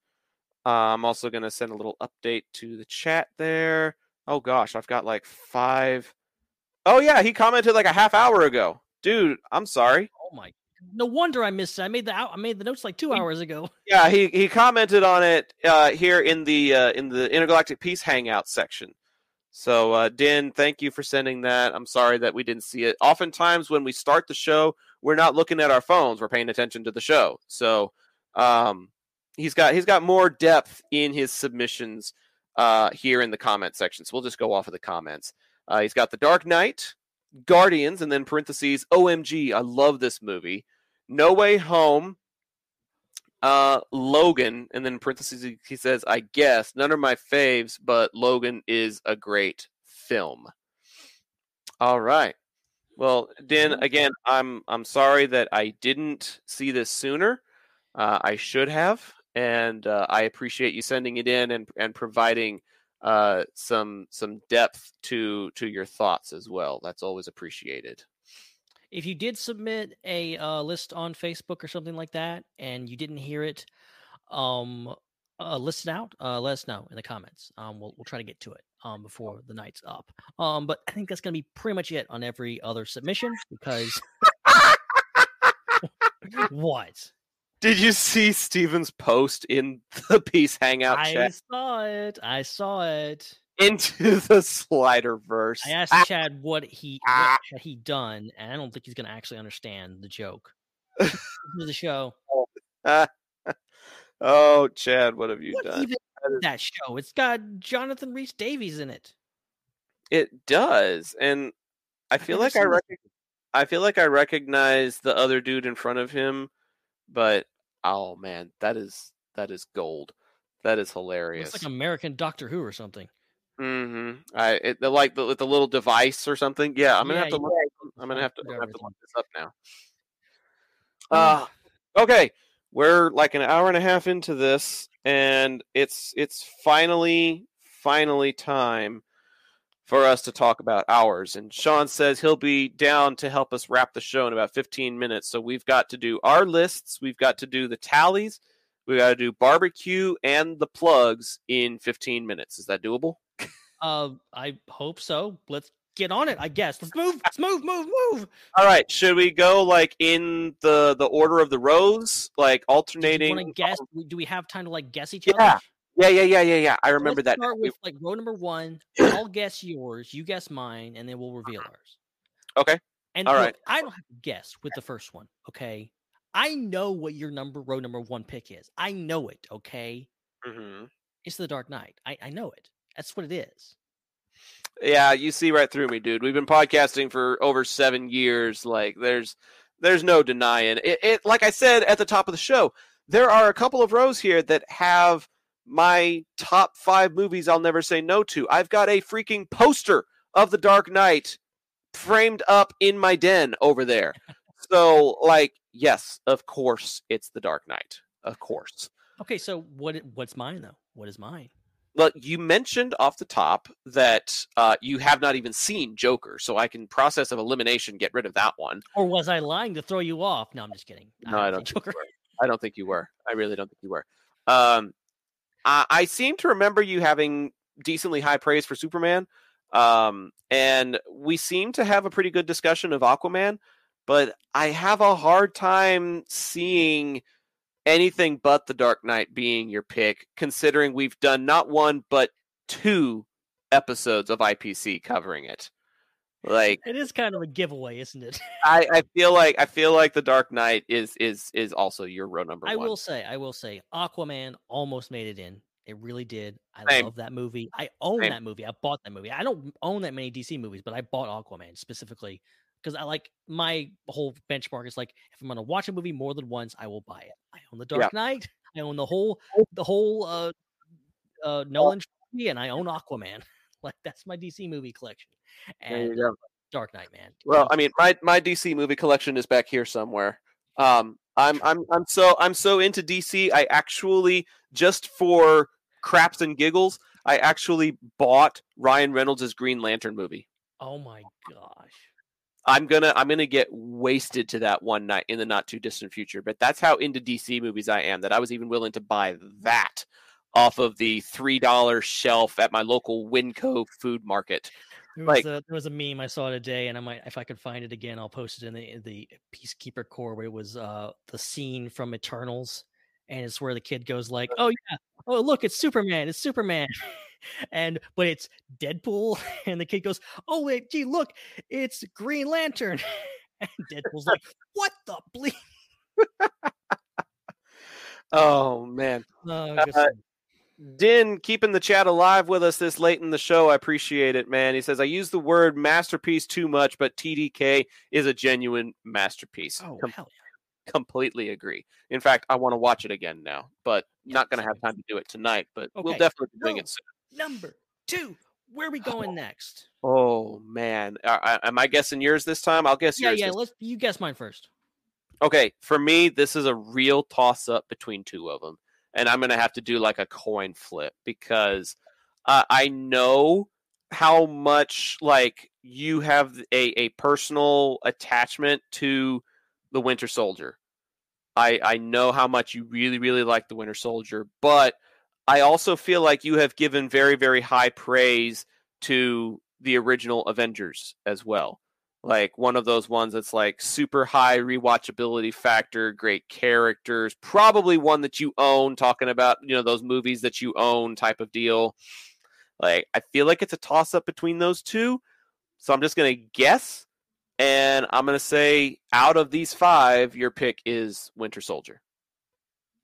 Uh, I'm also gonna send a little update to the chat there. Oh gosh, I've got like five. Oh yeah, he commented like a half hour ago. Dude, I'm sorry. Oh my! No wonder I missed. it. I made the. I made the notes like two hours ago. Yeah, he he commented on it uh, here in the uh, in the Intergalactic Peace Hangout section. So, uh, Din, thank you for sending that. I'm sorry that we didn't see it. Oftentimes, when we start the show, we're not looking at our phones; we're paying attention to the show. So, um, he's got he's got more depth in his submissions uh, here in the comment section. So we'll just go off of the comments. Uh, he's got the Dark Knight, Guardians, and then parentheses OMG. I love this movie. No Way Home, uh, Logan, and then parentheses he- says, "I guess none of my faves, but Logan is a great film." All right. Well, Dan, again, I'm I'm sorry that I didn't see this sooner. Uh, I should have, and uh, I appreciate you sending it in and and providing uh, some some depth to to your thoughts as well. That's always appreciated. If you did submit a uh, list on Facebook or something like that, and you didn't hear it, um, uh, list it out. Uh, let us know in the comments. Um, we'll we'll try to get to it um before the night's up. Um, but I think that's gonna be pretty much it on every other submission because what Did you see Steven's post in the Peace Hangout chat? I chat saw it. I saw it. Into the Slider verse? I asked Chad what he Ah. what had he done, and I don't think he's gonna actually understand the joke. To the show. oh, Chad, what have you What done? that show? It's got Jonathan Rhys Davies in it. It does, and I feel like I rec- I feel like I recognize the other dude in front of him, but oh man, that is that is gold. That is hilarious. It's like American Doctor Who or something. Mm-hmm. I it, the, like the with the little device or something. Yeah, I'm gonna have Yeah, to look. I'm gonna have to, I'm gonna have to look this up now. Uh, okay, we're like an hour and a half into this, and it's it's finally finally time for us to talk about ours. And Sean says he'll be down to help us wrap the show in about 15 minutes. So we've got to do our lists, we've got to do the tallies, we got to do barbecue and the plugs in 15 minutes. Is that doable? Uh, I hope so. Let's get on it. I guess. Let's move. Let's move. Move. Move. All right, should we go like in the the order of the rows, like Do alternating? to guess? Do we have time to like guess each Yeah, other? Yeah, yeah, yeah, yeah, yeah. I remember Let's that. Start with like row number one. I'll guess yours. You guess mine, and then we'll reveal ours. Okay. And All look, right. I don't have to guess with the first one. Okay. I know what your number row number one pick is. I know it. Okay. Mhm. It's the Dark Knight. I, I know it. That's what it is. Yeah, you see right through me, dude. We've been podcasting for over seven years. Like, there's there's no denying it. It like I said at the top of the show, there are a couple of rows here that have my top five movies I'll never say no to. I've got a freaking poster of The Dark Knight framed up in my den over there. So, like, yes, of course, it's The Dark Knight. Of course. Okay. So what? What's mine though? What is mine? Well, you mentioned off the top that uh, you have not even seen Joker, so I can process of elimination get rid of that one. Or was I lying to throw you off? No, I'm just kidding. No, I haven't don't think Joker. I don't think you were. I really don't think you were. Um, I, I seem to remember you having decently high praise for Superman, um, and we seem to have a pretty good discussion of Aquaman. But I have a hard time seeing anything but the Dark Knight being your pick, considering we've done not one but two episodes of IPC covering it. Like It is kind of a giveaway, isn't it? I, I feel like I feel like the Dark Knight is is is also your row number I one. will say, I will say, Aquaman almost made it in. It really did. I Same. love that movie. I own Same. that movie. I bought that movie. I don't own that many DC movies, but I bought Aquaman specifically because I like my whole benchmark is like if I'm gonna watch a movie more than once, I will buy it. I own the Dark Yeah. Knight. I own the whole the whole uh uh Nolan trilogy, and I own Aquaman. Like that's my DC movie collection. And. Dark Knight, man. Well, I mean, my my DC movie collection is back here somewhere. Um, I'm I'm I'm so I'm so into DC. I actually just for craps and giggles, I actually bought Ryan Reynolds' Green Lantern movie. Oh my gosh. I'm gonna I'm gonna get wasted to that one night in the not too distant future. But that's how into DC movies I am. That I was even willing to buy that off of the three dollar shelf at my local Winco food market. There was Like- a there was a meme I saw today, and I might if I could find it again, I'll post it in the in the Peacekeeper Core where it was uh the scene from Eternals, and it's where the kid goes like, "Oh yeah, oh look, it's Superman, it's Superman," and but it's Deadpool, and the kid goes, "Oh wait, gee, look, it's Green Lantern," and Deadpool's like, "What the bleep?" Oh man. Oh, Uh. Din keeping the chat alive with us this late in the show. I appreciate it, man. He says, I use the word masterpiece too much, but TDK is a genuine masterpiece. oh Com- hell yeah. completely agree. In fact, I want to watch it again now, but Yeah, not going to have time to do it tonight, but we'll definitely be doing No. it soon. Number two, where are we going next? Oh, man. Uh, uh, am I guessing yours this time? I'll guess Yeah, yours. yeah. this- Let's you guess mine first. Okay, for me, this is a real toss up between two of them. And I'm to have to do like a coin flip because uh, I know how much like you have a, a personal attachment to the Winter Soldier. I, I know how much you really, really like the Winter Soldier, but I also feel like you have given very, very high praise to the original Avengers as well like one of those ones that's like super high rewatchability factor, great characters, probably one that you own, talking about, you know, those movies that you own type of deal. Like, I feel like it's a toss up between those two. So I'm just going to guess. And I'm going to say out of these five, your pick is Winter Soldier.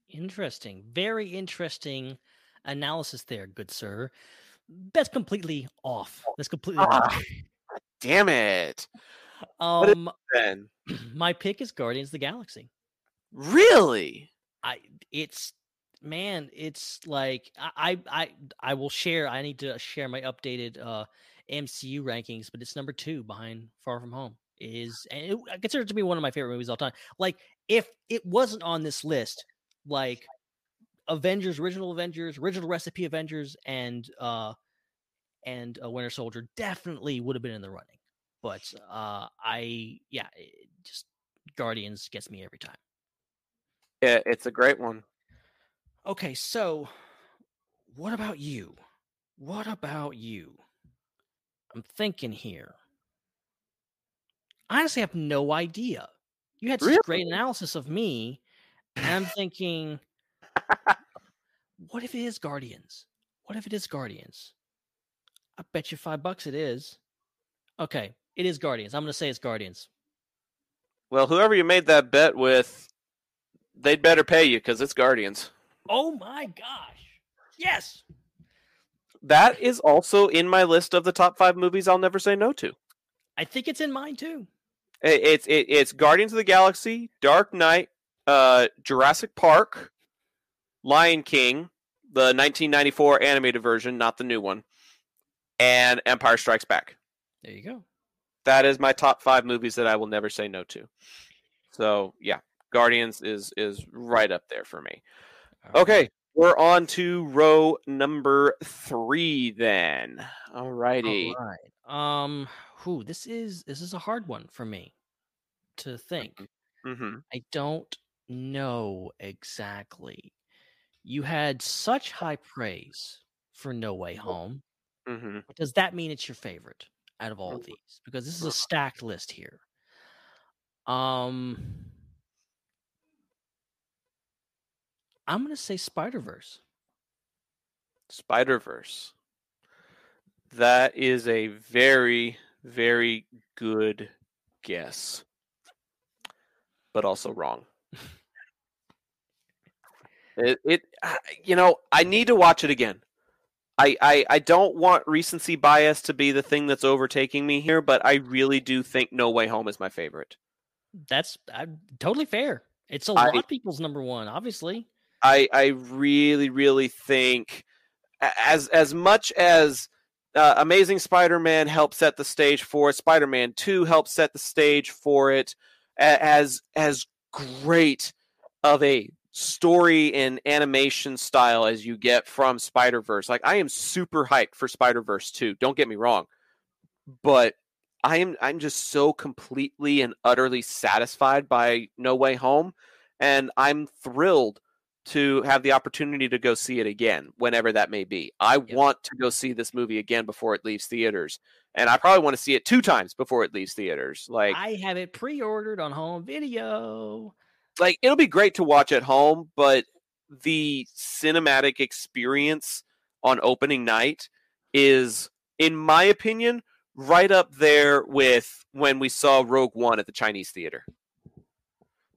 Interesting. Very interesting analysis there, good sir. That's completely off. That's completely Ah, off. Damn it. Um Ben. my pick is Guardians of the Galaxy. Really? I it's man, it's like I I I, will share I need to share my updated uh MCU rankings, but it's number two behind Far From Home. Is and it, I consider it to be one of my favorite movies of all time. Like if it wasn't on this list, like Avengers, original Avengers, original recipe Avengers, and uh and uh, Winter Soldier definitely would have been in the running. But uh I yeah, it just Guardians gets me every time. Yeah, it's a great one. Okay, so what about you? What about you? I'm thinking here. I honestly have no idea. You had such great analysis of me, and I'm thinking, what if it is Guardians? What if it is Guardians? I bet you five bucks it is. Okay, it is Guardians. I'm going to say it's Guardians. Well, whoever you made that bet with, they'd better pay you because it's Guardians. Oh my gosh. Yes. That is also in my list of the top five movies I'll never say no to. I think it's in mine too. It's it, it's Guardians of the Galaxy, Dark Knight, uh, Jurassic Park, Lion King, the 1994 animated version, not the new one, and Empire Strikes Back. There you go. That is my top five movies that I will never say no to. So yeah, Guardians is is right up there for me. All Okay, we're on to row number three then. Alrighty. All right. Um, who this is this is a hard one for me to think. Mm-hmm. I don't know exactly. You had such high praise for No Way Home. Mm-hmm. Does that mean it's your favorite out of all of these? Because this is a stacked list here. Um, I'm gonna say Spider Verse. Spider Verse. That is a very, very good guess, but also wrong. it, it, you know, I need to watch it again. I, I, I don't want recency bias to be the thing that's overtaking me here, but I really do think No Way Home is my favorite. That's uh, totally fair. It's a I- lot of people's number one, obviously. I I really really think as as much as uh, Amazing Spider-Man helped set the stage for it, Spider-Man 2 helped set the stage for it as as great of a story and animation style as you get from Spider Verse. Like I am super hyped for Spider Verse 2. Don't get me wrong, but I am I'm just so completely and utterly satisfied by No Way Home, and I'm thrilled to have the opportunity to go see it again whenever that may be. I Yep. want to go see this movie again before it leaves theaters, and I probably want to see it two times before it leaves theaters. Like I have it pre-ordered on home video. Like it'll be great to watch at home, but the cinematic experience on opening night is, in my opinion, right up there with when we saw Rogue One at the Chinese theater.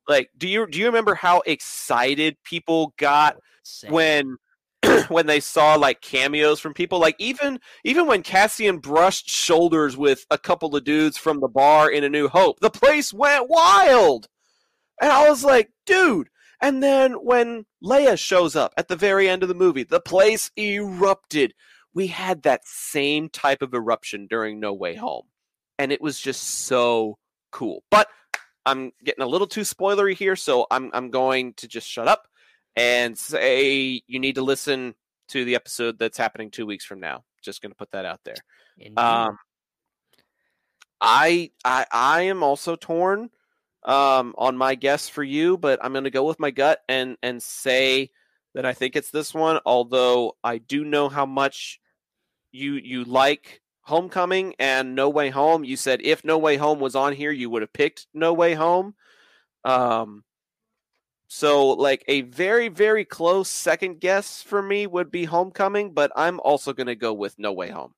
Like, do you do you remember how excited people got Same. when when they saw like cameos from people like even even when Cassian brushed shoulders with a couple of dudes from the bar in A New Hope, the place went wild. And I was like, dude. And then when Leia shows up at the very end of the movie, the place erupted. We had that same type of eruption during No Way Home. And it was just so cool. But I'm getting a little too spoilery here, so I'm I'm going to just shut up and say you need to listen to the episode that's happening two weeks from now. Just going to put that out there. Indeed. Um, I I I am also torn um, on my guess for you, but I'm going to go with my gut and and say that I think it's this one. Although I do know how much you you like Homecoming and No Way Home. You said if No Way Home was on here, you would have picked No Way Home. Um, so like a very very close second guess for me would be Homecoming, but I'm also going to go with No Way Home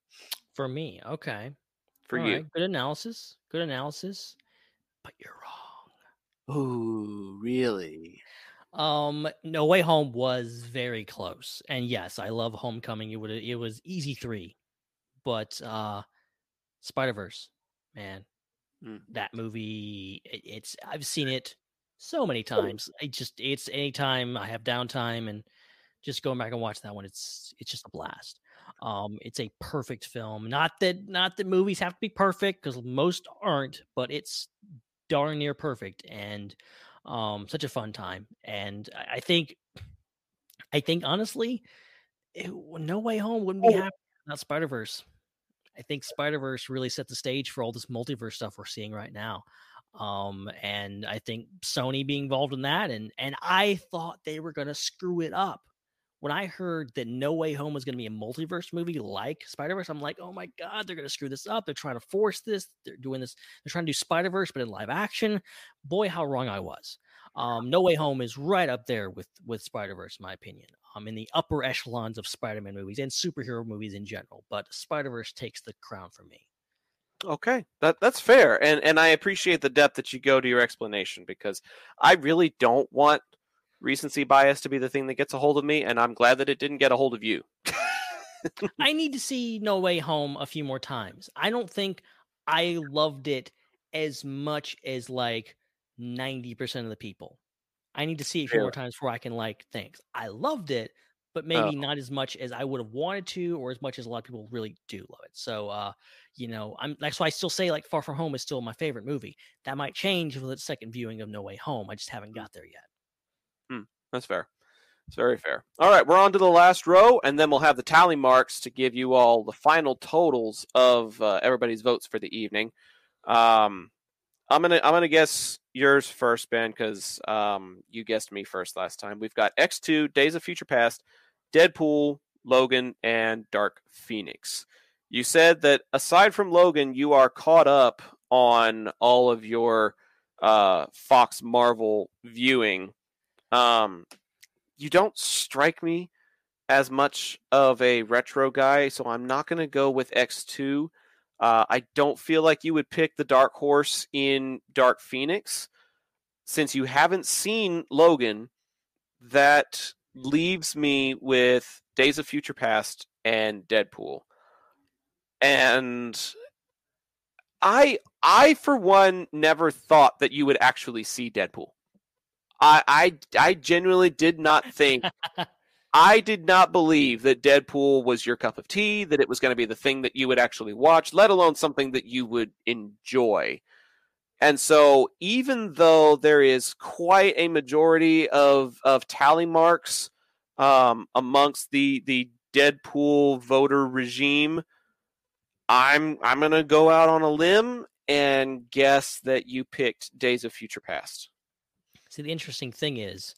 for me, okay. for All you. right, Good analysis. Good analysis. But you're wrong. Ooh, really? Um, No Way Home was very close, and yes, I love Homecoming. It would it was easy three, but uh, Spider Verse, man, Mm. that movie. It, it's I've seen it so many times. I just it's anytime I have downtime and just going back and watch that one. It's it's just a blast. Um, it's a perfect film. Not that not that movies have to be perfect because most aren't, but it's darn near perfect and um such a fun time. And I, I think I think honestly, it, No Way Home wouldn't be Oh. happy without Spider Verse. I think Spider Verse really set the stage for all this multiverse stuff we're seeing right now. Um, and I think Sony being involved in that, and and I thought they were gonna screw it up. When I heard that No Way Home was gonna be a multiverse movie like Spider Verse, I'm like, oh my god, they're gonna screw this up. They're trying to force this. They're doing this. They're trying to do Spider Verse, but in live action. Boy, how wrong I was. Um, no Way Home is right up there with with Spider Verse, in my opinion. Um, in the upper echelons of Spider Man movies and superhero movies in general, but Spider Verse takes the crown for me. Okay, that that's fair, and and I appreciate the depth that you go to your explanation because I really don't want recency bias to be the thing that gets a hold of me, and I'm glad that it didn't get a hold of you. I need to see No Way Home a few more times. I don't think I loved it as much as like 90% of the people. I need to see it a few more times before I can like things. I loved it, but Oh. maybe not as much as I would have wanted to, or as much as a lot of people really do love it. So, uh, you know, I'm that's why I still say like Far From Home is still my favorite movie. That might change with the second viewing of No Way Home. I just haven't got there yet. That's fair. It's very fair. All right, we're on to the last row, and then we'll have the tally marks to give you all the final totals of uh, everybody's votes for the evening. Um, I'm gonna I'm gonna guess yours first, Ben, because um, you guessed me first last time. We've got X2, Days of Future Past, Deadpool, Logan, and Dark Phoenix. You said that aside from Logan, you are caught up on all of your uh, Fox Marvel viewing. Um, you don't strike me as much of a retro guy, so I'm not going to go with X2. Uh, I don't feel like you would pick the dark horse in Dark Phoenix. Since you haven't seen Logan, that leaves me with Days of Future Past and Deadpool. And I I for one never thought that you would actually see Deadpool. I I I genuinely did not think I did not believe that Deadpool was your cup of tea, that it was going to be the thing that you would actually watch, let alone something that you would enjoy. And so, even though there is quite a majority of, of tally marks um, amongst the the Deadpool voter regime, I'm I'm gonna go out on a limb and guess that you picked Days of Future Past. See, the interesting thing is,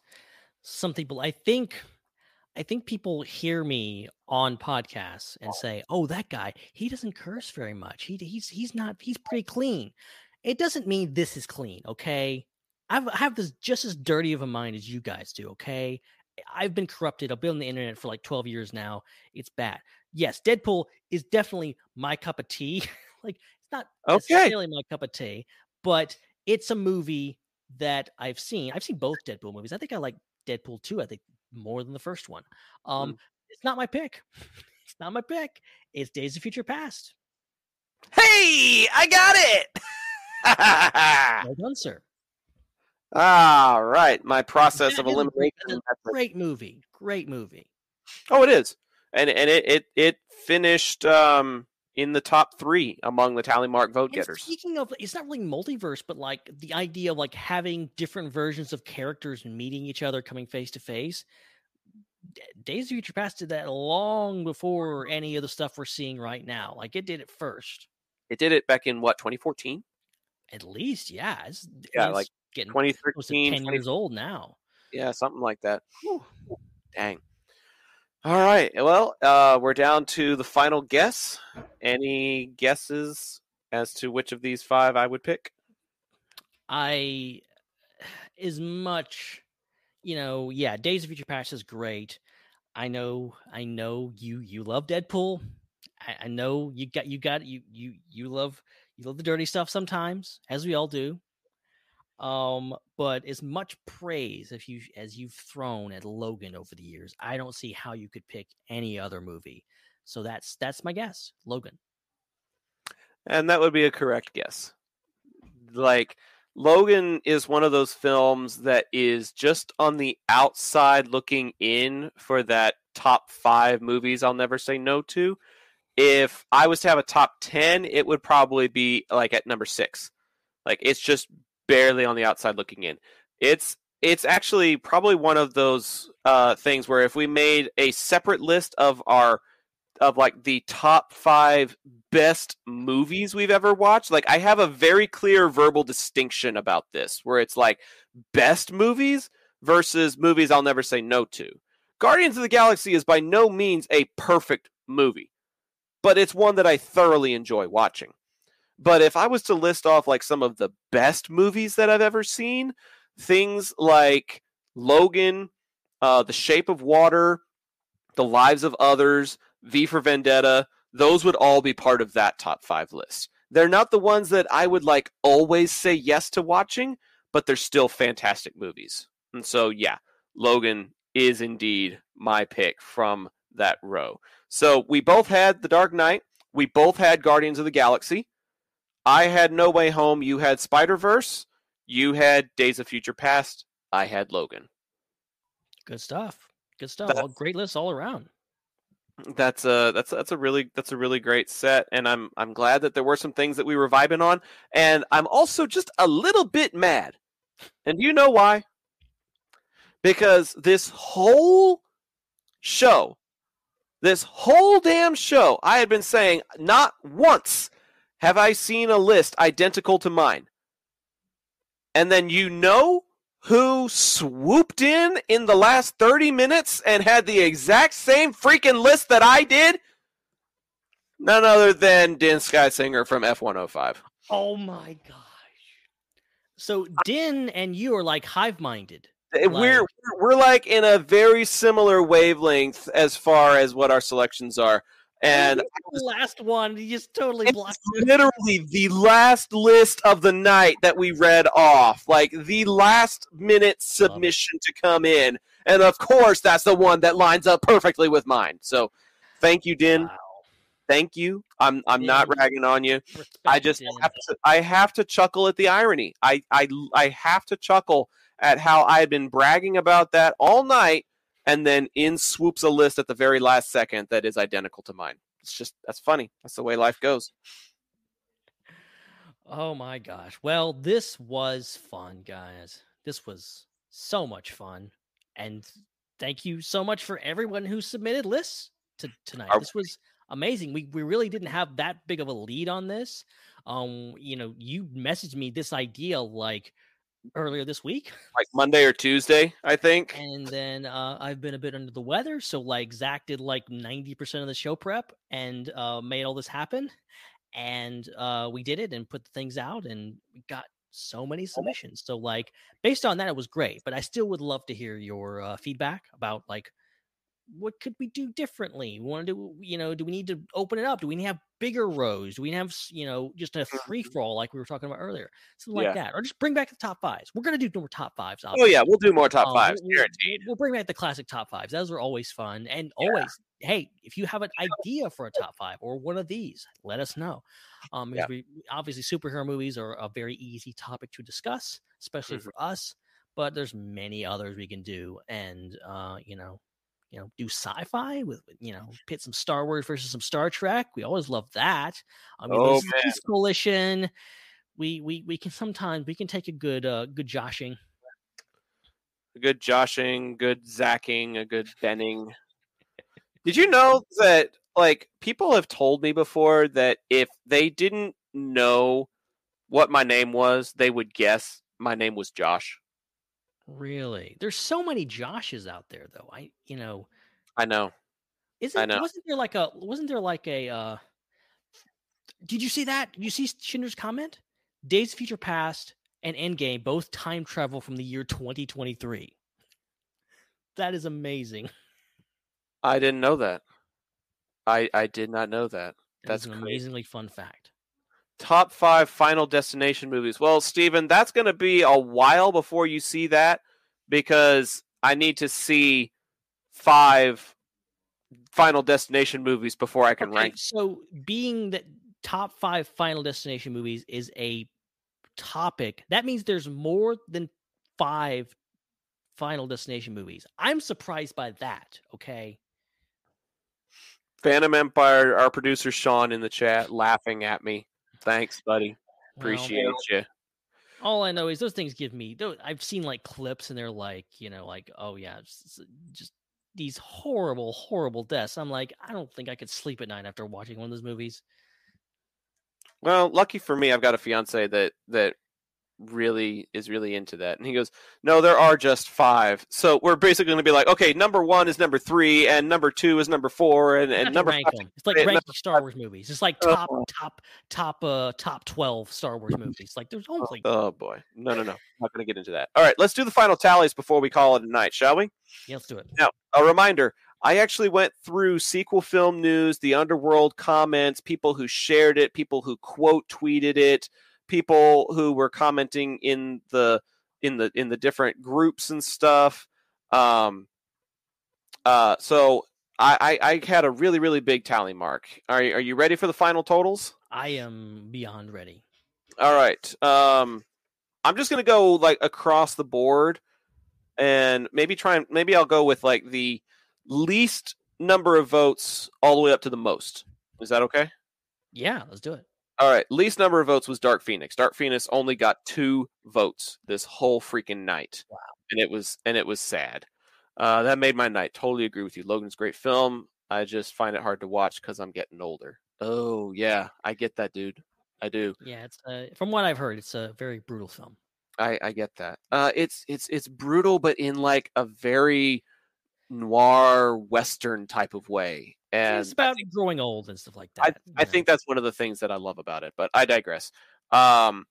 some people, I think, I think people hear me on podcasts and say, "Oh, that guy, he doesn't curse very much. He he's he's not he's pretty clean." It doesn't mean this is clean, okay? I've, I have this just as dirty of a mind as you guys do, okay? I've been corrupted. I've been on the internet for like 12 years now. It's bad. Yes, Deadpool is definitely my cup of tea. like it's not Okay. necessarily my cup of tea, but it's a movie that I've seen. I've seen both Deadpool movies. I think I like Deadpool 2, I think more than the first one. Um it's not my pick. It's not my pick. It's Days of Future Past. Hey, I got it. Well done, sir. All right, my process That of elimination. Great movie. Great movie. Oh, it is, and and it it it finished um in the top three among the tally mark vote And getters. speaking of, it's not really multiverse, but like the idea of like having different versions of characters meeting each other, coming face to face. Days of Future Past did that long before any of the stuff we're seeing right now. Like it did it first, It did it back in what 2014, at least. Yeah, it's, Yeah, it's like getting close to 2013, ten 20 years old now. yeah, something like that. Whew. Dang. All right, well, uh, we're down to the final guess. Any guesses as to which of these five I would pick? I as much you know, yeah, Days of Future Past is great. I know, I know you you love Deadpool. I, I know you got you got you you you love you love the dirty stuff sometimes, as we all do. Um, but as much praise if you as you've thrown at Logan over the years, I don't see how you could pick any other movie. So that's that's my guess, Logan. And that would be a correct guess. Like, Logan is one of those films that is just on the outside looking in for that top five movies I'll never say no to. If I was to have a top 10, it would probably be like at number six. Like, it's just barely on the outside looking in. It's it's actually probably one of those uh, things where if we made a separate list of our of like the top five best movies we've ever watched. Like I have a very clear verbal distinction about this where it's like best movies versus movies I'll never say no to. Guardians of the Galaxy is by no means a perfect movie, but it's one that I thoroughly enjoy watching. But if I was to list off like some of the best movies that I've ever seen, things like Logan, uh, The Shape of Water, The Lives of Others, V for Vendetta, those would all be part of that top five list. They're not the ones that I would like always say yes to watching, but they're still fantastic movies. And so, yeah, Logan is indeed my pick from that row. So we both had The Dark Knight. We both had Guardians of the Galaxy. I had No Way Home. You had Spider Verse. You had Days of Future Past. I had Logan. Good stuff. Good stuff. All great lists all around. That's a that's that's a really that's a really great set, and I'm I'm glad that there were some things that we were vibing on, and I'm also just a little bit mad, and you know why? Because this whole show, this whole damn show, I had been saying not once have I seen a list identical to mine, and then you know who swooped in in the last 30 minutes and had the exact same freaking list that I did? None other than Din Skysinger from F105. Oh my gosh. So Din and you are like hive minded. Eh, We're we're like in a very similar wavelength as far as what our selections are. And the last one, you just totally blocked literally the last list of the night that we read off, like the last minute submission to come in. And of course, that's the one that lines up perfectly with mine. So thank you, Din. Wow. Thank you. I'm I'm not ragging on you. Respect, I just Din. have to I have to chuckle at the irony. I I I have to chuckle at how I had been bragging about that all night and then in swoops a list at the very last second that is identical to mine. It's just that's funny. That's the way life goes. Oh my gosh. Well, this was fun, guys. This was so much fun. And thank you so much for everyone who submitted lists to tonight. Are- This was amazing. We we really didn't have that big of a lead on this. Um, you know, you messaged me this idea like earlier this week. Like Monday or Tuesday, I think. And then uh, I've been a bit under the weather, so like Zac did like ninety percent of the show prep and uh, made all this happen, and uh, we did it and put the things out, and we got so many submissions. So like based on that, it was great. But I still would love to hear your uh, feedback about like what could we do differently? We want to do, you know, do we need to open it up? Do we need to have bigger rows? Do we have, you know, just a free for all like we were talking about earlier, something like Yeah. that, or just bring back the top fives? We're gonna do more top fives. Oh yeah, we'll do more top um, fives, we'll- we'll- guaranteed. We'll, bring back the classic top fives. Those are always fun. And Yeah. always, hey, if you have an idea for a top five or one of these, let us know. Um, because Yeah. we obviously superhero movies are a very easy topic to discuss, especially Mhm. for us. But there's many others we can do, and uh, you know, you know, do sci-fi with you know, pit some Star Wars versus some Star Trek. We always love that. I mean, Oh. Peace Coalition. We we we can sometimes we can take a good uh good joshing. A good joshing, good zacking, a good benning. Did you know that like people have told me before that if they didn't know what my name was, they would guess my name was Josh. Really? There's so many Joshes out there though. I you know, I know. isn't know. wasn't there like a wasn't there like a uh Did you see that? Did you see Shinder's comment? Days of Future Past and Endgame both time travel from the year 2023. That is amazing. I didn't know that. I I did not know that. That That's an crazy. amazingly fun fact. Top five Final Destination movies. Well, Steven, that's going to be a while before you see that because I need to see five Final Destination movies before I can Okay, rank. So, being that top five Final Destination movies is a topic, that means there's more than five Final Destination movies. I'm surprised by that. Okay. Fandom Empire, our producer Sean in the chat laughing at me. Thanks, buddy. Well, Appreciate you. all I know is those things give me. I've seen like clips, and they're like, you know, like, oh yeah, just, just these horrible, horrible deaths. I'm like, I don't think I could sleep at night after watching one of those movies. Well, lucky for me, I've got a fiance that that really is really into that. And he goes, "No, there are just five. So we're basically going to be like, okay, number one is number three, and number two is number four, and, and number rank. It's like ranking Star Wars movies. It's like Uh, top, top, top, uh, top twelve Star Wars movies. Like there's only Oh boy, no, no, no, not going to get into that. All right, let's do the final tallies before we call it a night, shall we? yeah, let's do it. Now, a reminder I actually went through sequel film news, the underworld comments, people who shared it, people who quote tweeted it, people who were commenting in the in the in the different groups and stuff. Um uh so I, I, I had a really, really big tally mark. Are, are you ready for the final totals? I am beyond ready. All right. Um, I'm just gonna go like across the board, and maybe try and maybe I'll go with like the least number of votes all the way up to the most. Is that okay? Yeah, let's do it. All right. Least number of votes was Dark Phoenix. Dark Phoenix only got two votes this whole freaking night. Wow. And it was and it was sad. Uh, that made my night. Totally agree with you. Logan's great film. I just find it hard to watch because I'm getting older. Oh yeah, I get that, dude. I do. Yeah, it's uh, from what I've heard, it's a very brutal film. I, I get that. Uh, it's it's it's brutal, but in like a very noir western type of way. And it's about growing old and stuff like that. I, I know. think that's one of the things that I love about it. But I digress. Um,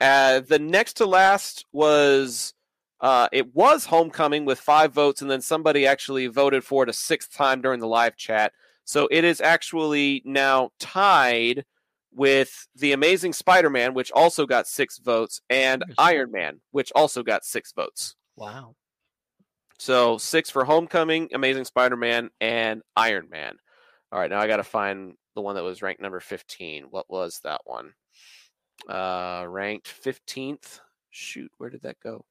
uh, the next to last was uh, it was Homecoming with five votes, and then somebody actually voted for it a sixth time during the live chat. So it is actually now tied with the Amazing Spider-Man, which also got six votes, and Iron Man, which also got six votes. wow. So six for Homecoming, Amazing Spider-Man, and Iron Man. All right, now I got to find the one that was ranked number fifteen. What was that one? Uh, ranked fifteenth. Shoot, where did that go?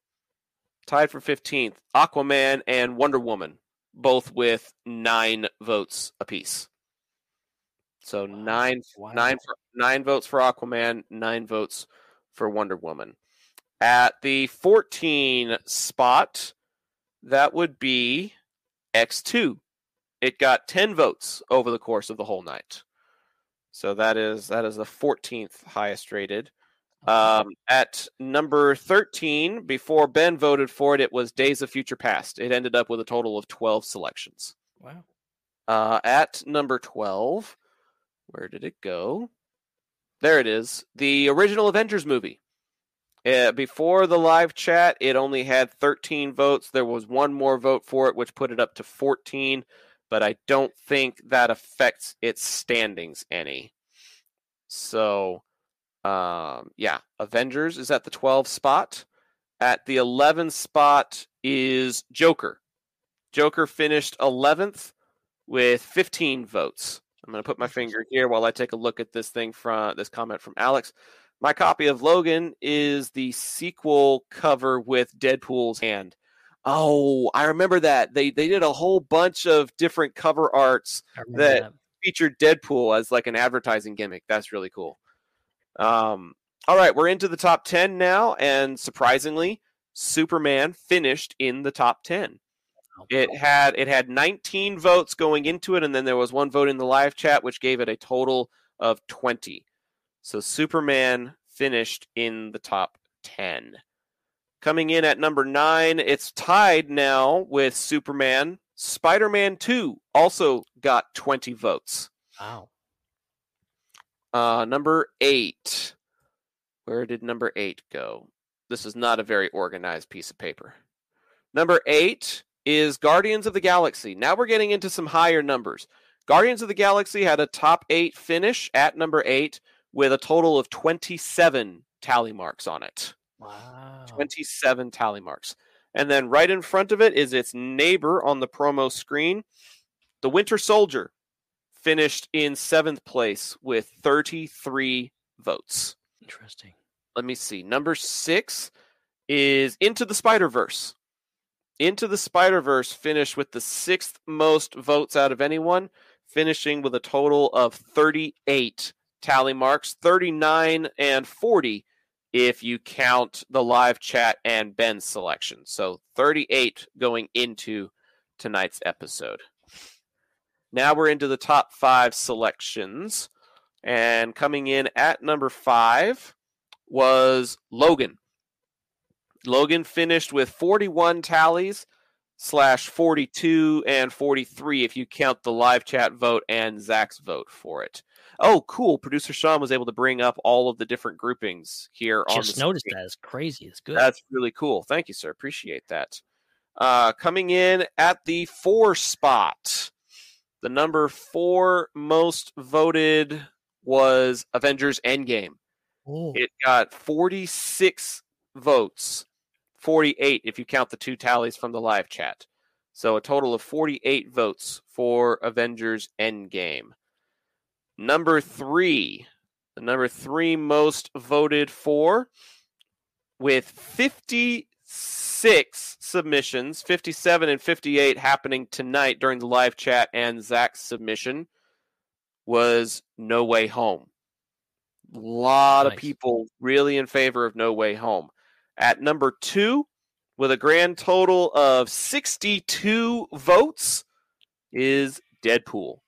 Tied for fifteenth, Aquaman and Wonder Woman, both with nine votes apiece. So nine Wow. nine for, nine votes for Aquaman, nine votes for Wonder Woman. At the 14 spot, that would be X2. It got 10 votes over the course of the whole night. So that is that is the 14th highest rated. Um, at number 13, before Ben voted for it, it was Days of Future Past. It ended up with a total of 12 selections. Wow. Uh, at number 12, where did it go? There it is. The original Avengers movie. Uh, before the live chat, it only had 13 votes. There was one more vote for it, which put it up to 14, but I don't think that affects its standings any. So, um, yeah, Avengers is at the 12 spot. At the 11 spot is Joker. Joker finished 11th with 15 votes. I'm going to put my finger here while I take a look at this thing from this comment from Alex. My copy of Logan is the sequel cover with Deadpool's hand. Oh, I remember that. They they did a whole bunch of different cover arts that- that. featured Deadpool as like an advertising gimmick. That's really cool. Um, all right, we're into the top 10 now, and surprisingly, Superman finished in the top 10. It had it had 19 votes going into it, and then there was one vote in the live chat, which gave it a total of 20. So Superman finished in the top 10. Coming in at number nine, it's tied now with Superman. Spider Man 2 also got 20 votes. Wow. Uh, number eight. Where did number eight go? This is not a very organized piece of paper. Number eight is Guardians of the Galaxy. Now we're getting into some higher numbers. Guardians of the Galaxy had a top eight finish at number eight with a total of 27 tally marks on it. Wow. 27 tally marks. And then right in front of it is its neighbor on the promo screen. The Winter Soldier finished in seventh place with 33 votes. Interesting. Let me see. Number six is Into the Spider Verse. Into the Spider Verse finished with the sixth most votes out of anyone, finishing with a total of 38 tally marks, 39 and 40 if you count the live chat and Ben's selection. So 38 going into tonight's episode. Now we're into the top five selections. And coming in at number five was Logan. Logan finished with 41 tallies slash 42 and 43 if you count the live chat vote and Zac's vote for it. Oh, cool. Producer Sean was able to bring up all of the different groupings here on Just noticed screen. that. It's crazy. It's good. That's really cool. Thank you, sir. Appreciate that. Uh, coming in at the four spot, the number four most voted was Avengers Endgame. Oh, It got 46 votes, 48 if you count the two tallies from the live chat. So a total of 48 votes for Avengers Endgame. Number three, the number three most voted for, with 56 submissions, 57 and 58 happening tonight during the live chat and Zac's submission, was No Way Home. A lot of people really in favor of No Way Home. At number two, with a grand total of 62 votes, is Deadpool.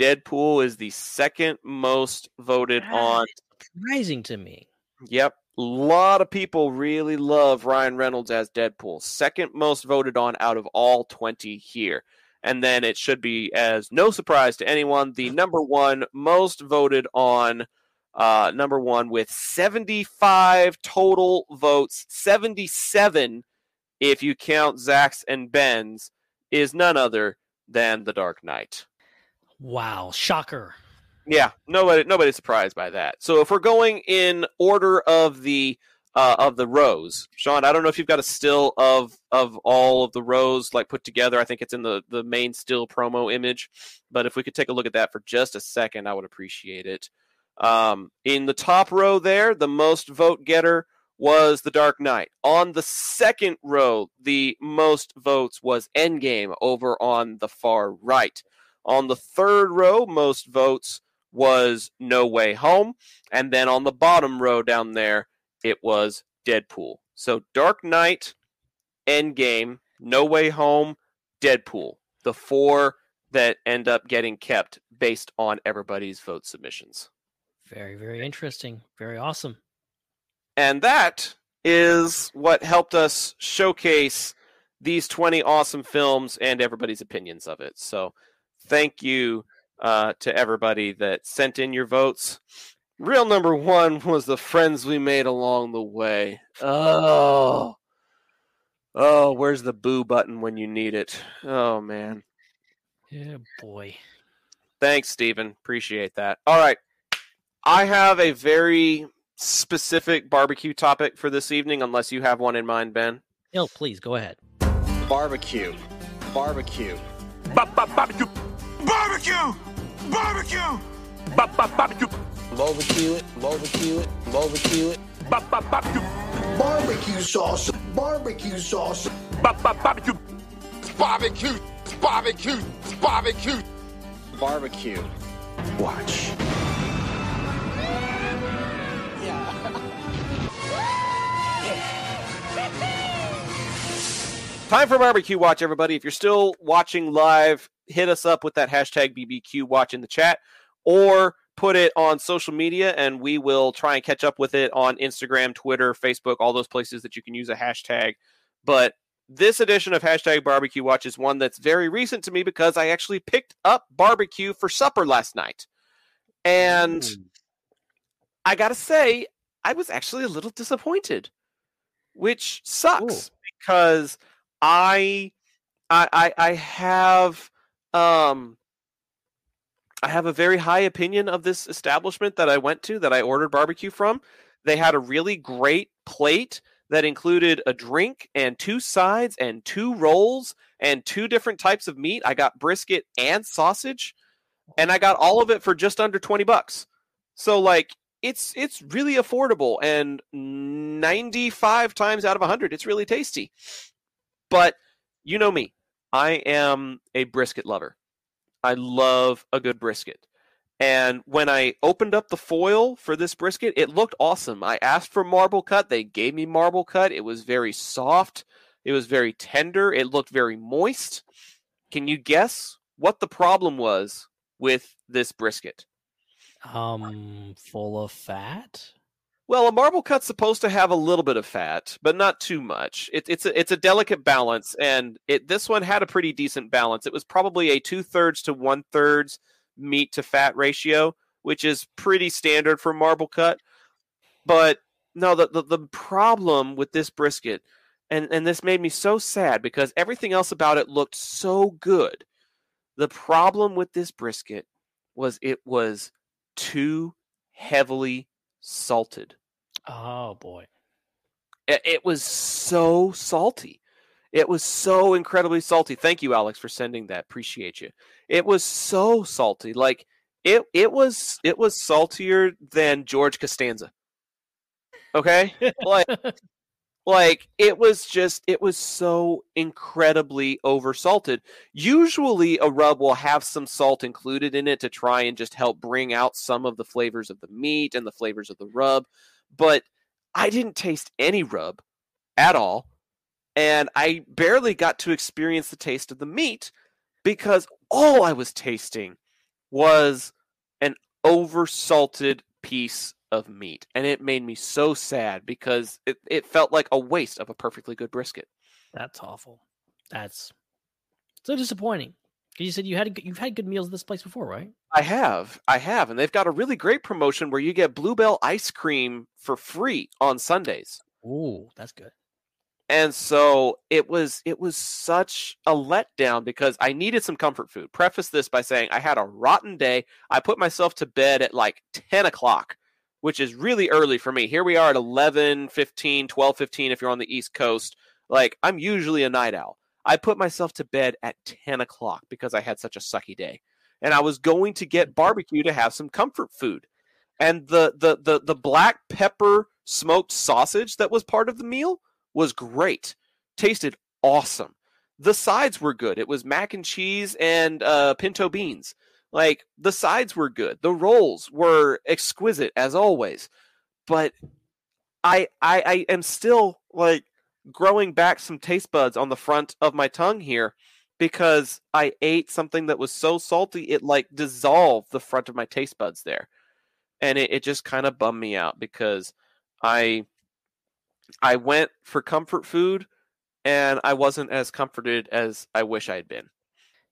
Deadpool is the second most voted That on. surprising to me. Yep. A lot of people really love Ryan Reynolds as Deadpool. Second most voted on out of all 20 here. And then it should be, as no surprise to anyone, the number one most voted on, uh, number one with 75 total votes, 77 if you count Zac's and Ben's, is none other than The Dark Knight. Wow. Shocker. Yeah, nobody nobody's surprised by that. So if we're going in order of the uh, of the rows, Sean, I don't know if you've got a still of of all of the rows like put together. I think it's in the the main still promo image, but if we could take a look at that for just a second, I would appreciate it. Um, in the top row there, the most vote getter was The Dark Knight. On the second row, the most votes was Endgame over on the far right. On the third row, most votes was No Way Home. And then on the bottom row down there, it was Deadpool. So Dark Knight, Endgame, No Way Home, Deadpool. The four that end up getting kept based on everybody's vote submissions. Very, very interesting. Very awesome. And that is what helped us showcase these 20 awesome films and everybody's opinions of it. So thank you uh, to everybody that sent in your votes. Real number one was the friends we made along the way. Oh. Oh, where's the boo button when you need it? Oh, man. Yeah, boy. Thanks, Stephen. Appreciate that. All right. I have a very specific barbecue topic for this evening, unless you have one in mind, Ben. No, please go ahead. Barbecue. Barbecue. Barbecue. Barbecue. Barbecue. Ba ba Barbecue. Barbecue it. Barbecue it. Barbecue it. Ba ba Barbecue. Barbecue sauce. Barbecue sauce. Ba ba Barbecue. Barbecue. Barbecue. Barbecue. Barbecue. Watch. Time for barbecue watch, everybody. If you're still watching live, hit us up with that hashtag BBQ watch in the chat or put it on social media and we will try and catch up with it on Instagram, Twitter, Facebook, all those places that you can use a hashtag. But this edition of hashtag barbecue watch is one that's very recent to me because I actually picked up barbecue for supper last night. And hmm. I got to say, I was actually a little disappointed, which sucks because I, I, I, I have, um, I have a very high opinion of this establishment that I went to that I ordered barbecue from. They had a really great plate that included a drink and two sides and two rolls and two different types of meat. I got brisket and sausage, and I got all of it for just under 20 bucks. So like it's it's really affordable and 95 times out of 100 it's really tasty. But you know me. I am a brisket lover. I love a good brisket. And when I opened up the foil for this brisket, it looked awesome. I asked for marble cut. They gave me marble cut. It was very soft. It was very tender. It looked very moist. Can you guess what the problem was with this brisket? Um, full of fat. Well, a marble cut's supposed to have a little bit of fat, but not too much. It, it's a, it's a delicate balance, and it this one had a pretty decent balance. It was probably a two thirds to one thirds meat to fat ratio, which is pretty standard for marble cut. But no, the, the, the problem with this brisket, and, and this made me so sad because everything else about it looked so good. The problem with this brisket was it was too heavily salted. Oh boy. It, it was so salty. It was so incredibly salty. Thank you, Alex, for sending that. Appreciate you. It was so salty. Like it it was it was saltier than George Costanza. Okay? like like it was just it was so incredibly oversalted. Usually a rub will have some salt included in it to try and just help bring out some of the flavors of the meat and the flavors of the rub, but I didn't taste any rub at all and I barely got to experience the taste of the meat because all I was tasting was an oversalted piece of meat. And it made me so sad because it, it felt like a waste of a perfectly good brisket. That's awful. That's so disappointing. Because you said you had you've had good meals at this place before, right? I have. I have. And they've got a really great promotion where you get Bluebell ice cream for free on Sundays. Ooh, that's good. And so it was it was such a letdown because I needed some comfort food. Preface this by saying I had a rotten day. I put myself to bed at like 10 o'clock, which is really early for me. Here we are at 11, 15, 12, 15 if you're on the East Coast. Like I'm usually a night owl. I put myself to bed at 10 o'clock because I had such a sucky day. And I was going to get barbecue to have some comfort food. And the the the, the black pepper smoked sausage that was part of the meal was great. Tasted awesome. the sides were good. It was mac and cheese and uh, pinto beans. Like the sides were good. The rolls were exquisite as always. But I I, I am still like growing back some taste buds on the front of my tongue here because I ate something that was so salty it like dissolved the front of my taste buds there. And it, it just kind of bummed me out because I I went for comfort food and I wasn't as comforted as I wish I'd been.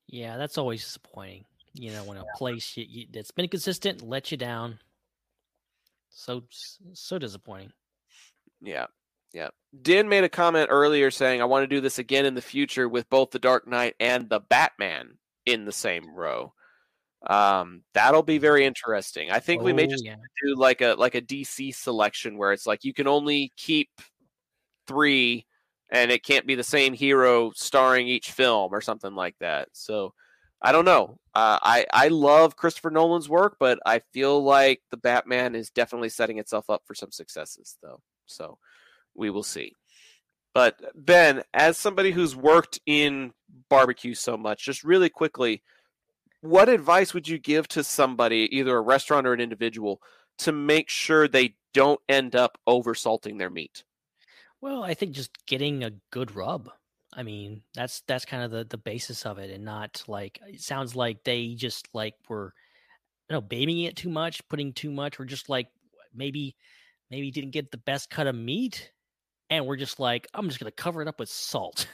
Yeah, that's always disappointing. You know, when a place you, you, that's been consistent let you down. So so disappointing. Yeah. Yeah. Din made a comment earlier saying, I want to do this again in the future with both the Dark Knight and the Batman in the same row. Um, that'll be very interesting. I think oh, we may just yeah. do like a like a DC selection where it's like you can only keep three and it can't be the same hero starring each film or something like that. So I don't know. Uh, I I love Christopher Nolan's work, but I feel like the Batman is definitely setting itself up for some successes, though. So we will see. But Ben, as somebody who's worked in barbecue so much, just really quickly, what advice would you give to somebody, either a restaurant or an individual, to make sure they don't end up oversalting their meat? Well, I think just getting a good rub. I mean, that's that's kind of the the basis of it, and not like it sounds like they just like were, you know, babying it too much, putting too much, or just like maybe maybe didn't get the best cut of meat, and we're just like, I'm just gonna cover it up with salt.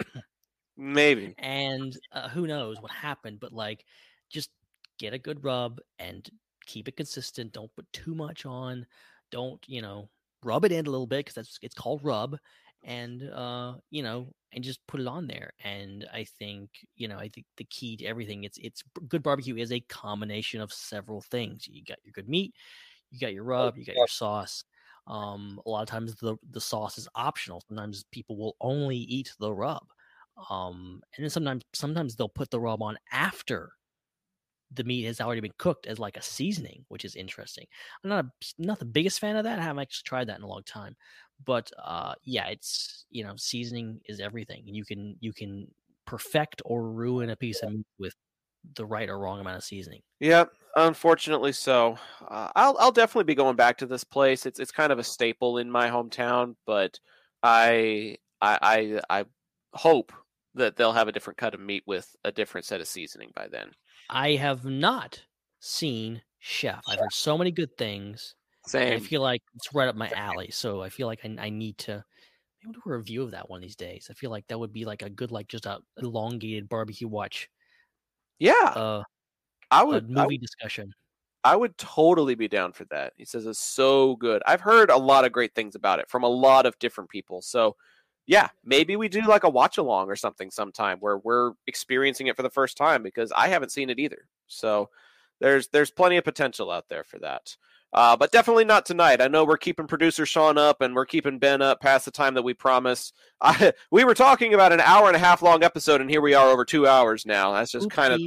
Maybe. and uh, who knows what happened, but like, just get a good rub and keep it consistent. Don't put too much on. Don't you know rub it in a little bit because that's it's called rub and uh you know and just put it on there and i think you know i think the key to everything it's it's good barbecue is a combination of several things you got your good meat you got your rub you got your sauce um a lot of times the the sauce is optional sometimes people will only eat the rub um and then sometimes sometimes they'll put the rub on after the meat has already been cooked as like a seasoning, which is interesting. I'm not a, not the biggest fan of that. I haven't actually tried that in a long time, but uh, yeah, it's you know seasoning is everything. You can you can perfect or ruin a piece of meat with the right or wrong amount of seasoning. Yep, unfortunately so. Uh, I'll I'll definitely be going back to this place. It's it's kind of a staple in my hometown, but I I I, I hope that they'll have a different cut of meat with a different set of seasoning by then. I have not seen Chef. I've heard so many good things. Same. I feel like it's right up my alley. So I feel like I, I need to maybe do a review of that one these days. I feel like that would be like a good, like just a elongated barbecue watch. Yeah. Uh, I would movie I would, discussion. I would totally be down for that. He says it's so good. I've heard a lot of great things about it from a lot of different people. So yeah, maybe we do like a watch along or something sometime where we're experiencing it for the first time because I haven't seen it either. So there's there's plenty of potential out there for that. Uh, but definitely not tonight. I know we're keeping producer Sean up and we're keeping Ben up past the time that we promised. I, we were talking about an hour and a half long episode, and here we are over two hours now. That's just kind of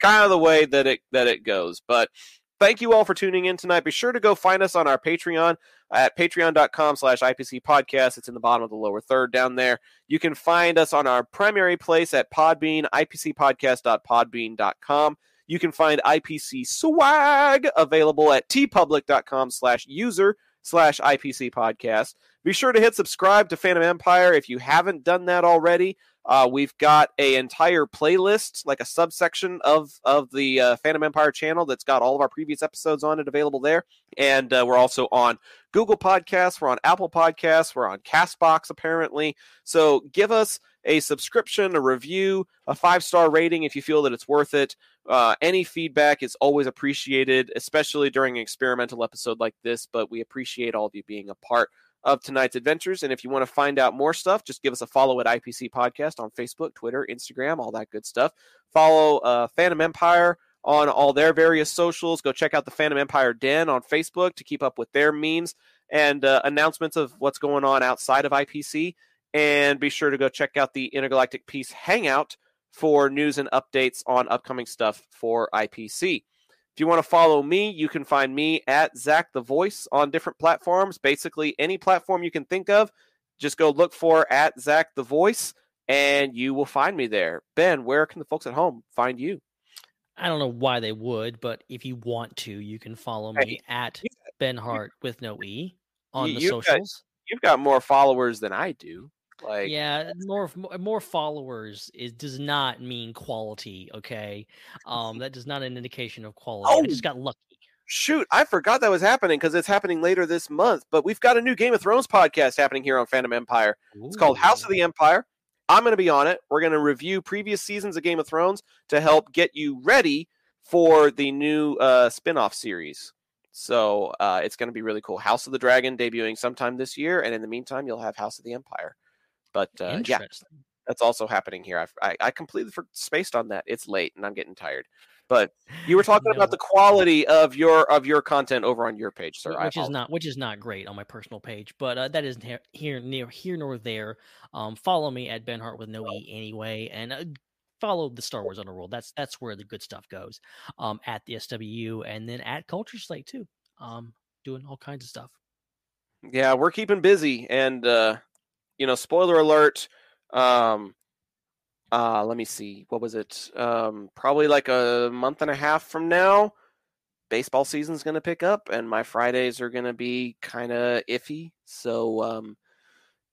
kind of the way that it that it goes. But thank you all for tuning in tonight. Be sure to go find us on our Patreon at patreon.com slash IPC podcast. It's in the bottom of the lower third down there. You can find us on our primary place at Podbean, ipcpodcast.podbean.com. You can find IPC swag available at teepublic.com slash user slash IPC podcast. Be sure to hit subscribe to Fandom Empire if you haven't done that already. Uh, we've got a entire playlist, like a subsection of of the uh, Fandom Empire channel that's got all of our previous episodes on it available there. And uh, we're also on Google Podcasts, we're on Apple Podcasts, we're on Castbox apparently. So give us a subscription, a review, a five star rating if you feel that it's worth it. Uh, any feedback is always appreciated, especially during an experimental episode like this. But we appreciate all of you being a part of tonight's adventures. And if you want to find out more stuff, just give us a follow at IPC Podcast on Facebook, Twitter, Instagram, all that good stuff. Follow uh, Fandom Empire on all their various socials. Go check out the Fandom Empire Den on Facebook to keep up with their memes and uh, announcements of what's going on outside of IPC. And be sure to go check out the Intergalactic Peace Hangout for news and updates on upcoming stuff for IPC. If you want to follow me, you can find me at Zac the Voice on different platforms. Basically, any platform you can think of, just go look for at Zac the Voice. and you will find me there. Ben, where can the folks at home find you? I don't know why they would, but if you want to, you can follow me Hey, at Ben Hart with no E on the you've got- socials. You've got more followers than I do. Like, yeah, more more- followers is does not mean quality. Okay, um, that is not an indication of quality. Oh, I just Oh! got lucky. shoot, I forgot that was happening because it's happening later this month. But we've got a new Game of Thrones podcast happening here on Fandom Empire. It's called House of the Empire. I'm going to be on it. We're going to review previous seasons of Game of Thrones to help get you ready for the new uh, spin off series. So uh, it's going to be really cool. House of the Dragon debuting sometime this year. And in the meantime, you'll have House of the Empire. But uh, yeah, that's also happening here. I, I, I completely for, spaced on that. It's late and I'm getting tired. But you were talking No. about the quality of your of your content over on your page, sir. Which is not which is not great on my personal page, but uh, that isn't here, here near here nor there. Um, follow me at Ben Hart with no e anyway, and uh, follow the Star Wars Underworld. That's that's where the good stuff goes. Um, at the SWU and then at Culture Slate too. Um, doing all kinds of stuff. yeah we're keeping busy and uh you know spoiler alert um uh let me see what was it um probably like a month and a half from now baseball season's going to pick up and my fridays are going to be kind of iffy so um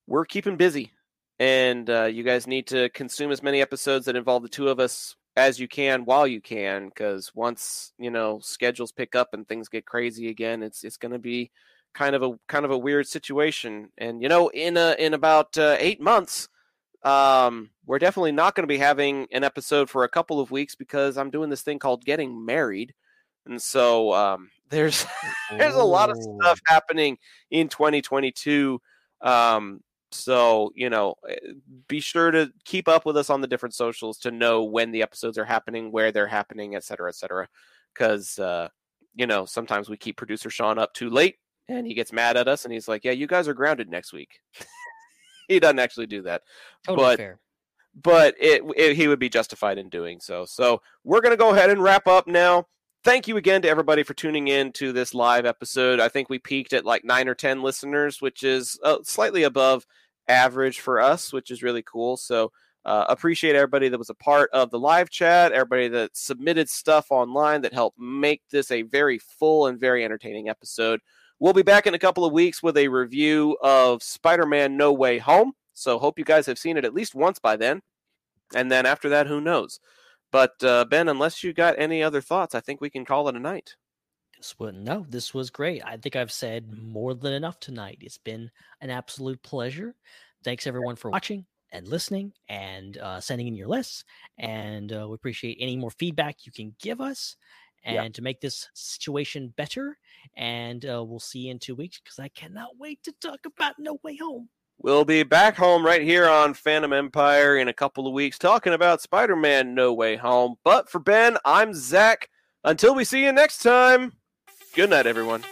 we're keeping busy and uh you guys need to consume as many episodes that involve the two of us as you can while you can because once you know schedules pick up and things get crazy again it's it's going to be kind of a kind of a weird situation. And you know, in a, in about uh, eight months, um, we're definitely not going to be having an episode for a couple of weeks because I'm doing this thing called getting married, and so um, there's there's a lot of Oh. stuff happening in 2022. Um, so you know, eh, be sure to keep up with us on the different socials to know when the episodes are happening, where they're happening, et cetera, et cetera. Because uh, you know, sometimes we keep producer Sean up too late and he gets mad at us and he's like, "Yeah, you guys are grounded next week." he doesn't actually do that, Totally but fair. but it, it he would be justified in doing so. So we're gonna go ahead and wrap up now. Thank you again to everybody for tuning in to this live episode. I think we peaked at like nine or ten listeners, which is uh, slightly above average for us, which is really cool. So uh, appreciate everybody that was a part of the live chat, everybody that submitted stuff online that helped make this a very full and very entertaining episode. We'll be back in a couple of weeks with a review of Spider Man No Way Home. So, hope you guys have seen it at least once by then. And then after that, who knows? But, uh, Ben, unless you got any other thoughts, I think we can call it a night. This was no, this was great. I think I've said more than enough tonight. It's been an absolute pleasure. Thanks everyone for watching and listening and uh, sending in your lists. And uh, we appreciate any more feedback you can give us and Yeah. to make this situation better. And uh, we'll see you in two weeks because I cannot wait to talk about No Way Home. We'll be back home right here on Fandom Empire in a couple of weeks talking about Spider Man No Way Home. But for Ben, I'm Zac. Until we see you next time, good night, everyone.